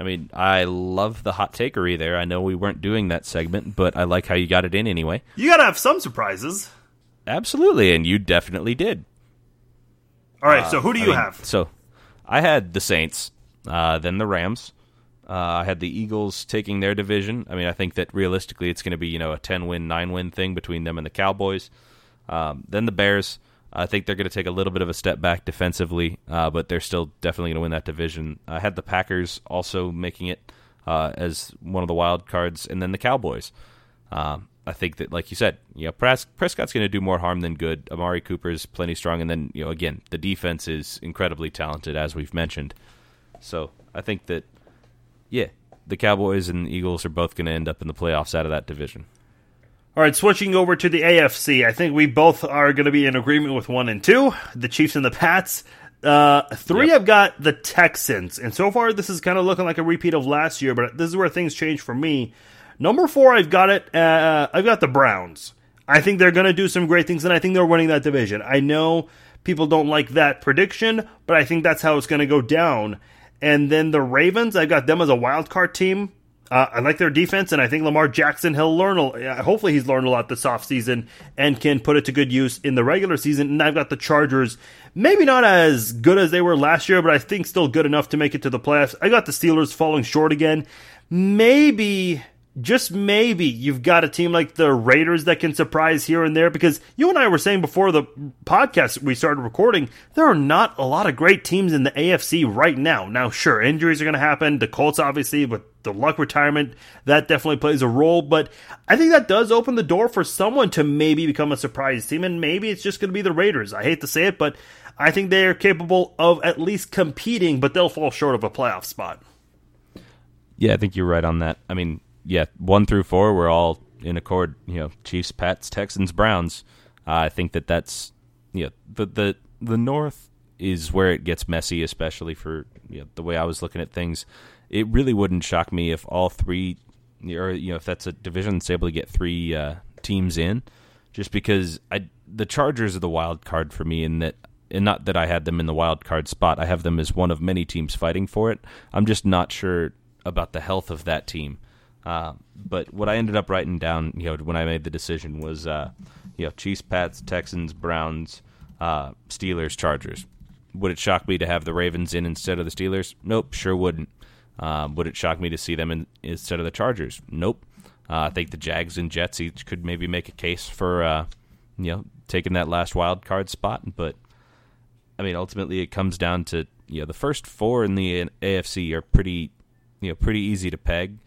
I mean, I love the hot takery there. I know we weren't doing that segment, but I like how you got it in anyway. You got to have some surprises. Absolutely, and you definitely did. All right, uh, so who do you I mean, have? So I had the Saints, uh, then the Rams. Uh, I had the Eagles taking their division. I mean, I think that realistically, it's going to be you know a ten win, nine win thing between them and the Cowboys. Um, then the Bears. I think they're going to take a little bit of a step back defensively, uh, but they're still definitely going to win that division. I had the Packers also making it uh, as one of the wild cards, and then the Cowboys. Um, I think that, like you said, you know, Pres- Prescott's going to do more harm than good. Amari Cooper's plenty strong, and then you know, again, the defense is incredibly talented, as we've mentioned. So I think that, yeah, the Cowboys and the Eagles are both going to end up in the playoffs out of that division. All right, switching over to the AFC, I think we both are going to be in agreement with one and two, the Chiefs and the Pats. Uh, three, yep. I've got the Texans, and so far this is kind of looking like a repeat of last year, but this is where things change for me. Number four, I've got it. Uh, I've got the Browns. I think they're going to do some great things, and I think they're winning that division. I know people don't like that prediction, but I think that's how it's going to go down. And then the Ravens, I've got them as a wild card team. Uh, I like their defense, and I think Lamar Jackson, he'll learn. A, hopefully, he's learned a lot this offseason and can put it to good use in the regular season. And I've got the Chargers, maybe not as good as they were last year, but I think still good enough to make it to the playoffs. I got the Steelers falling short again. Maybe just maybe you've got a team like the Raiders that can surprise here and there because you and I were saying before the podcast we started recording, there are not a lot of great teams in the AFC right now. Now, sure, injuries are going to happen. The Colts, obviously, with the luck retirement, that definitely plays a role. But I think that does open the door for someone to maybe become a surprise team, and maybe it's just going to be the Raiders. I hate to say it, but I think they are capable of at least competing, but they'll fall short of a playoff spot. Yeah, I think you're right on that. I mean, yeah, one through four, we're all in accord. You know, Chiefs, Pats, Texans, Browns. Uh, I think that that's you know the the the North is where it gets messy, especially for you know, the way I was looking at things. It really wouldn't shock me if all three, or you know, if that's a division that's able to get three uh, teams in, just because I the Chargers are the wild card for me in that and not that I had them in the wild card spot. I have them as one of many teams fighting for it. I'm just not sure about the health of that team. Uh, but what I ended up writing down, you know, when I made the decision was, uh, you know, Chiefs, Pats, Texans, Browns, uh, Steelers, Chargers. Would it shock me to have the Ravens in instead of the Steelers? Nope, sure wouldn't. Uh, would it shock me to see them in, instead of the Chargers? Nope. Uh, I think the Jags and Jets each could maybe make a case for, uh, you know, taking that last wild card spot. But I mean, ultimately, it comes down to you know the first four in the AFC are pretty, you know, pretty easy to peg.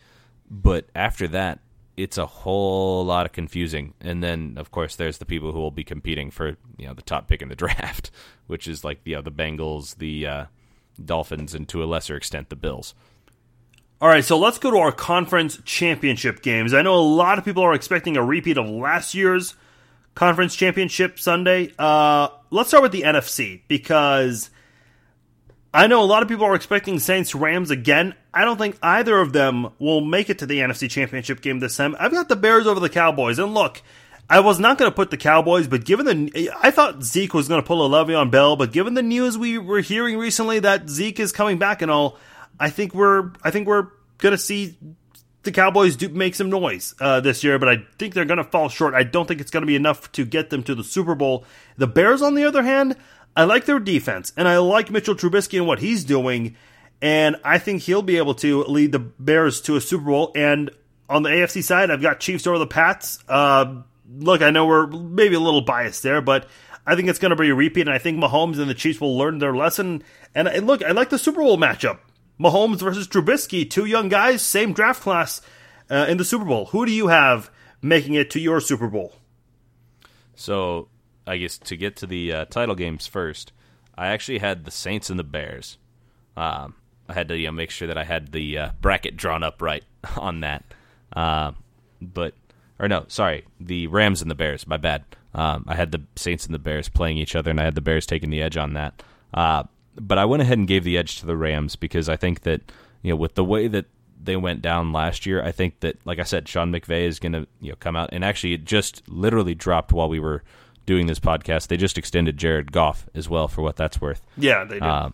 But after that, it's a whole lot of confusing. And then, of course, there's the people who will be competing for you know the top pick in the (laughs) draft, which is like you know the Bengals, the uh, Dolphins, and to a lesser extent the Bills. All right, so let's go to our conference championship games. I know a lot of people are expecting a repeat of last year's conference championship Sunday. Uh, let's start with the NFC because I know a lot of people are expecting Saints Rams again. I don't think either of them will make it to the NFC Championship game this time. I've got the Bears over the Cowboys. And look, I was not going to put the Cowboys, but given the, I thought Zeke was going to pull a Le'Veon Bell, but given the news we were hearing recently that Zeke is coming back and all, I think we're, I think we're going to see the Cowboys do make some noise uh, this year, but I think they're going to fall short. I don't think it's going to be enough to get them to the Super Bowl. The Bears, on the other hand, I like their defense, and I like Mitchell Trubisky and what he's doing, and I think he'll be able to lead the Bears to a Super Bowl. And on the AFC side, I've got Chiefs over the Pats. Uh, look, I know we're maybe a little biased there, but I think it's going to be a repeat, and I think Mahomes and the Chiefs will learn their lesson. And, and look, I like the Super Bowl matchup. Mahomes versus Trubisky, two young guys, same draft class uh, in the Super Bowl. Who do you have making it to your Super Bowl? So I guess to get to the uh, title games first, I actually had the Saints and the Bears. Um, I had to you know, make sure that I had the uh, bracket drawn up right (laughs) on that. Uh, but or no, sorry, the Rams and the Bears. My bad. Um, I had the Saints and the Bears playing each other, and I had the Bears taking the edge on that. Uh, but I went ahead and gave the edge to the Rams because I think that you know with the way that they went down last year, I think that like I said, Sean McVay is going to you know come out and actually it just literally dropped while we were doing this podcast. They just extended Jared Goff as well for what that's worth. Yeah, they did. Um,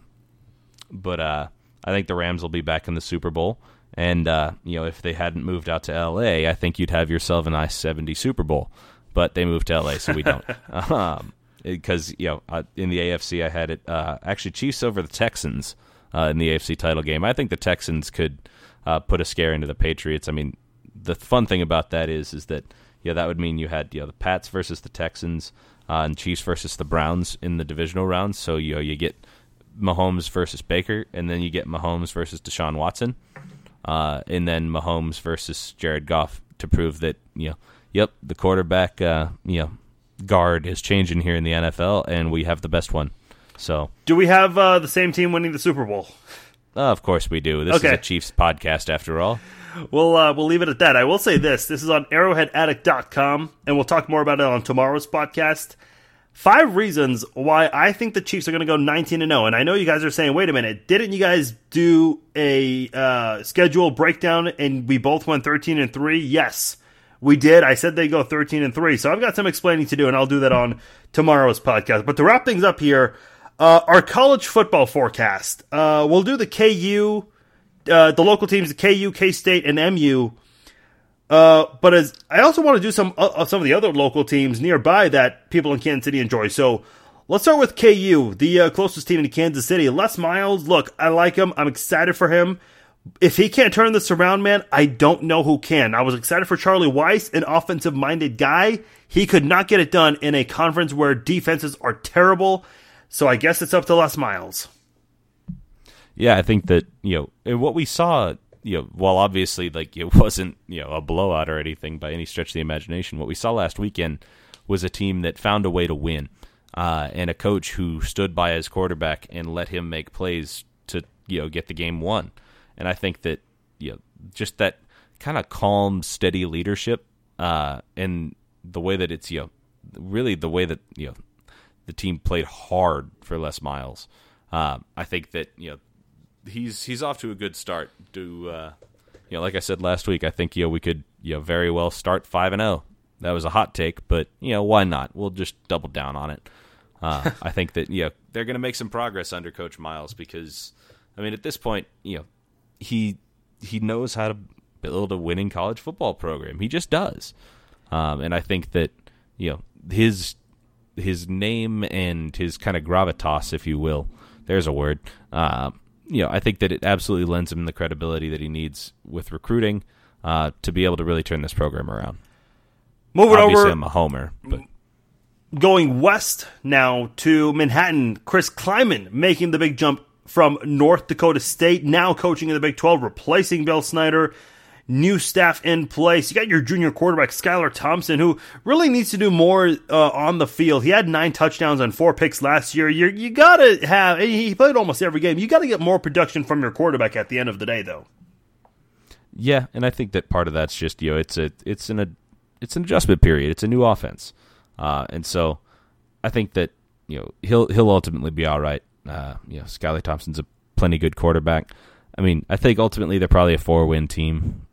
but uh, I think the Rams will be back in the Super Bowl. And uh, you know, if they hadn't moved out to L.A., I think you'd have yourself an I seventy Super Bowl. But they moved to L.A., so we don't. (laughs) um, because you know, in the AFC, I had it uh, actually Chiefs over the Texans uh, in the AFC title game. I think the Texans could uh, put a scare into the Patriots. I mean, the fun thing about that is is that yeah, that would mean you had you know the Pats versus the Texans. uh, and Chiefs versus the Browns in the divisional rounds. So you know, you get Mahomes versus Baker, and then you get Mahomes versus Deshaun Watson, uh, and then Mahomes versus Jared Goff to prove that you know, yep, the quarterback, uh, you know, guard is changing here in the NFL, and we have the best one. So, do we have uh, the same team winning the Super Bowl? Uh, of course we do. This okay. is a Chiefs podcast after all. We'll uh, we'll leave it at that. I will say this: this is on ArrowheadAddict.com, and we'll talk more about it on tomorrow's podcast. Five reasons why I think the Chiefs are going to go 19 and 0. And I know you guys are saying, wait a minute, didn't you guys do a uh, schedule breakdown and we both went 13 and 3? Yes, we did. I said they go 13 and 3. So I've got some explaining to do, and I'll do that on tomorrow's podcast. But to wrap things up here, uh, our college football forecast. Uh, we'll do the KU, uh, the local teams, KU, K State, and MU. Uh, but as I also want to do some uh, some of the other local teams nearby that people in Kansas City enjoy. So let's start with KU, the uh, closest team to Kansas City. Les Miles, look, I like him. I'm excited for him. If he can't turn this around, man, I don't know who can. I was excited for Charlie Weis, an offensive minded guy. He could not get it done in a conference where defenses are terrible. So I guess it's up to Les Miles. Yeah, I think that you know what we saw. You know, while obviously like it wasn't you know a blowout or anything by any stretch of the imagination, what we saw last weekend was a team that found a way to win, uh, and a coach who stood by his quarterback and let him make plays to you know get the game won. And I think that you know just that kind of calm, steady leadership, uh, and the way that it's you know really the way that you know the team played hard for Les Miles. Uh, I think that you know he's he's off to a good start. To uh, you know, like I said last week, I think you know we could you know very well start five and zero. Oh. That was a hot take, but you know why not? We'll just double down on it. Uh, (laughs) I think that you know they're going to make some progress under Coach Miles because I mean at this point you know he he knows how to build a winning college football program. He just does, um, and I think that you know his his name and his kind of gravitas, if you will. There's a word. Uh, you know, I think that it absolutely lends him the credibility that he needs with recruiting uh, to be able to really turn this program around. Moving Obviously, over, I'm a homer, but going west now to Manhattan. Chris Klieman making the big jump from North Dakota State, now coaching in the Big 12, replacing Bill Snyder new staff in place. You got your junior quarterback, Skylar Thompson, who really needs to do more uh, on the field. He had nine touchdowns and four picks last year. you you got to have, he played almost every game. You got to get more production from your quarterback at the end of the day, though. Yeah, and I think that part of that's just you know it's a it's an a, it's an adjustment period. It's a new offense, uh, and so I think that you know he'll he'll ultimately be all right. Uh, you know, Skylar Thompson's a plenty good quarterback. I mean, I think ultimately they're probably a four win team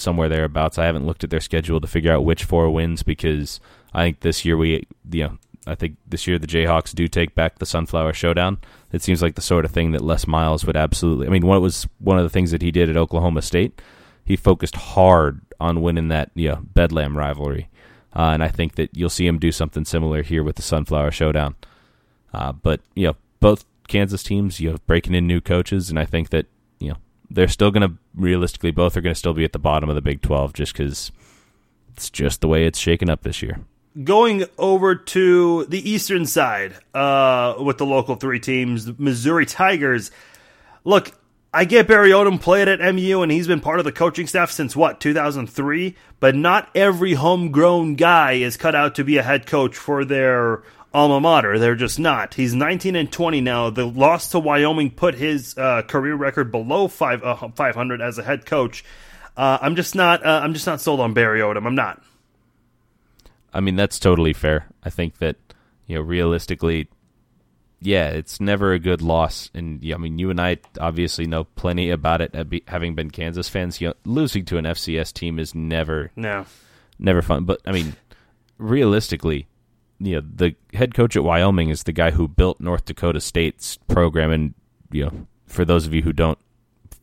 somewhere thereabouts. I haven't looked at their schedule to figure out which four wins because I think this year we, you know, I think this year the Jayhawks do take back the Sunflower Showdown. It seems like the sort of thing that Les Miles would absolutely. I mean, what was one of the things that he did at Oklahoma State. He focused hard on winning that you know, Bedlam rivalry, uh, and I think that you'll see him do something similar here with the Sunflower Showdown. Uh, but you know, both Kansas teams, you know, breaking in new coaches, and I think that you know they're still going to realistically both are going to still be at the bottom of the Big 12 just because it's just the way it's shaken up this year. Going over to the eastern side uh, with the local three teams, Missouri Tigers. Look, I get Barry Odom played at MU and he's been part of the coaching staff since what 2003, but not every homegrown guy is cut out to be a head coach for their alma mater. They're just not. He's 19 and 20 now. The loss to Wyoming put his uh, career record below five, uh, 500 as a head coach. Uh, I'm just not. Uh, I'm just not sold on Barry Odom. I'm not. I mean, that's totally fair. I think that you know, realistically, yeah, it's never a good loss. And yeah, I mean, you and I obviously know plenty about it, having been Kansas fans. You know, losing to an FCS team is never, no, never fun. But I mean, realistically, you know the head coach at Wyoming is the guy who built North Dakota State's program, and you know for those of you who don't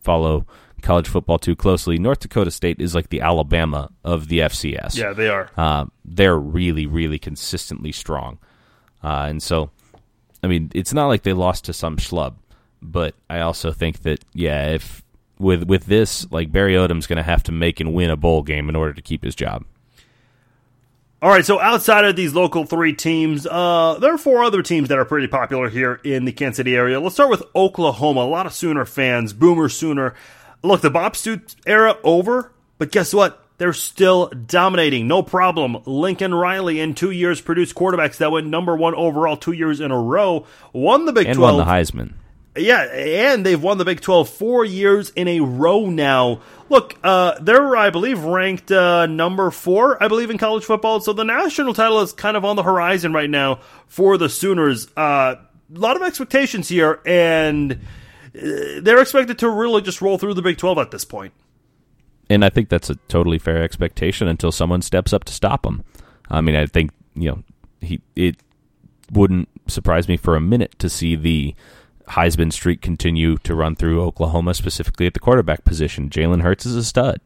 follow college football too closely, North Dakota State is like the Alabama of the FCS. Yeah, they are. Uh, they're really, really consistently strong, uh, and so I mean it's not like they lost to some schlub, but I also think that yeah, if with with this like Barry Odom's going to have to make and win a bowl game in order to keep his job. All right, so outside of these local three teams, uh, there are four other teams that are pretty popular here in the Kansas City area. Let's start with Oklahoma. A lot of Sooner fans, Boomer Sooner. Look, the Bob Stoops era over, but guess what? They're still dominating. No problem. Lincoln Riley in two years produced quarterbacks that went number one overall two years in a row. Won the Big and 12. won the Heisman. Yeah, and they've won the Big 12 four years in a row now. Look, uh, they're, I believe, ranked uh, number four, I believe, in college football. So the national title is kind of on the horizon right now for the Sooners. Uh, a lot of expectations here, and uh, they're expected to really just roll through the Big 12 at this point. And I think that's a totally fair expectation until someone steps up to stop them. I mean, I think, you know, he it wouldn't surprise me for a minute to see the Heisman streak continue to run through Oklahoma, specifically at the quarterback position. Jalen Hurts is a stud.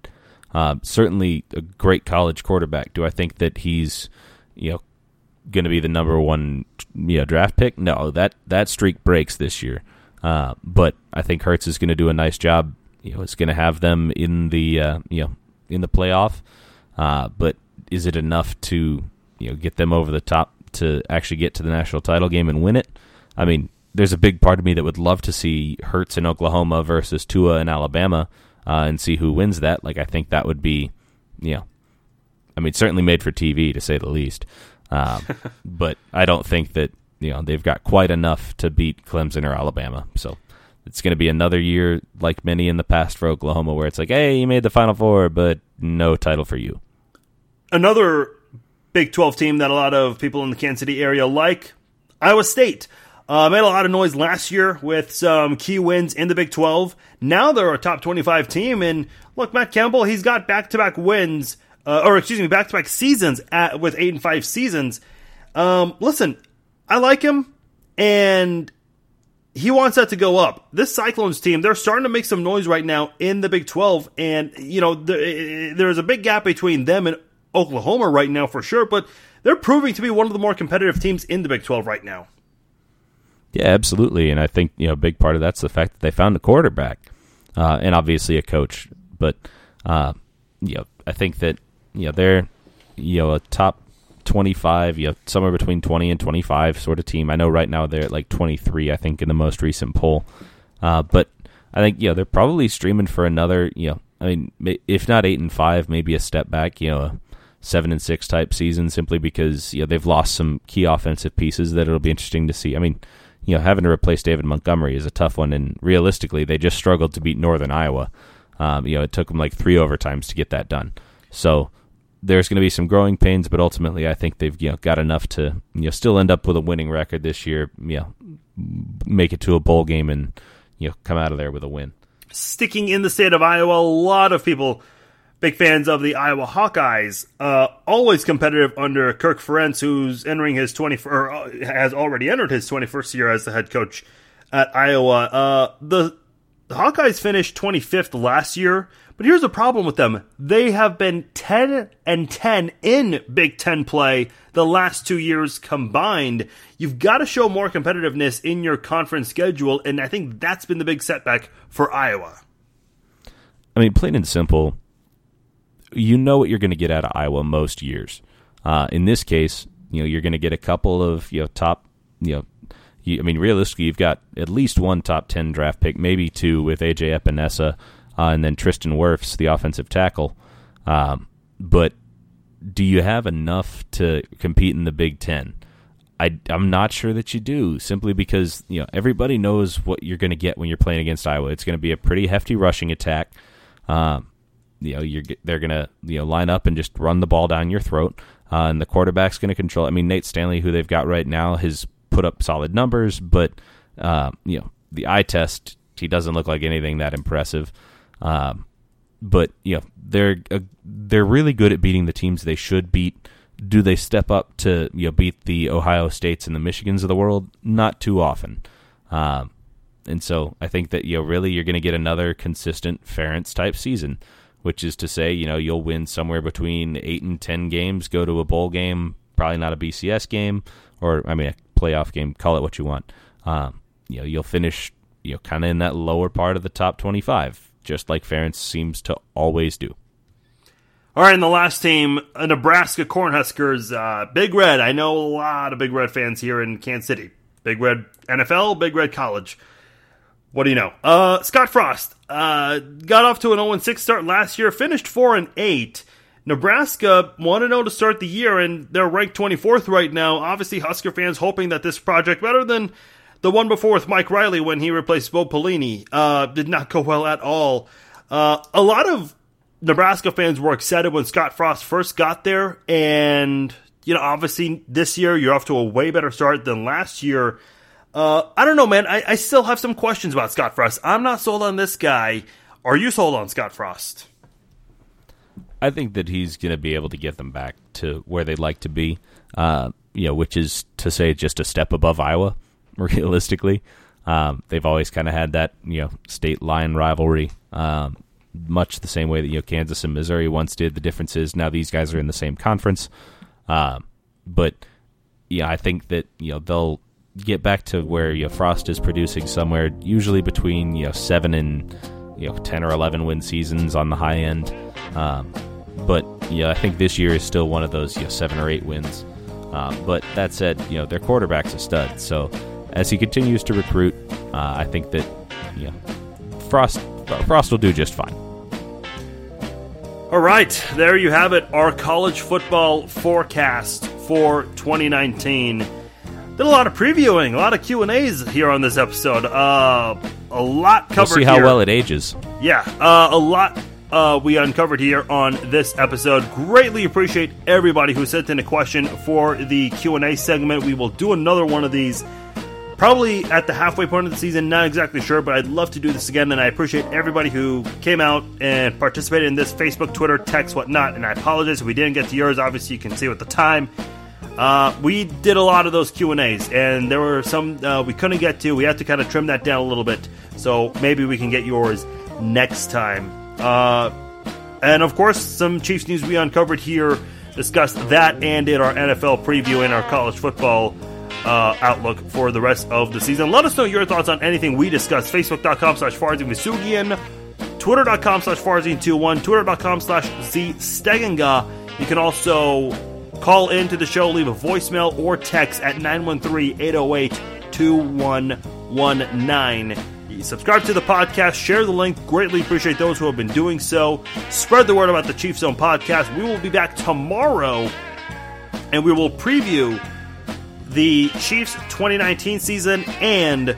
Uh, certainly a great college quarterback. Do I think that he's, you know, going to be the number one, you know, draft pick? No, that that streak breaks this year. Uh, but I think Hurts is going to do a nice job. You know, it's going to have them in the uh, you know in the playoff. Uh, but is it enough to you know get them over the top to actually get to the national title game and win it? I mean, there's a big part of me that would love to see Hurts in Oklahoma versus Tua in Alabama uh, and see who wins that. Like, I think that would be, you know, I mean, certainly made for TV to say the least. Um, (laughs) but I don't think that you know they've got quite enough to beat Clemson or Alabama. So it's going to be another year like many in the past for Oklahoma, where it's like, hey, you made the Final Four, but no title for you. Another Big 12 team that a lot of people in the Kansas City area like, Iowa State. Uh, made a lot of noise last year with some key wins in the Big 12. Now they're a top 25 team. And look, Matt Campbell, he's got back to back wins, uh, or excuse me, back to back seasons at, with 8 and 5 seasons. Um, listen, I like him, and he wants that to go up. This Cyclones team, they're starting to make some noise right now in the Big 12. And, you know, there, there's a big gap between them and Oklahoma right now for sure, but they're proving to be one of the more competitive teams in the Big 12 right now. Yeah, absolutely. And I think, you know, a big part of that's the fact that they found a quarterback uh, and obviously a coach. But, uh, you know, I think that, you know, they're, you know, a top 25, you know, somewhere between 20 and 25 sort of team. I know right now they're at like 23, I think, in the most recent poll. Uh, but I think, you know, they're probably streaming for another, you know, I mean, if not 8 and 5, maybe a step back, you know, seven and six type season simply because you know they've lost some key offensive pieces that it'll be interesting to see. I mean, you know, having to replace David Montgomery is a tough one, and realistically, they just struggled to beat Northern Iowa. Um, you know, it took them like three overtimes to get that done. So there's going to be some growing pains, but ultimately, I think they've you know got enough to you know still end up with a winning record this year. You know, make it to a bowl game and you know come out of there with a win. Sticking in the state of Iowa, a lot of people big fans of the Iowa Hawkeyes. Uh, always competitive under Kirk Ferentz, who's entering his 20 or uh, has already entered his 21st year as the head coach at Iowa. Uh, the, the Hawkeyes finished 25th last year, but here's the problem with them: they have been 10 and 10 in Big Ten play the last two years combined. You've got to show more competitiveness in your conference schedule, and I think that's been the big setback for Iowa. I mean, plain and simple, you know what you're going to get out of Iowa most years. Uh, in this case, you know you're going to get a couple of you know top you know. You, I mean, realistically, you've got at least one top ten draft pick, maybe two with AJ Epenesa, uh, and then Tristan Wirfs, the offensive tackle. Um, but do you have enough to compete in the Big Ten? I, am not sure that you do, simply because you know everybody knows what you're going to get when you're playing against Iowa. It's going to be a pretty hefty rushing attack. Um, you know you're they're gonna you know line up and just run the ball down your throat, uh, and the quarterback's gonna control. I mean Nate Stanley, who they've got right now, has put up solid numbers, but uh, you know the eye test he doesn't look like anything that impressive. Um, but you know they're uh, they're really good at beating the teams they should beat. Do they step up to you know beat the Ohio States and the Michigans of the world? Not too often. Um, and so I think that you know really you're going to get another consistent Ferentz type season which is to say, you know, you'll win somewhere between eight and ten games, go to a bowl game, probably not a BCS game, or I mean a playoff game. Call it what you want. Um, you know, you'll finish, you know, kind of in that lower part of the top twenty-five, just like Ferentz seems to always do. All right, and the last team, uh, Nebraska Cornhuskers, uh, Big Red. I know a lot of Big Red fans here in Kansas City. Big Red NFL, Big Red College. What do you know? Uh, Scott Frost uh, got off to an 0 6 start last year, finished 4 and 8. Nebraska 1 0 to start the year, and they're ranked 24th right now. Obviously, Husker fans hoping that this project, better than the one before with Mike Riley when he replaced Bo Pelini, uh, did not go well at all. Uh, a lot of Nebraska fans were excited when Scott Frost first got there, and you know, obviously this year you're off to a way better start than last year. Uh, I don't know, man. I, I still have some questions about Scott Frost. I'm not sold on this guy. Are you sold on Scott Frost? I think that he's going to be able to get them back to where they'd like to be. Uh, you know, which is to say just a step above Iowa, (laughs) realistically. Um, they've always kind of had that you know state line rivalry, um, much the same way that you know Kansas and Missouri once did. The difference is now these guys are in the same conference, um, but yeah, I think that you know they'll get back to where you know, Frost is producing somewhere usually between you know seven and you know ten or eleven win seasons on the high end. Um, but yeah, I think this year is still one of those you know, seven or eight wins. Uh, but that said, you know their quarterback's a stud. So as he continues to recruit, uh, I think that you know, Frost Frost will do just fine. All right, there you have it. Our college football forecast for 2019. Did a lot of previewing, a lot of Q and A's here on this episode. Uh, a lot covered. We'll see how here. well it ages. Yeah, uh, a lot uh, we uncovered here on this episode. Greatly appreciate everybody who sent in a question for the Q and A segment. We will do another one of these probably at the halfway point of the season. Not exactly sure, but I'd love to do this again. And I appreciate everybody who came out and participated in this Facebook, Twitter, text, whatnot. And I apologize if we didn't get to yours. Obviously, you can see with the time. Uh, we did a lot of those Q and A's, and there were some uh, we couldn't get to. We had to kind of trim that down a little bit, so maybe we can get yours next time. Uh, and of course, some Chiefs news we uncovered here discussed that and did our NFL preview and our college football uh, outlook for the rest of the season. Let us know your thoughts on anything we discussed. Facebook.com slash Farzin Twitter.com slash Farzin21, Twitter.com slash Z. You can also call into the show, leave a voicemail or text at 913 808 2119. Subscribe to the podcast, share the link. Greatly appreciate those who have been doing so. Spread the word about the Chief Zone podcast. We will be back tomorrow and we will preview the Chiefs 2019 season and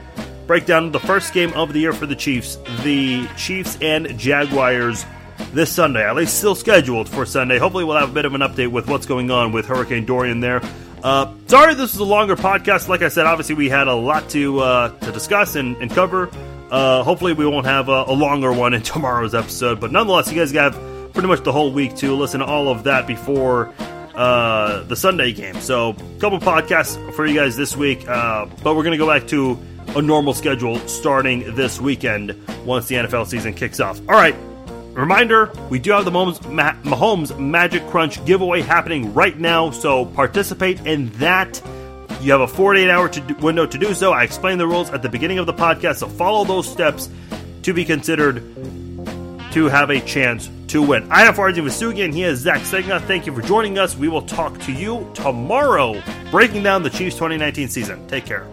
break down the first game of the year for the Chiefs, the Chiefs and Jaguars this Sunday. At least still scheduled for Sunday. Hopefully, we'll have a bit of an update with what's going on with Hurricane Dorian there. Uh, sorry, this is a longer podcast. Like I said, obviously we had a lot to uh, to discuss and, and cover. Uh, hopefully, we won't have a, a, longer one in (laughs) tomorrow's episode. But nonetheless, you guys have pretty much the whole week to listen to all of that before uh, the Sunday game. So, a couple podcasts for you guys this week. Uh, but we're going to go back to a normal schedule starting this weekend once the NFL season kicks off. All right. Reminder, we do have the Mahomes Magic Crunch giveaway happening right now, so participate in that. You have a 48 hour to window to do so. I explained the rules at the beginning of the podcast, so follow those steps to be considered to have a chance to win. I am Farzin Vousoughian, and he is Zach Segna. Thank you for joining us. We will talk to you tomorrow, breaking down the Chiefs 2019 season. Take care.